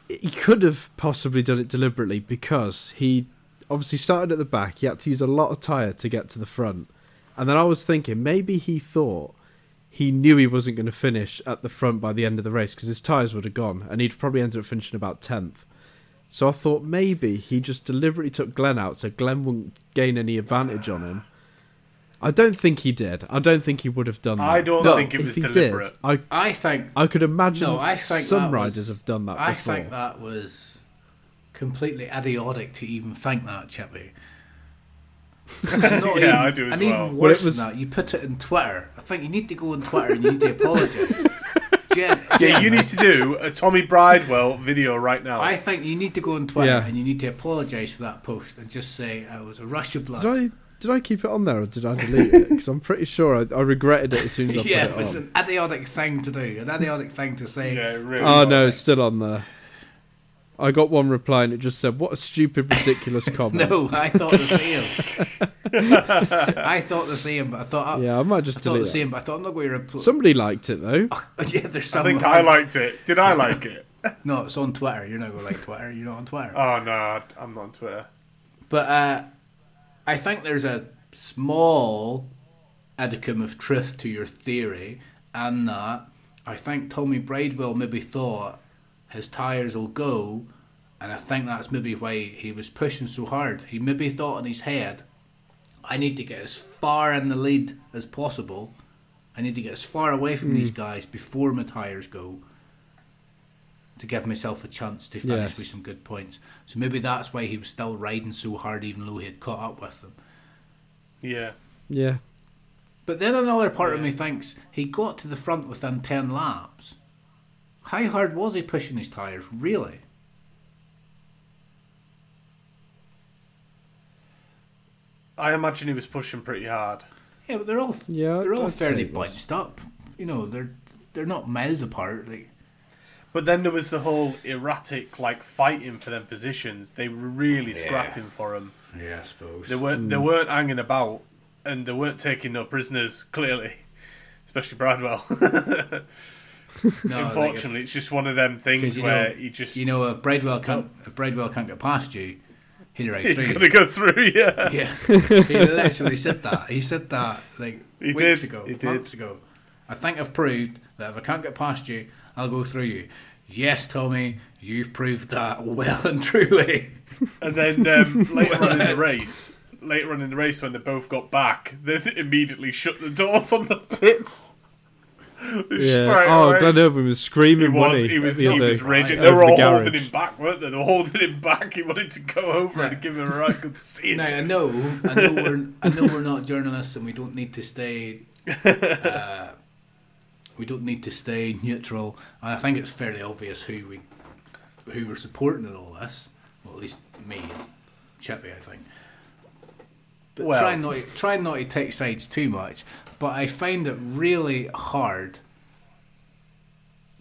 [SPEAKER 3] he could have possibly done it deliberately because he obviously started at the back. He had to use a lot of tyre to get to the front. And then I was thinking maybe he thought he knew he wasn't going to finish at the front by the end of the race because his tyres would have gone, and he'd probably ended up finishing about 10th. So I thought maybe he just deliberately took Glenn out so Glenn wouldn't gain any advantage on him. I don't think he did. I don't think he would have done that.
[SPEAKER 2] I don't
[SPEAKER 1] No,
[SPEAKER 2] think it
[SPEAKER 3] if
[SPEAKER 2] was
[SPEAKER 3] he
[SPEAKER 2] deliberate.
[SPEAKER 3] did, I
[SPEAKER 1] I think
[SPEAKER 3] I could imagine
[SPEAKER 1] no, I think
[SPEAKER 3] some
[SPEAKER 1] that
[SPEAKER 3] riders
[SPEAKER 1] was-
[SPEAKER 3] have done that
[SPEAKER 1] I
[SPEAKER 3] before.
[SPEAKER 1] think that was completely idiotic to even think that, Chippy. And <laughs> not
[SPEAKER 2] Yeah, I do as
[SPEAKER 1] and
[SPEAKER 2] well.
[SPEAKER 1] even
[SPEAKER 3] Well,
[SPEAKER 1] worse
[SPEAKER 3] was-
[SPEAKER 1] than that, you put it in Twitter. I think you need to go on Twitter and you need to apologise. <laughs> Jen,
[SPEAKER 2] Yeah,
[SPEAKER 1] Jen,
[SPEAKER 2] you need to do a Tommy Bridewell video right now.
[SPEAKER 1] I think you need to go on Twitter
[SPEAKER 3] Yeah.
[SPEAKER 1] and you need to apologise for that post and just say "Oh, it was a rush of blood.
[SPEAKER 3] Did I keep it on there or did I delete it? Because I'm pretty sure I, I regretted it as soon as I <laughs>
[SPEAKER 1] yeah,
[SPEAKER 3] put
[SPEAKER 1] it
[SPEAKER 3] it
[SPEAKER 1] was
[SPEAKER 3] on.
[SPEAKER 1] an idiotic thing to do, an idiotic thing to say.
[SPEAKER 2] yeah, really
[SPEAKER 3] Oh
[SPEAKER 2] was.
[SPEAKER 3] no, it's still on there. I got one reply and it just said, "What a stupid, ridiculous <laughs> comment."
[SPEAKER 1] No, I thought the same. <laughs> I thought the same, but I thought
[SPEAKER 3] Yeah, I might
[SPEAKER 1] I
[SPEAKER 3] just
[SPEAKER 1] thought the
[SPEAKER 3] delete it.
[SPEAKER 1] same, but I thought I'm not going to reply.
[SPEAKER 3] Somebody liked it though.
[SPEAKER 1] yeah, there's
[SPEAKER 2] something.
[SPEAKER 1] I
[SPEAKER 2] think I liked it. Did I like it?
[SPEAKER 1] No, it's on Twitter. You're not going to like Twitter. You're not on Twitter.
[SPEAKER 2] Oh no, I'm not on Twitter.
[SPEAKER 1] But uh, I think there's a small edicum of truth to your theory, and that I think Tommy Bridewell maybe thought his tyres will go, and I think that's maybe why he was pushing so hard. He maybe thought in his head, I need to get as far in the lead as possible. I need to get as far away from these hmm. guys before my tyres go to give myself a chance to finish
[SPEAKER 3] Yes.
[SPEAKER 1] with some good points. So maybe that's why he was still riding so hard even though he had caught up with them.
[SPEAKER 2] Yeah.
[SPEAKER 3] Yeah,
[SPEAKER 1] But then another part of me thinks he got to the front within 10 laps. How hard was he pushing his tyres, really?
[SPEAKER 2] I imagine he was pushing pretty hard.
[SPEAKER 1] Yeah, but they're all
[SPEAKER 3] Yeah,
[SPEAKER 1] they're all
[SPEAKER 3] I'd
[SPEAKER 1] fairly
[SPEAKER 3] it
[SPEAKER 1] bunched up. You know, they're they're not miles apart. Like
[SPEAKER 2] But then there was the whole erratic, like fighting for them positions. They were really
[SPEAKER 1] Yeah.
[SPEAKER 2] scrapping for them.
[SPEAKER 1] yeah, I suppose.
[SPEAKER 2] They weren't. They hmm. weren't hanging about, and they weren't taking no prisoners. Clearly, <laughs> especially Bridewell. <laughs> Unfortunately, it's just one of them things
[SPEAKER 1] Because you
[SPEAKER 2] where
[SPEAKER 1] know-
[SPEAKER 2] he just
[SPEAKER 1] you know, if Bridewell can't if Bridewell can't get past you, he'll race
[SPEAKER 2] he's gonna go through. <laughs> Yeah.
[SPEAKER 1] Yeah, he literally said that. He said that like
[SPEAKER 2] He
[SPEAKER 1] weeks
[SPEAKER 2] did,
[SPEAKER 1] ago,
[SPEAKER 2] he did.
[SPEAKER 1] months ago. I think I've proved that if I can't get past you, I'll go through you. Yes, Tommy, you've proved that well and truly.
[SPEAKER 2] And then um, <laughs> later on in the race, later on in the race when they both got back, they immediately shut the doors on the pits.
[SPEAKER 3] yeah.
[SPEAKER 2] Straight
[SPEAKER 3] Oh,
[SPEAKER 2] away.
[SPEAKER 3] Glenn Irwin was
[SPEAKER 2] He
[SPEAKER 3] screaming.
[SPEAKER 2] was,
[SPEAKER 3] wasn't
[SPEAKER 2] he was,
[SPEAKER 3] at
[SPEAKER 2] he
[SPEAKER 3] the
[SPEAKER 2] was raging.
[SPEAKER 1] over
[SPEAKER 2] They were
[SPEAKER 3] the
[SPEAKER 2] all holding him back, weren't they? They were holding him back. He wanted to go over
[SPEAKER 1] Yeah.
[SPEAKER 2] and give him a right good seat.
[SPEAKER 1] Now I know, I know we're, I know we're not journalists and we don't need to stay, <laughs> uh, we don't need to stay neutral. And I think it's fairly obvious who we, who we're supporting in all this. Well, at least me and Chippy, I think. But
[SPEAKER 2] Well-
[SPEAKER 1] try not, to, try not to take sides too much. But I find it really hard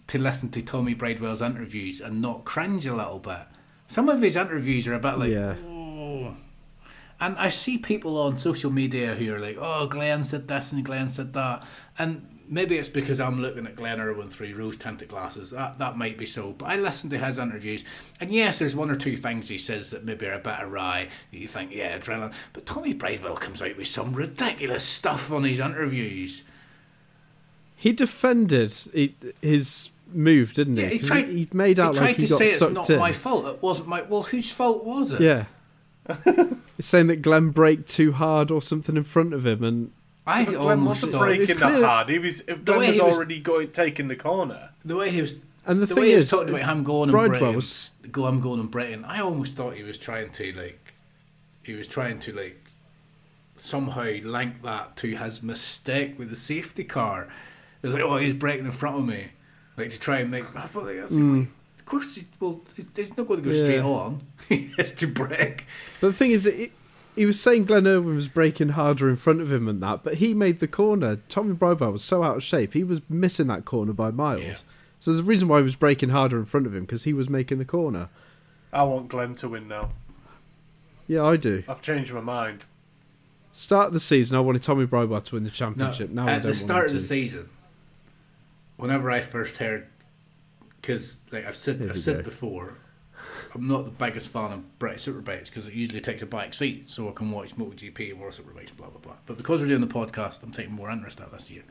[SPEAKER 1] to listen to Tommy Bridewell's interviews and not cringe a little bit. Some of his interviews are a bit like,
[SPEAKER 3] Yeah.
[SPEAKER 1] "Oh." And I see people on social media who are like, "Oh, Glenn said this and Glenn said that," and maybe it's because I'm looking at Glenn Irwin through rose-tinted glasses. That that might be so. But I listen to his interviews, and yes, there's one or two things he says that maybe are a bit awry. That you think, yeah, adrenaline. But Tommy Bridewell comes out with some ridiculous stuff on his interviews.
[SPEAKER 3] He defended his move, didn't he?
[SPEAKER 1] Yeah, he tried.
[SPEAKER 3] he, he made out
[SPEAKER 1] he tried
[SPEAKER 3] like he
[SPEAKER 1] to
[SPEAKER 3] got
[SPEAKER 1] say it's
[SPEAKER 3] sucked
[SPEAKER 1] not
[SPEAKER 3] in.
[SPEAKER 1] my fault. It wasn't my. Well, whose fault was it?
[SPEAKER 3] Yeah. <laughs> He's saying that Glenn braked too hard or something in front of him, and
[SPEAKER 1] I
[SPEAKER 2] Glenn
[SPEAKER 1] almost
[SPEAKER 2] wasn't
[SPEAKER 1] thought
[SPEAKER 2] braking
[SPEAKER 3] It's
[SPEAKER 2] that hard. He was. Glenn
[SPEAKER 1] way
[SPEAKER 2] was
[SPEAKER 1] he was-
[SPEAKER 2] already going taking the corner.
[SPEAKER 1] the way he was
[SPEAKER 3] and the,
[SPEAKER 1] the,
[SPEAKER 3] thing
[SPEAKER 1] way he was
[SPEAKER 3] is,
[SPEAKER 1] talking about him going in
[SPEAKER 3] Bridewell
[SPEAKER 1] Britain,
[SPEAKER 3] was
[SPEAKER 1] go, I'm going in Britain. I almost thought he was trying to like, he was trying to like, somehow link that to his mistake with the safety car. It was like, oh, he's braking in front of me, like to try and make. I was like, well, of course, he, well, he's not going to go
[SPEAKER 3] Hmm. Yeah.
[SPEAKER 1] straight on. <laughs> he has to brake.
[SPEAKER 3] But the thing is, it, he was saying Glenn Irwin was braking harder in front of him and that, but he made the corner. Tommy Bridewell was so out of shape, he was missing that corner by miles.
[SPEAKER 1] Yeah.
[SPEAKER 3] So there's a reason why he was braking harder in front of him because he was making the corner.
[SPEAKER 2] I want Glenn to win now.
[SPEAKER 3] Yeah, I do.
[SPEAKER 2] I've changed my mind.
[SPEAKER 3] Start of the season, I wanted Tommy Bridewell to win the
[SPEAKER 1] No,
[SPEAKER 3] championship. now I
[SPEAKER 1] at
[SPEAKER 3] don't
[SPEAKER 1] the start
[SPEAKER 3] want
[SPEAKER 1] of
[SPEAKER 3] him
[SPEAKER 1] the season, whenever I first heard, because like I've said,
[SPEAKER 3] Here
[SPEAKER 1] I've said
[SPEAKER 3] go.
[SPEAKER 1] before, I'm not the biggest fan of British Superbikes because it usually takes a back seat, so I can watch MotoGP and World Superbikes, blah blah blah. But because we're doing the podcast, I'm taking more interest in this year.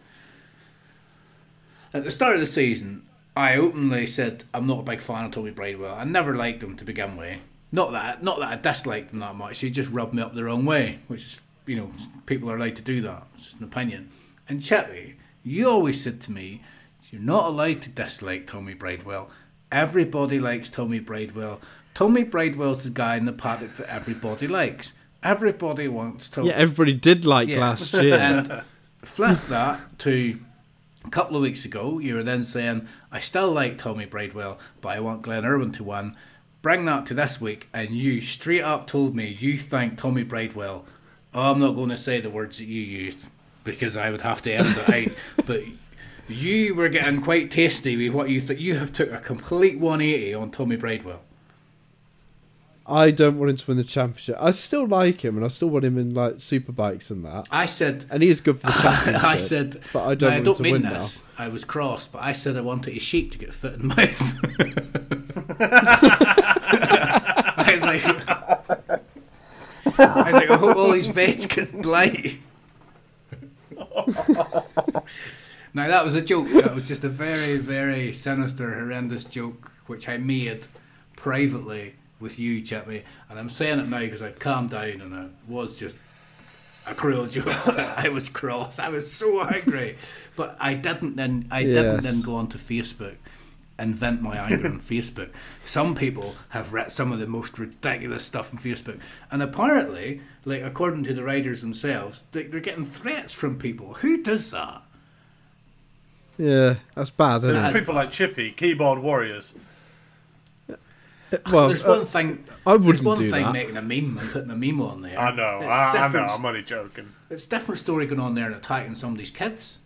[SPEAKER 1] At the start of the season, I openly said I'm not a big fan of Tommy Bridewell. I never liked him to begin with. Not that, not that I disliked him that much. He just rubbed me up the wrong way, which is, you know, people are allowed to do that. It's just an opinion. And Chippy, you always said to me, you're not allowed to dislike Tommy Bridewell. Everybody likes Tommy Bridewell, Tommy Bridewell's the guy in the paddock that everybody likes. Everybody wants Tommy.
[SPEAKER 3] Yeah, everybody did like
[SPEAKER 1] Yeah.
[SPEAKER 3] last year. <laughs>
[SPEAKER 1] And flip that to a couple of weeks ago, you were then saying, I still like Tommy Bridewell, but I want Glenn Irwin to win. Bring that to this week, and you straight up told me you think Tommy Bridewell. Oh, I'm not going to say the words that you used because I would have to edit it out. <laughs> But you were getting quite tasty with what you thought. You have took a complete 180 on Tommy Bridewell.
[SPEAKER 3] I don't want him to win the championship. I still like him, and I still want him in like superbikes and that.
[SPEAKER 1] I said
[SPEAKER 3] And he is good for the <laughs> championship.
[SPEAKER 1] I said,
[SPEAKER 3] but I don't
[SPEAKER 1] I
[SPEAKER 3] want
[SPEAKER 1] don't mean
[SPEAKER 3] win
[SPEAKER 1] this. I was cross, but I said I wanted his sheep to get foot and mouth. <laughs> I was like, I was like, I hope all these vets get blight. <laughs> now that was a joke. That was just a very, very sinister, horrendous joke, which I made privately with you, Chippy. And I'm saying it now because I've calmed down and it was just a cruel joke. <laughs> I was cross. I was so angry, but I didn't then. I didn't then go onto Facebook and vent my anger on <laughs> Facebook. Some people have read some of the most ridiculous stuff on Facebook, and apparently, like according to the writers themselves, they're getting threats from people. Who does that?
[SPEAKER 3] Yeah, that's bad, isn't it?
[SPEAKER 2] People like Chippy, keyboard warriors.
[SPEAKER 3] Well,
[SPEAKER 1] there's
[SPEAKER 3] uh,
[SPEAKER 1] one thing.
[SPEAKER 3] I wouldn't there's
[SPEAKER 1] one
[SPEAKER 3] do
[SPEAKER 1] thing
[SPEAKER 3] that.
[SPEAKER 1] making a meme and putting a meme on there.
[SPEAKER 2] I know,
[SPEAKER 1] It's
[SPEAKER 2] I, I know. I'm only joking.
[SPEAKER 1] It's a different story going on there and attacking somebody's kids.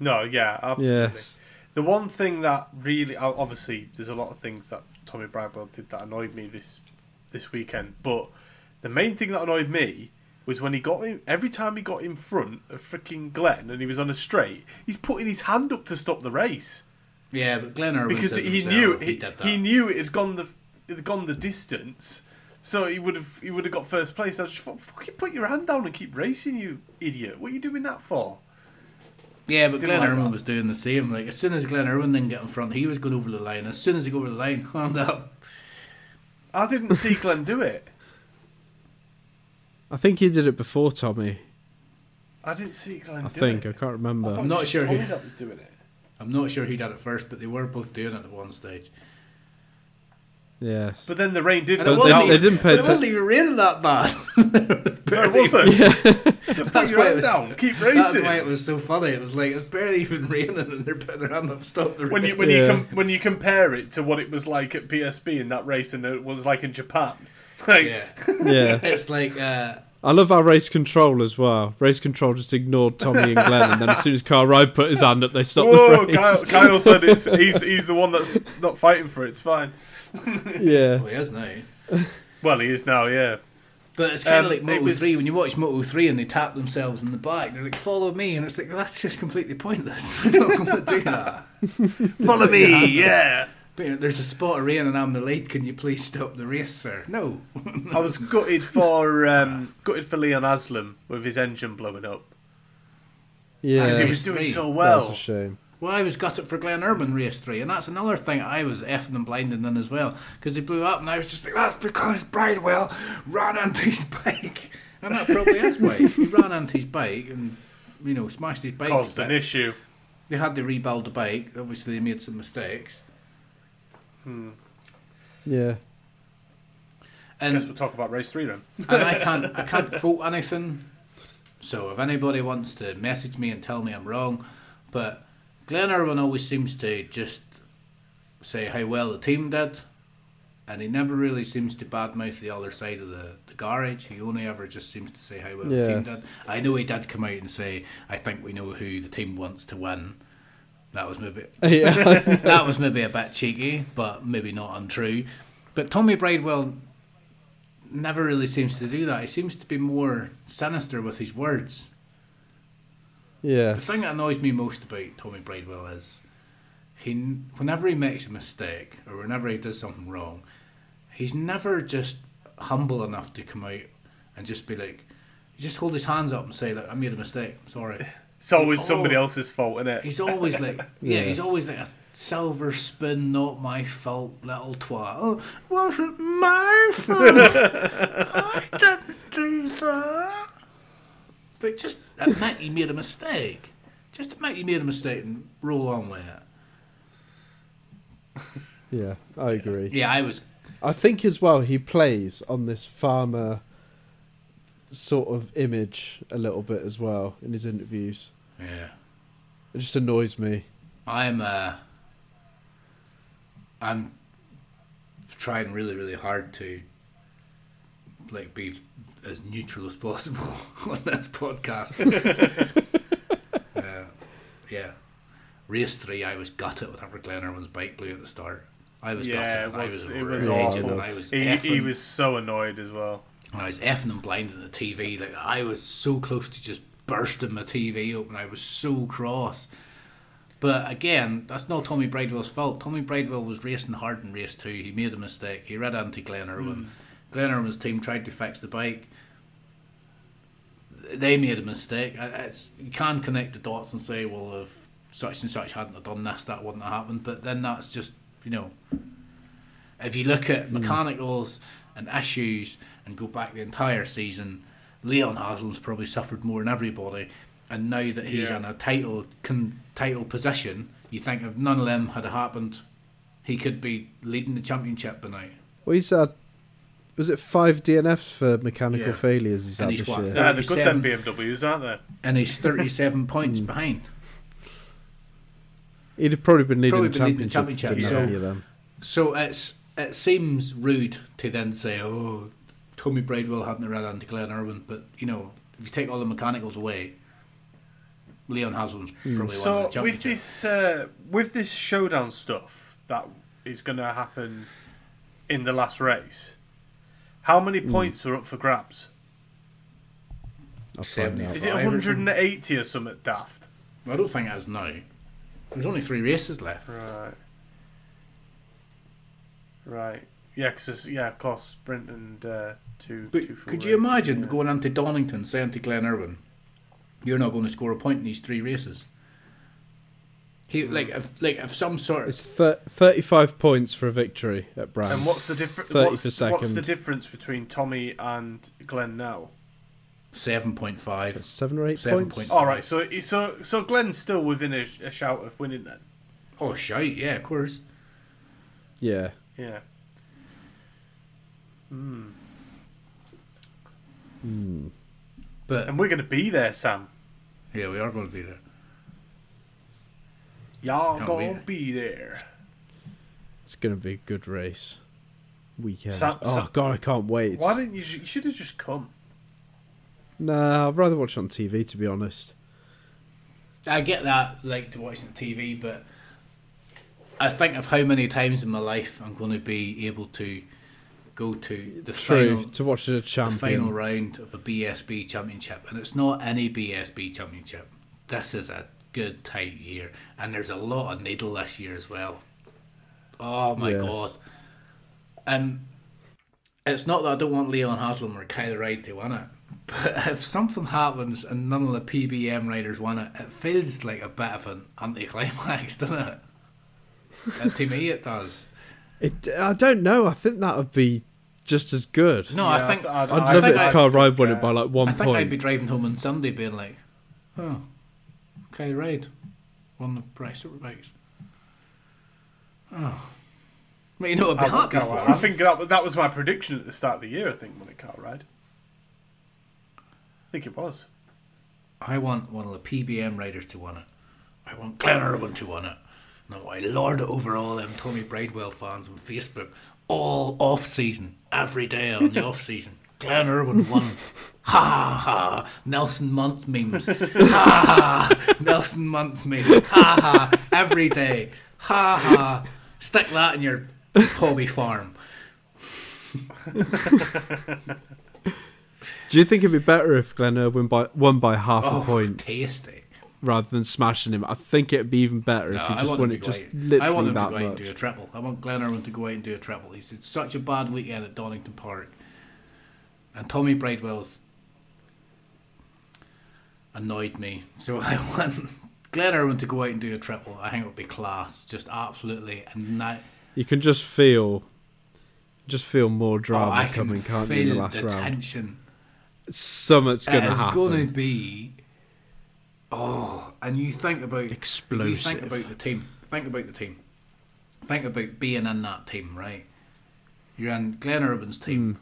[SPEAKER 2] No, yeah, absolutely.
[SPEAKER 3] Yes.
[SPEAKER 2] The one thing that really, obviously, there's a lot of things that Tommy Bridewell did that annoyed me this this weekend. But the main thing that annoyed me was when he got in. Every time he got in front of freaking Glenn and he was on a straight, he's putting his hand up to stop the race
[SPEAKER 1] Yeah, but Glenn Irwin
[SPEAKER 2] because he knew
[SPEAKER 1] he,
[SPEAKER 2] he, he knew it had gone the it had gone the distance. So he would have he would have got first place. I just thought, fucking put your hand down and keep racing, you idiot. What are you doing that for?
[SPEAKER 1] Yeah, but
[SPEAKER 2] Didn't
[SPEAKER 1] Glenn
[SPEAKER 2] like
[SPEAKER 1] Irwin was doing the same. Like as soon as Glenn Irwin didn't get in front, he was going over the line. As soon as he go over the line, <laughs> hand up.
[SPEAKER 2] I didn't see Glenn do it.
[SPEAKER 3] I think he did it before Tommy.
[SPEAKER 2] I didn't see Glenn
[SPEAKER 3] I
[SPEAKER 2] do
[SPEAKER 3] think
[SPEAKER 2] it.
[SPEAKER 3] I can't remember.
[SPEAKER 2] I
[SPEAKER 1] I'm
[SPEAKER 2] it
[SPEAKER 1] not
[SPEAKER 2] was
[SPEAKER 1] sure
[SPEAKER 2] Tommy
[SPEAKER 1] who-
[SPEAKER 2] that was doing it.
[SPEAKER 1] I'm not sure who did it first, but they were both doing it at one stage.
[SPEAKER 3] Yes.
[SPEAKER 2] But then the rain did.
[SPEAKER 1] And it wasn't,
[SPEAKER 3] they-
[SPEAKER 2] down.
[SPEAKER 3] they
[SPEAKER 1] even,
[SPEAKER 3] didn't pay
[SPEAKER 1] but it wasn't even raining that bad. <laughs>
[SPEAKER 2] No, it wasn't. <laughs> Put
[SPEAKER 1] That's
[SPEAKER 2] your
[SPEAKER 1] why it
[SPEAKER 2] hand
[SPEAKER 1] was-
[SPEAKER 2] down. Keep racing.
[SPEAKER 1] That's
[SPEAKER 2] racing.
[SPEAKER 1] why it was so funny. It was like it's barely even <laughs> raining, and they're putting their hand up, to stop the rain.
[SPEAKER 2] When you when
[SPEAKER 3] Yeah.
[SPEAKER 2] you com- when you compare it to what it was like at PSB in that race and it was like in Japan, <laughs> like
[SPEAKER 1] yeah,
[SPEAKER 3] Yeah. <laughs>
[SPEAKER 1] it's like uh,
[SPEAKER 3] I love our race control as well. Race control just ignored Tommy and Glenn, and then as soon as Kyle Ryde put his hand up, they stopped
[SPEAKER 2] whoa,
[SPEAKER 3] the race.
[SPEAKER 2] Kyle, Kyle said it's, <laughs> he's he's the one that's not fighting for it. It's fine.
[SPEAKER 3] Yeah.
[SPEAKER 1] well, he is now.
[SPEAKER 2] Well, he is now. Yeah.
[SPEAKER 1] But it's kind
[SPEAKER 2] Um,
[SPEAKER 1] of like Moto
[SPEAKER 2] was-
[SPEAKER 1] 3 when you watch Moto 3 and they tap themselves in the back. They're like, "Follow me," and it's like that's just completely pointless. They're not going to do that.
[SPEAKER 2] Follow me. Yeah.
[SPEAKER 1] But, there's a spot of rain and I'm the lead. Can you please stop the race, sir? No. <laughs>
[SPEAKER 2] I was gutted for um, gutted for Leon Haslam with his engine blowing up
[SPEAKER 3] Yeah.
[SPEAKER 2] because he was doing
[SPEAKER 1] three.
[SPEAKER 2] so
[SPEAKER 3] That's
[SPEAKER 2] well.
[SPEAKER 3] a shame.
[SPEAKER 1] Well, I was gutted for Glenn Irwin race three, and that's another thing I was effing and blinding in as well because he blew up, and I was just like, that's because Bridewell ran into his <laughs> bike, and that probably is why he <laughs> ran into his bike and you know smashed his bike.
[SPEAKER 2] Caused an issue.
[SPEAKER 1] They had to rebuild the bike. Obviously, they made some mistakes, Hmm.
[SPEAKER 3] Yeah.
[SPEAKER 1] and
[SPEAKER 2] Guess we'll talk about race three then. <laughs>
[SPEAKER 1] and I can't I can't quote anything. So if anybody wants to message me and tell me I'm wrong, but Glenn Irwin always seems to just say how well the team did, and he never really seems to badmouth the other side of the, the garage. He only ever just seems to say how well the team did. I know he did come out and say, "I think we know who the team wants to win." That was maybe <laughs>
[SPEAKER 3] yeah. <laughs>
[SPEAKER 1] that was maybe a bit cheeky, but maybe not untrue. But Tommy Bridewell never really seems to do that. He seems to be more sinister with his words.
[SPEAKER 3] yeah.
[SPEAKER 1] The thing that annoys me most about Tommy Bridewell is he, whenever he makes a mistake or whenever he does something wrong, he's never just humble enough to come out and just be like, just hold his hands up and say, "Look, I made a mistake. I'm sorry." <laughs>
[SPEAKER 2] It's always
[SPEAKER 1] Oh.
[SPEAKER 2] somebody else's fault, isn't it?
[SPEAKER 1] He's always like, yeah, <laughs>
[SPEAKER 3] Yeah.
[SPEAKER 1] he's always like a silver spoon, not my fault, little twat. Oh, wasn't my fault. I <laughs> didn't do that. Like, just admit you made a mistake. Just admit you made a mistake and roll on with it.
[SPEAKER 3] Yeah. I agree.
[SPEAKER 1] Yeah, I was
[SPEAKER 3] I think as well he plays on this farmer sort of image a little bit as well in his interviews.
[SPEAKER 1] Yeah.
[SPEAKER 3] It just annoys me.
[SPEAKER 1] I'm uh I'm trying really, really hard to like be as neutral as possible <laughs> on this podcast. <laughs> uh, yeah. Race three I was gutted whenever Glenn Irwin's bike blew at the start. I was
[SPEAKER 2] Yeah,
[SPEAKER 1] gutted
[SPEAKER 2] it was
[SPEAKER 1] I
[SPEAKER 2] it
[SPEAKER 1] was
[SPEAKER 2] was awful.
[SPEAKER 1] and I was
[SPEAKER 2] He, he was so annoyed as well.
[SPEAKER 1] And I was effing and blinding the TV. Like I was so close to just bursting my TV open. I was so cross. But again, that's not Tommy Bridewell's fault. Tommy Bridewell was racing hard in race two. He made a mistake. He ran into Glenn Irwin. Hmm. Glenn Irwin's team tried to fix the bike. They made a mistake. It's, you can't connect the dots and say, well, if such and such hadn't have done this, that wouldn't have happened. But then that's just, you know, if you look at hmm. mechanicals and issues and go back the entire season, Leon Haslam's probably suffered more than everybody. And now that he's
[SPEAKER 2] Yeah.
[SPEAKER 1] in a title con, title position, you think if none of them had happened, he could be leading the championship by now.
[SPEAKER 3] Well, he's had was it five DNFs for mechanical
[SPEAKER 1] Yeah.
[SPEAKER 3] failures he's
[SPEAKER 1] And
[SPEAKER 3] had
[SPEAKER 1] he's
[SPEAKER 3] this
[SPEAKER 1] what,
[SPEAKER 3] year?
[SPEAKER 2] Yeah, they're good them
[SPEAKER 1] 37.
[SPEAKER 2] BMWs, aren't they?
[SPEAKER 1] And he's 37 <laughs> hmm. points behind.
[SPEAKER 3] He'd have probably been leading
[SPEAKER 1] Probably
[SPEAKER 3] the
[SPEAKER 1] been leading the
[SPEAKER 3] championship.
[SPEAKER 1] championship, so-
[SPEAKER 3] any of them.
[SPEAKER 1] So it's it seems rude to then say, "Oh, Tommy Bridewell hadn't ran into Glenn Irwin," but you know, if you take all the mechanicals away, Leon Haslam's probably won the
[SPEAKER 2] So
[SPEAKER 1] championship.
[SPEAKER 2] with this uh, with this showdown stuff that is going to happen in the last race, how many
[SPEAKER 1] Hmm.
[SPEAKER 2] points are up for grabs?
[SPEAKER 1] Seventy.
[SPEAKER 2] Is it
[SPEAKER 1] Five or something.
[SPEAKER 2] 180 or something daft?
[SPEAKER 1] I don't think it is now. There's only three races left.
[SPEAKER 2] Right. Right. Yeah, because yeah, of course, sprint and uh, two.
[SPEAKER 1] But
[SPEAKER 2] two full
[SPEAKER 1] could you imagine
[SPEAKER 2] yeah.
[SPEAKER 1] going into Donington saying to Glenn Irwin, "You're not going to score a point in these three races"? He like if like if some sort
[SPEAKER 3] It's
[SPEAKER 1] of
[SPEAKER 3] thir- 35 points for a victory at Brown.
[SPEAKER 2] And what's the difference?
[SPEAKER 3] 30
[SPEAKER 2] What's,
[SPEAKER 3] for
[SPEAKER 2] what's the difference between Tommy and Glenn now?
[SPEAKER 1] seven point five.
[SPEAKER 3] Seven or eight
[SPEAKER 1] Seven
[SPEAKER 3] points?
[SPEAKER 1] points.
[SPEAKER 2] All right, so so so Glenn's still within a, a shout of winning then.
[SPEAKER 1] Oh shite! Yeah, of course.
[SPEAKER 3] Yeah.
[SPEAKER 2] Yeah. Hmm.
[SPEAKER 1] But
[SPEAKER 2] And we're going to be there, Sam.
[SPEAKER 1] yeah, we are going to be there.
[SPEAKER 2] Y'all
[SPEAKER 1] Can't
[SPEAKER 2] gonna
[SPEAKER 1] wait.
[SPEAKER 2] be there.
[SPEAKER 3] It's going to be a good race. Weekend.
[SPEAKER 2] Sam-
[SPEAKER 3] oh,
[SPEAKER 2] Sam-
[SPEAKER 3] God, I can't wait.
[SPEAKER 2] Why didn't you? You should have just come.
[SPEAKER 3] Nah, I'd rather watch on TV, to be honest.
[SPEAKER 1] I get that, like to watching TV, but I think of how many times in my life I'm going to be able to go to the
[SPEAKER 3] True,
[SPEAKER 1] final,
[SPEAKER 3] to watch
[SPEAKER 1] the
[SPEAKER 3] champion.
[SPEAKER 1] final round of a BSB championship, and it's not any BSB championship. This is a good tight year, and there's a lot of needle this year as well. Oh my
[SPEAKER 3] Yes.
[SPEAKER 1] god! And it's not that I don't want Leon Haslam or Kyle Ryde to win it, <laughs> but if something happens and none of the PBM riders win it, it feels like a bit of an anticlimax, <laughs> doesn't it? and to me, it does.
[SPEAKER 3] It, I don't know. I think that would be just as good.
[SPEAKER 1] No,
[SPEAKER 2] Yeah,
[SPEAKER 1] I think
[SPEAKER 2] th-
[SPEAKER 3] I'd
[SPEAKER 2] I
[SPEAKER 3] love
[SPEAKER 2] think
[SPEAKER 3] it
[SPEAKER 1] I-
[SPEAKER 3] if Kyle Ryde won it by like one
[SPEAKER 1] I think
[SPEAKER 3] point.
[SPEAKER 1] I'd be driving home on Sunday being like, oh, Kyle Ryde won the Price Superbikes. Oh. But you know, I'd be
[SPEAKER 2] I,
[SPEAKER 1] happy
[SPEAKER 2] can't
[SPEAKER 1] for
[SPEAKER 2] lie. I think that that was my prediction at the start of the year. I think when it car ride. I think it was.
[SPEAKER 1] I want one of the PBM riders to win it. I want Glenn Irwin to win it. No, I lord it over all them Tommy Bridewell fans on Facebook all off season, every day on the <laughs> off season. Glenn Irwin won. Ha <laughs> ha ha. Nelson Muntz memes. Ha ha. <laughs> Nelson Muntz memes. Ha ha. Every day. Ha ha. Stick that in your hobby farm.
[SPEAKER 3] Do you think it'd be better if Glenn Irwin by, won by half
[SPEAKER 1] Oh,
[SPEAKER 3] a point
[SPEAKER 1] tasty.
[SPEAKER 3] Rather than smashing him? I think it'd be even better
[SPEAKER 1] No,
[SPEAKER 3] if he
[SPEAKER 1] I
[SPEAKER 3] just
[SPEAKER 1] want
[SPEAKER 3] won it just literally
[SPEAKER 1] I want him to
[SPEAKER 3] that
[SPEAKER 1] go out and do a triple. <laughs> I want Glenn Irwin to go out and do a triple. He's had such a bad weekend at Donington Park, and Tommy Bridewell's annoyed me. So I want Glenn Irwin to go out and do a triple. I think it would be class, just absolutely. And that
[SPEAKER 3] You can just feel, just feel more
[SPEAKER 1] oh,
[SPEAKER 3] drama
[SPEAKER 1] I
[SPEAKER 3] coming, can't you, in the last
[SPEAKER 1] the
[SPEAKER 3] round?
[SPEAKER 1] tension.
[SPEAKER 3] Something's gonna
[SPEAKER 1] it's
[SPEAKER 3] happen.
[SPEAKER 1] going to be. Oh, and you think about You think about the team. Think about the team. Think about being in that team, right? You're in Glenn Irwin's team. Hmm.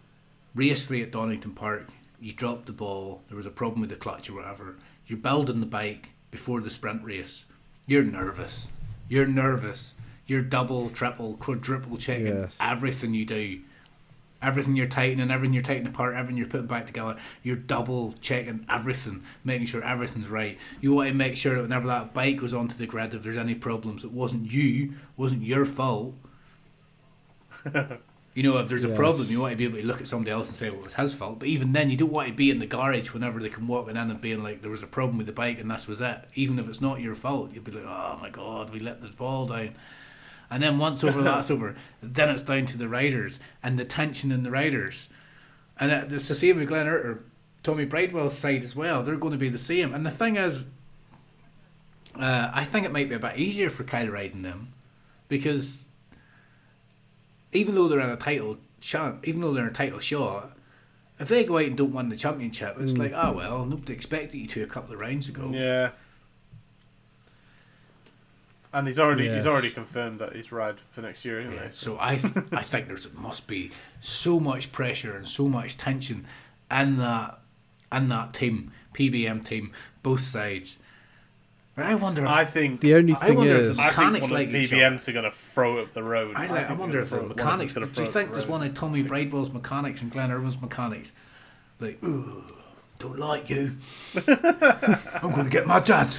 [SPEAKER 1] Racely at Donington Park. You dropped the ball. There was a problem with the clutch or whatever. You're building the bike before the sprint race. You're nervous. You're nervous. You're double, triple, quadruple checking
[SPEAKER 3] Yes.
[SPEAKER 1] everything you do. Everything you're tightening, everything you're taking apart, everything you're putting back together, you're double checking everything, making sure everything's right. You want to make sure that whenever that bike goes onto the grid, if there's any problems, it wasn't you, wasn't your fault. <laughs> you know, if there's a problem, you want to be able to look at somebody else and say, well, it was his fault. But even then, you don't want to be in the garage whenever they come walking in and being like, there was a problem with the bike and this was it. Even if it's not your fault, you'll be like, oh my God, we let the ball down. And then once over <laughs> that's over, then it's down to the riders and the tension in the riders. And it's the same with Glenn or Tommy Bridewell's side as well. They're going to be the same. And the thing is, uh, I think it might be a bit easier for Kyle riding them because even though they're in a title shot, even though they're in a title shot, if they go out and don't win the championship, it's like, oh well, nobody expected you to a couple of rounds ago.
[SPEAKER 2] Yeah. And he's already he's already confirmed that he's ride for next year anyway.
[SPEAKER 1] Yeah, so I th- I think there's must be so much pressure and so much tension in that in that team, PBM team, both sides. But I wonder.
[SPEAKER 2] I think
[SPEAKER 3] The only
[SPEAKER 1] I
[SPEAKER 3] thing
[SPEAKER 1] wonder if
[SPEAKER 3] is,
[SPEAKER 1] the
[SPEAKER 2] I think
[SPEAKER 1] mechanics
[SPEAKER 2] one of
[SPEAKER 1] like
[SPEAKER 2] the
[SPEAKER 1] each other.
[SPEAKER 2] PBMs are going to throw it up the road.
[SPEAKER 1] I, like, I
[SPEAKER 2] think
[SPEAKER 1] wonder if the
[SPEAKER 2] gonna throw-
[SPEAKER 1] mechanics. Do you think there's one
[SPEAKER 2] road.
[SPEAKER 1] of Tommy Bridewell's mechanics and Glenn Irwin's mechanics? Like, ooh, don't like you. <laughs> I'm going to get my dad.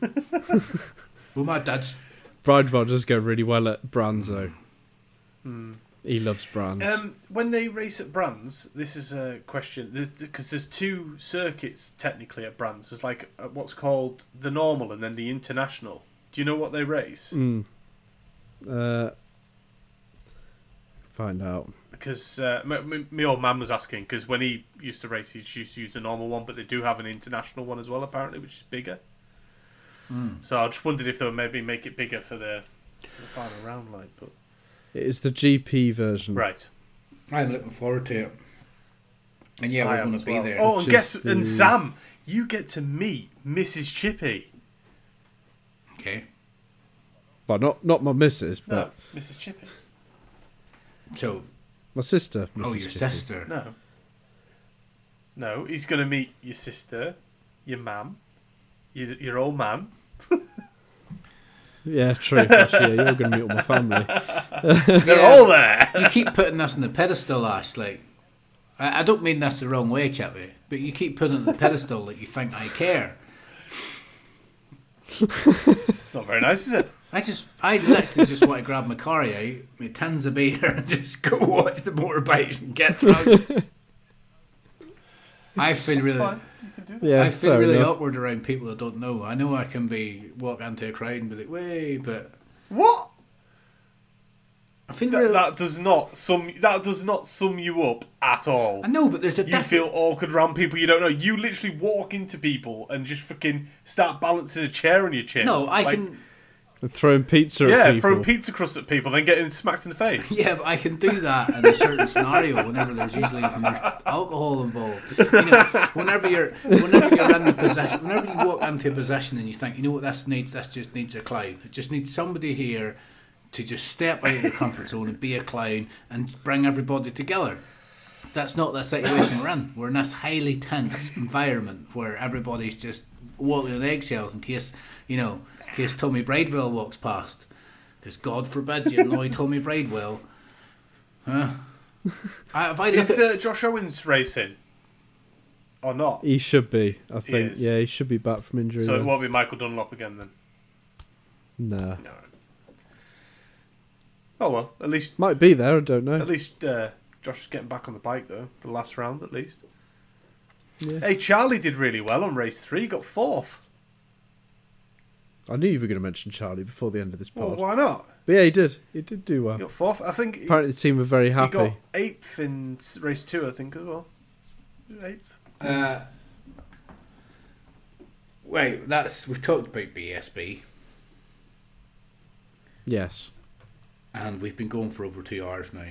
[SPEAKER 1] <laughs> well, my dad's.
[SPEAKER 3] Bridewell does go really well at Brands, though. He loves Brands.
[SPEAKER 2] Um, when they race at Brands, this is a question because there's two circuits technically at Brands. There's like uh, what's called the normal and then the international. Do you know what they race?
[SPEAKER 3] Mm. Uh, find out.
[SPEAKER 2] Because uh, my, my old man was asking because when he used to race, he used to use the normal one, but they do have an international one as well apparently, which is bigger. Mm. So I just wondered if they would maybe make it bigger for the for the final round, like. But
[SPEAKER 3] It is the GP version.
[SPEAKER 2] right,
[SPEAKER 1] I'm looking forward to it. And yeah,
[SPEAKER 2] I
[SPEAKER 1] we're going to be
[SPEAKER 2] well.
[SPEAKER 1] there.
[SPEAKER 2] Oh, and
[SPEAKER 3] Which
[SPEAKER 2] guess
[SPEAKER 3] is
[SPEAKER 2] and Sam, you get to meet Mrs. Chippy.
[SPEAKER 1] Okay.
[SPEAKER 3] Well, not not my missus,
[SPEAKER 2] No,
[SPEAKER 3] but
[SPEAKER 2] Mrs. Chippy.
[SPEAKER 1] So,
[SPEAKER 3] my sister. Mrs.
[SPEAKER 1] oh, your
[SPEAKER 3] Chippy.
[SPEAKER 1] sister.
[SPEAKER 2] No. No, he's going to meet your sister, your mum, your, your old man. <laughs>
[SPEAKER 3] Yeah, true. Actually, yeah, you're going to meet all my family. <laughs>
[SPEAKER 2] They're all there.
[SPEAKER 1] you keep putting us on the pedestal, Ash. Like, I, I don't mean that's the wrong way, Chippy, but you keep putting it on the pedestal that you think I care.
[SPEAKER 2] It's not very nice, is it?
[SPEAKER 1] I just, I literally just want to grab my car out, my tins of beer, and just go watch the motorbikes and get drunk. <laughs> I feel really,
[SPEAKER 2] Fine. You can do that.
[SPEAKER 3] Yeah,
[SPEAKER 1] I feel really
[SPEAKER 3] enough.
[SPEAKER 1] awkward around people I don't know. I know I can be walk into a crowd and be like, "Way," but
[SPEAKER 2] What?
[SPEAKER 1] I feel
[SPEAKER 2] That,
[SPEAKER 1] really.
[SPEAKER 2] that does not sum. That does not sum you up at all.
[SPEAKER 1] I know, but there's a
[SPEAKER 2] You
[SPEAKER 1] difference.
[SPEAKER 2] feel awkward around people you don't know. You literally walk into people and just fucking start balancing a chair on your chin.
[SPEAKER 1] No, I
[SPEAKER 2] Like,
[SPEAKER 1] can.
[SPEAKER 3] And throwing pizza
[SPEAKER 2] Yeah,
[SPEAKER 3] at people.
[SPEAKER 2] throwing pizza crust at people, then getting smacked in the face. <laughs>
[SPEAKER 1] Yeah, but I can do that in a certain scenario whenever there's usually when there's alcohol involved. You know, whenever you're whenever you're in the possession, whenever you walk into a possession and you think, you know what, this needs, this just needs a clown. It just needs somebody here to just step out of the comfort zone and be a clown and bring everybody together. That's not the situation we're in. We're in this highly tense environment where everybody's just walking on eggshells in case, you know, in case Tommy Bridewell walks past. Because God forbid you <laughs> annoy Tommy Bridewell. Huh? <laughs> I, I
[SPEAKER 2] Is uh, Josh Owens racing or not?
[SPEAKER 3] He should be. I think.
[SPEAKER 2] is.
[SPEAKER 3] Yeah, he should be back from injury.
[SPEAKER 2] So it
[SPEAKER 3] then.
[SPEAKER 2] won't be Michael Dunlop again then.
[SPEAKER 3] Nah.
[SPEAKER 2] No. Oh well, at least
[SPEAKER 3] Might be there. I don't know.
[SPEAKER 2] at least uh, Josh is getting back on the bike though. The last round at least.
[SPEAKER 3] Yeah.
[SPEAKER 2] Hey, Charlie did really well on race three. Got fourth.
[SPEAKER 3] I knew you were going to mention Charlie before the end of this
[SPEAKER 2] Well,
[SPEAKER 3] pod.
[SPEAKER 2] why not?
[SPEAKER 3] But yeah, he did. He did do
[SPEAKER 2] He
[SPEAKER 3] well.
[SPEAKER 2] got fourth. I think he,
[SPEAKER 3] Apparently, the team were very happy.
[SPEAKER 2] he
[SPEAKER 3] happy.
[SPEAKER 2] got eighth in race two. I think as well. Eighth.
[SPEAKER 1] uh, wait, that's we've talked about BSB
[SPEAKER 3] Yes.
[SPEAKER 1] and we've been going for over two hours now.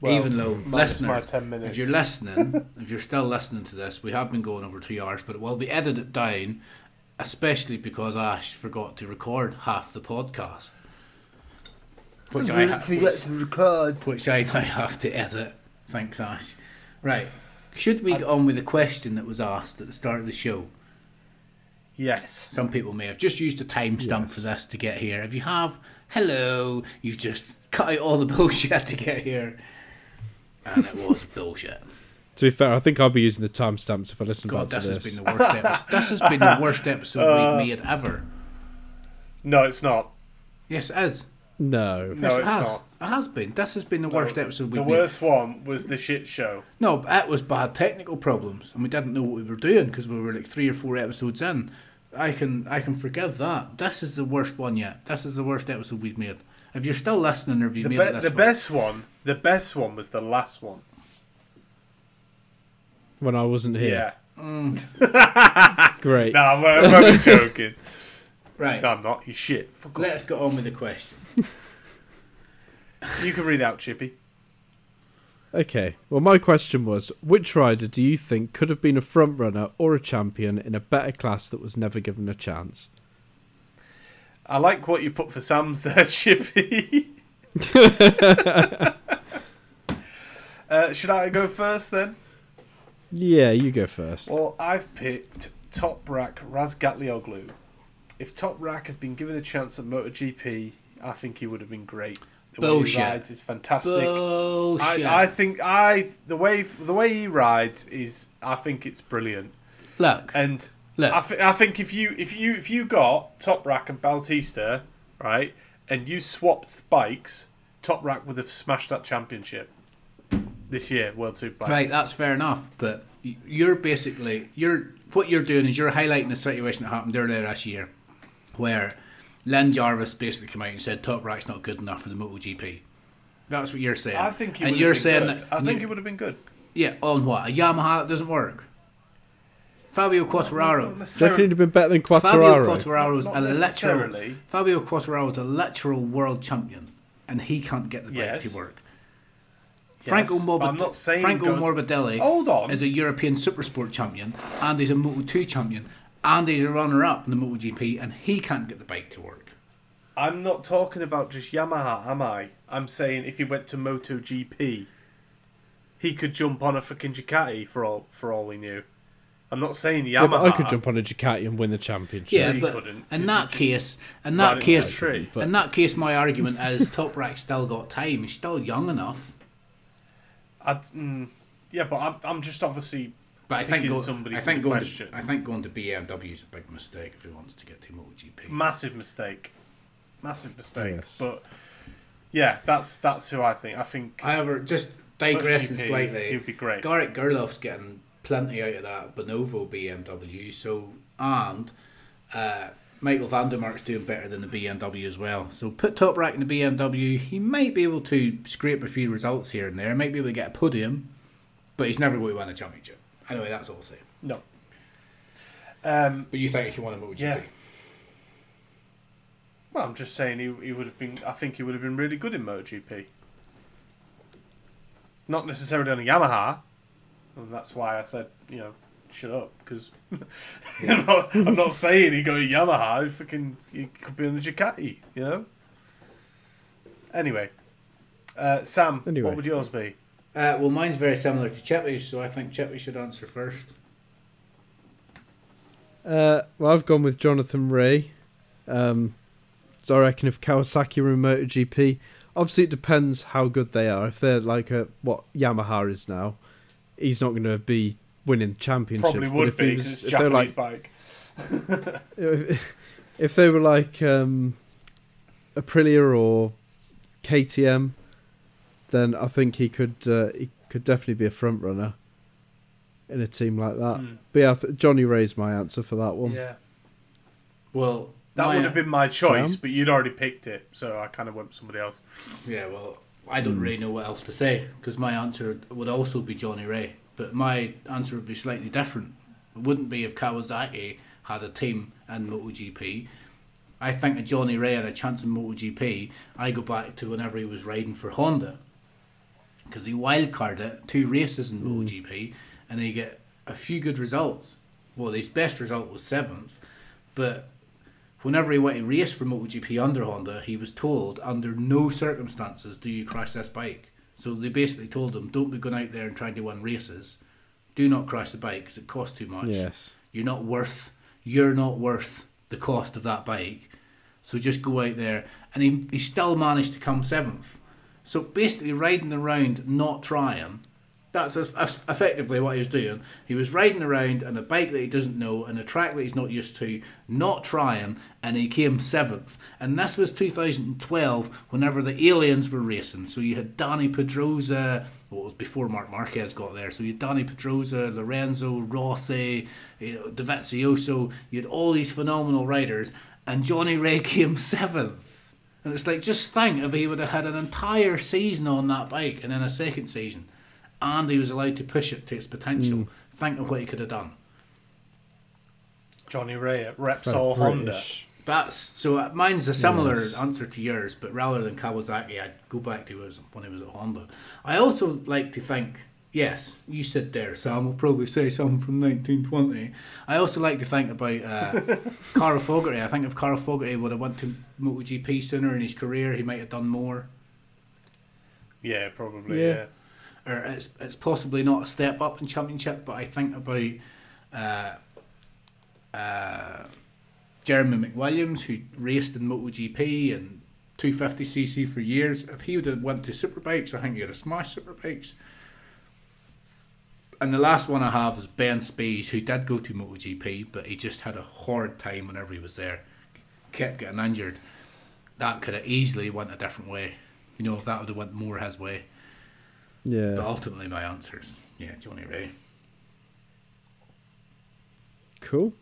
[SPEAKER 2] Well,
[SPEAKER 1] Even though
[SPEAKER 2] minus my
[SPEAKER 1] listeners,
[SPEAKER 2] 10 minutes.
[SPEAKER 1] if you're listening, if you're still listening to this, we have been going over two hours, but it will be edited down, especially because Ash forgot to record half the podcast. which I, ha-
[SPEAKER 2] forget
[SPEAKER 1] which,
[SPEAKER 2] to record.
[SPEAKER 1] which I now have to edit. Thanks, Ash. Right. Should we get on with the question that was asked at the start of the show?
[SPEAKER 2] Yes.
[SPEAKER 1] Some people may have just used a timestamp
[SPEAKER 3] Yes.
[SPEAKER 1] for this to get here. If you have, hello, you've just cut out all the <laughs> bullshit to get here. And it was bullshit.
[SPEAKER 3] To be fair, I think I'll be using the timestamps if I listen
[SPEAKER 1] God,
[SPEAKER 3] back
[SPEAKER 1] this
[SPEAKER 3] to
[SPEAKER 1] has
[SPEAKER 3] this.
[SPEAKER 1] been the worst episode. <laughs> This has been the worst episode we've uh, made ever.
[SPEAKER 2] No, it's not.
[SPEAKER 1] Yes, it is.
[SPEAKER 3] No.
[SPEAKER 2] No,
[SPEAKER 1] yes, it
[SPEAKER 2] it's
[SPEAKER 1] has.
[SPEAKER 2] not.
[SPEAKER 1] It has been. This has been the worst
[SPEAKER 2] No,
[SPEAKER 1] episode
[SPEAKER 2] The
[SPEAKER 1] we've made.
[SPEAKER 2] The worst one was the shit show.
[SPEAKER 1] No, that was bad technical problems, and we didn't know what we were doing because we were like three or four episodes in. I can I can forgive that. This is the worst one yet. This is the worst episode we've made. If you're still listening, or if you
[SPEAKER 2] The,
[SPEAKER 1] made
[SPEAKER 2] be-
[SPEAKER 1] it this
[SPEAKER 2] the
[SPEAKER 1] far-
[SPEAKER 2] best one, the best one was the last one.
[SPEAKER 3] When I wasn't here.
[SPEAKER 2] Yeah. <laughs> <laughs>
[SPEAKER 3] Great.
[SPEAKER 2] No, I'm, I'm only <laughs> joking.
[SPEAKER 1] right?
[SPEAKER 2] No, I'm not. You shit. Fuck off.
[SPEAKER 1] Let's get on with the question.
[SPEAKER 2] You can read out, Chippy.
[SPEAKER 3] Okay. Well, my question was which rider do you think could have been a front runner or a champion in a better class that was never given a chance?
[SPEAKER 2] I like what you put for Sam's there, Chippy. uh, should I go first then?
[SPEAKER 3] Yeah, you go first.
[SPEAKER 2] Well, I've picked Toprak Razgatlioglu. If Toprak had been given a chance at MotoGP, I think he would have been great. The way he rides is fantastic.
[SPEAKER 1] Bullshit.
[SPEAKER 2] I, I think I the way the way he rides is I think it's brilliant.
[SPEAKER 1] Look,
[SPEAKER 2] And
[SPEAKER 1] Look.
[SPEAKER 2] I, th- I think if you if you if you got Toprak and Bautista right, and you swapped bikes, Toprak would have smashed that championship this year, World Superbikes.
[SPEAKER 1] right, that's fair enough. But you're basically you're what you're doing is you're highlighting the situation that happened earlier this year, where Lin Jarvis basically came out and said Toprak's not good enough for the MotoGP. That's what you're saying.
[SPEAKER 2] I think he
[SPEAKER 1] and you're
[SPEAKER 2] been
[SPEAKER 1] saying
[SPEAKER 2] good.
[SPEAKER 1] that
[SPEAKER 2] I think
[SPEAKER 1] you-
[SPEAKER 2] he would have been good.
[SPEAKER 1] yeah on what a Yamaha that doesn't work. Fabio
[SPEAKER 2] Not
[SPEAKER 1] Quartararo.
[SPEAKER 3] Do you reckon
[SPEAKER 2] necessarily.
[SPEAKER 3] he'd have been better than
[SPEAKER 1] Fabio
[SPEAKER 3] Quattararo?
[SPEAKER 1] Quartararo is
[SPEAKER 2] Not
[SPEAKER 1] a literal. Fabio Quartararo is a literal world champion, and he can't get the bike
[SPEAKER 2] Yes.
[SPEAKER 1] to work.
[SPEAKER 2] Yes,
[SPEAKER 1] Franco,
[SPEAKER 2] but
[SPEAKER 1] Morbid-
[SPEAKER 2] I'm not saying
[SPEAKER 1] Franco
[SPEAKER 2] go
[SPEAKER 1] Morbidelli
[SPEAKER 2] Hold on.
[SPEAKER 1] is a European Supersport champion, and he's a Moto 2 champion, and he's a runner up in the MotoGP, and he can't get the bike to work.
[SPEAKER 2] I'm not talking about just Yamaha, am I? I'm saying if he went to MotoGP, he could jump on a fucking Ducati for all for all he knew. I'm not saying Yamaha.
[SPEAKER 3] Yeah, but I could jump on a Ducati and win the championship.
[SPEAKER 1] Yeah,
[SPEAKER 2] he
[SPEAKER 1] but
[SPEAKER 2] couldn't,
[SPEAKER 1] in
[SPEAKER 2] 'cause
[SPEAKER 1] that case, in that case,
[SPEAKER 2] a tree.
[SPEAKER 1] In that case, my argument is Toprak still got time. He's still young enough.
[SPEAKER 2] I'd, mm, yeah, but I'm, I'm just obviously.
[SPEAKER 1] But I think
[SPEAKER 2] picking
[SPEAKER 1] go,
[SPEAKER 2] somebody
[SPEAKER 1] I think
[SPEAKER 2] the
[SPEAKER 1] going
[SPEAKER 2] question.
[SPEAKER 1] to I think going to BMW is a big mistake if he wants to get to MotoGP.
[SPEAKER 2] Massive mistake, massive mistake.
[SPEAKER 3] Yes.
[SPEAKER 2] But yeah, that's that's who I think. I think
[SPEAKER 1] However, just digressing
[SPEAKER 2] MotoGP,
[SPEAKER 1] slightly,
[SPEAKER 2] he'd be great.
[SPEAKER 1] Garrett Gerloff's getting plenty out of that Bonovo BMW. So and uh, Michael van der Mark's doing better than the BMW as well. So put Toprak in the BMW, he might be able to scrape a few results here and there. Might be able to get a podium, but he's never going to win a championship. Anyway, that's all I'll say.
[SPEAKER 2] no. Um,
[SPEAKER 1] But you think if he won a MotoGP?
[SPEAKER 2] Yeah. well, I'm just saying he, he would have been. I think he would have been really good in MotoGP. Not necessarily on a Yamaha, and that's why I said you know shut up because <laughs> I'm, not, I'm not saying he got a Yamaha. He fucking he could be on a Ducati, you know. Anyway, uh, Sam,
[SPEAKER 3] Anyway.
[SPEAKER 2] what would yours be?
[SPEAKER 1] Uh, well, mine's very similar to Chippy's, so I think Chippy should answer first.
[SPEAKER 3] Uh, well, I've gone with Jonathan Rea. Um, so I reckon if Kawasaki were in MotoGP, obviously it depends how good they are. If they're like a, what Yamaha is now, he's not going to be winning championships.
[SPEAKER 2] Probably would
[SPEAKER 3] if
[SPEAKER 2] be because it's
[SPEAKER 3] if they're
[SPEAKER 2] Japanese
[SPEAKER 3] like
[SPEAKER 2] bike. <laughs>
[SPEAKER 3] if, if they were like um, Aprilia or KTM, then I think he could uh, he could definitely be a front runner in a team like that.
[SPEAKER 2] Hmm.
[SPEAKER 3] But yeah, th- Johnny Rea's my answer for that one.
[SPEAKER 2] Yeah,
[SPEAKER 1] Well,
[SPEAKER 2] that would have been my choice,
[SPEAKER 3] Sam?
[SPEAKER 2] but you'd already picked it, so I kind of went with somebody else.
[SPEAKER 1] Yeah, well, I don't really know what else to say because my answer would also be Johnny Rea, but my answer would be slightly different. It wouldn't be if Kawasaki had a team in MotoGP. I think a Johnny Rea had a chance in MotoGP. I go back to whenever he was riding for Honda because he wildcarded two races in mm. MotoGP and he get a few good results. Well, his best result was seventh, but whenever he went to race for MotoGP under Honda, he was told under no circumstances do you crash this bike. So they basically told him, don't be going out there and trying to win races. Do not crash the bike because it costs too much.
[SPEAKER 3] Yes.
[SPEAKER 1] You're not worth. You're not worth the cost of that bike. So just go out there, and he he still managed to come seventh. So basically, riding around, not trying. That's effectively what he was doing. He was riding around on a bike that he doesn't know and a track that he's not used to, not trying, and he came seventh. And this was 2012, whenever the aliens were racing. So you had Dani Pedrosa, well, it was before Marc Marquez got there. So you had Dani Pedrosa, Lorenzo, Rossi, you know, Dovizioso. You had all these phenomenal riders, and Johnny Rea <laughs> came seventh. And it's like, just think if he would have had an entire season on that bike and then a second season, and he was allowed to push it to its potential. Think of what he could have done.
[SPEAKER 2] Johnny Rea at
[SPEAKER 3] Very
[SPEAKER 2] Repsol Honda.
[SPEAKER 1] That's so. uh, Mine's a similar
[SPEAKER 3] Yes.
[SPEAKER 1] answer to yours, but rather than Kawasaki, I'd go back to his, when he was at Honda. I also like to think. Yes, you sit there, Sam will probably say something from 1920. I also like to think about uh, <laughs> Carl Fogarty. I think if Carl Fogarty would have went to MotoGP sooner in his career, he might have done more.
[SPEAKER 2] Yeah, probably.
[SPEAKER 3] Yeah.
[SPEAKER 2] Yeah.
[SPEAKER 1] Or it's it's possibly not a step up in championship, but I think about uh, uh, Jeremy McWilliams, who raced in MotoGP and 250cc for years. If he would have went to superbikes, I think he would have smashed superbikes. And the last one I have is Ben Spies, who did go to MotoGP, but he just had a horrid time whenever he was there. Kept getting injured. That could have easily went a different way. You know, if that would have went more his way. But
[SPEAKER 3] Yeah.
[SPEAKER 1] ultimately, my answer is yeah, Johnny Rea.
[SPEAKER 3] Cool.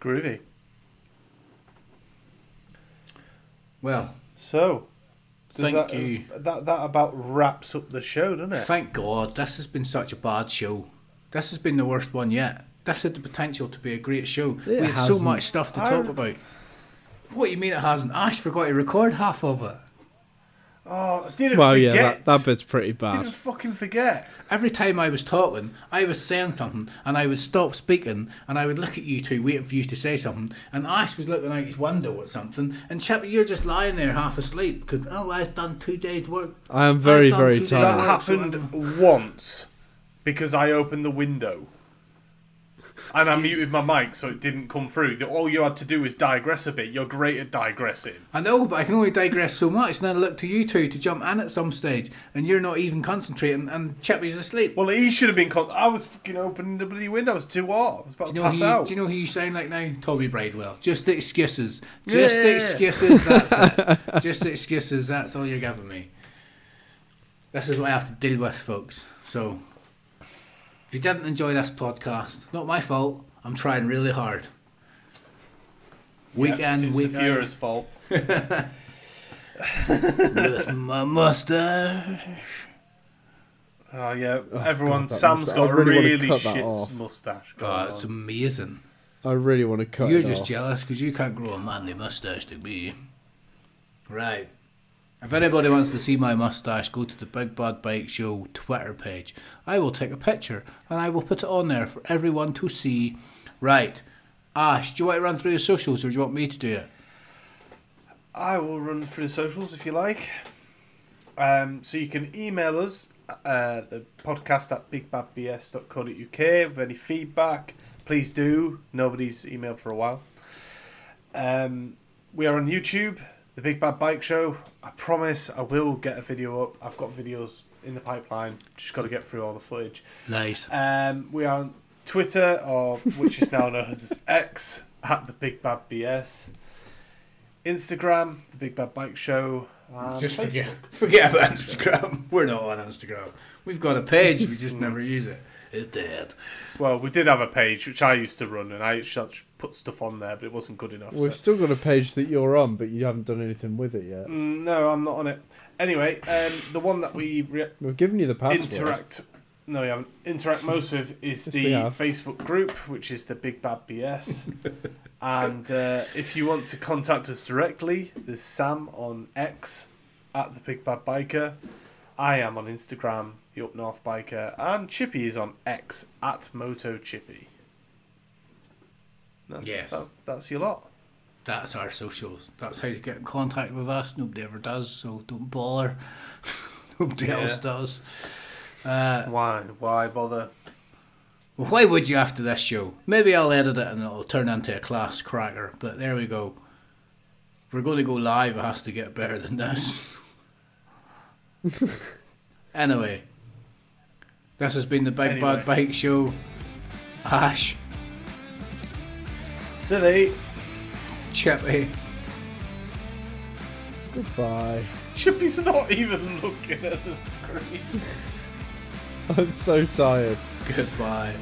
[SPEAKER 2] Groovy.
[SPEAKER 1] Well,
[SPEAKER 2] So, does
[SPEAKER 1] Thank
[SPEAKER 2] that,
[SPEAKER 1] you.
[SPEAKER 2] that that about wraps up the show, doesn't it?
[SPEAKER 1] thank God this has been such a bad show. This has been the worst one yet. This had the potential to be a great show.
[SPEAKER 3] It
[SPEAKER 1] we had so
[SPEAKER 3] hasn't.
[SPEAKER 1] much stuff to
[SPEAKER 2] I-
[SPEAKER 1] talk about. What do you mean it hasn't? Ash forgot to record half of it.
[SPEAKER 2] Oh, I didn't
[SPEAKER 3] Well,
[SPEAKER 2] forget.
[SPEAKER 3] yeah, that, that bit's pretty bad.
[SPEAKER 2] didn't fucking forget.
[SPEAKER 1] Every time I was talking, I was saying something, and I would stop speaking, and I would look at you two, waiting for you to say something. And Ash was looking out his window at something, and Chip, you're just lying there half asleep because oh, I've done two days' work.
[SPEAKER 3] I am very, very
[SPEAKER 1] tired.
[SPEAKER 2] That
[SPEAKER 1] work,
[SPEAKER 3] tired.
[SPEAKER 1] so
[SPEAKER 2] happened once because I opened the window and I muted my mic so it didn't come through. All you had to do was digress a bit. You're great at digressing.
[SPEAKER 1] I know, but I can only digress so much, and then I look to you two to jump in at some stage, and you're not even concentrating, and Chippy's asleep.
[SPEAKER 2] Well, he should have been. Con- I was fucking opening the bloody window. I was too hot. I was about
[SPEAKER 1] Do
[SPEAKER 2] to
[SPEAKER 1] you, know
[SPEAKER 2] pass
[SPEAKER 1] who,
[SPEAKER 2] out.
[SPEAKER 1] do you know who you sound like now? Toby Bridewell. Just excuses. Just
[SPEAKER 2] Yeah.
[SPEAKER 1] excuses, that's it. Just excuses, that's all you're giving me. This is what I have to deal with, folks. So, if you didn't enjoy this podcast, not my fault. I'm trying really hard. Week
[SPEAKER 2] Yeah,
[SPEAKER 1] in,
[SPEAKER 2] it's
[SPEAKER 1] week
[SPEAKER 2] the. Fuhrer's fault. <laughs>
[SPEAKER 1] With my mustache.
[SPEAKER 2] Oh yeah, oh, everyone.
[SPEAKER 3] God, that
[SPEAKER 2] Sam's
[SPEAKER 3] must-
[SPEAKER 2] got
[SPEAKER 3] I
[SPEAKER 2] a
[SPEAKER 3] really wanna
[SPEAKER 2] really shit
[SPEAKER 3] off.
[SPEAKER 2] mustache.
[SPEAKER 1] Oh, it's
[SPEAKER 2] on.
[SPEAKER 1] amazing.
[SPEAKER 3] I really want to cut
[SPEAKER 1] You're
[SPEAKER 3] it
[SPEAKER 1] just
[SPEAKER 3] off.
[SPEAKER 1] jealous because you can't grow a manly mustache to me. Right. If anybody wants to see my mustache, go to the Big Bad Bike Show Twitter page. I will take a picture and I will put it on there for everyone to see. Right. Ash, do you want to run through the socials or do you want me to do it?
[SPEAKER 2] I will run through the socials if you like. Um, so you can email us uh, the podcast at bigbadbs.co.uk with any feedback. Please do. Nobody's emailed for a while. Um, we are on YouTube, the Big Bad Bike Show. I promise I will get a video up. I've got videos in the pipeline. Just got to get through all the footage.
[SPEAKER 1] Nice.
[SPEAKER 2] Um, we are on Twitter, or which is now known as <laughs> X, at the Big Bad BS. Instagram, the Big Bad Bike Show. and
[SPEAKER 1] Just
[SPEAKER 2] Facebook.
[SPEAKER 1] forget, <laughs> forget about Instagram. We're not on Instagram. We've got a page, we just never use it. It's dead.
[SPEAKER 2] Well, we did have a page which I used to run, and I used to put stuff on there, but it wasn't good enough.
[SPEAKER 3] We've
[SPEAKER 2] so-
[SPEAKER 3] still got a page that you're on, but you haven't done anything with it yet.
[SPEAKER 2] Mm, no, I'm not on it. Anyway, um, the one that we re-
[SPEAKER 3] We've given you the password.
[SPEAKER 2] interact. No, you haven't. Interact most with is <laughs>
[SPEAKER 3] Yes,
[SPEAKER 2] the. Facebook group, which is the Big Bad BS. <laughs> and uh, if you want to contact us directly, there's Sam on X at the Big Bad Biker. I am on Instagram, the Up North Biker, and Chippy is on X at Moto Chippy. That's,
[SPEAKER 1] Yes.
[SPEAKER 2] that's that's your lot.
[SPEAKER 1] that's our socials. That's how you get in contact with us. Nobody ever does, so don't bother. <laughs> Nobody
[SPEAKER 2] Yeah.
[SPEAKER 1] else does. Uh,
[SPEAKER 2] Why? Why bother?
[SPEAKER 1] well, why would you after this show? Maybe I'll edit it and it'll turn into a class cracker. But there we go. If we're going to go live, it has to get better than this. <laughs> <laughs> anyway, this has been the Big
[SPEAKER 2] Anyway.
[SPEAKER 1] Bad Bike Show. Ash,
[SPEAKER 2] Silly.
[SPEAKER 1] Chippy.
[SPEAKER 3] Goodbye.
[SPEAKER 2] Chippy's not even looking at the screen. <laughs>
[SPEAKER 3] I'm so tired.
[SPEAKER 1] Goodbye.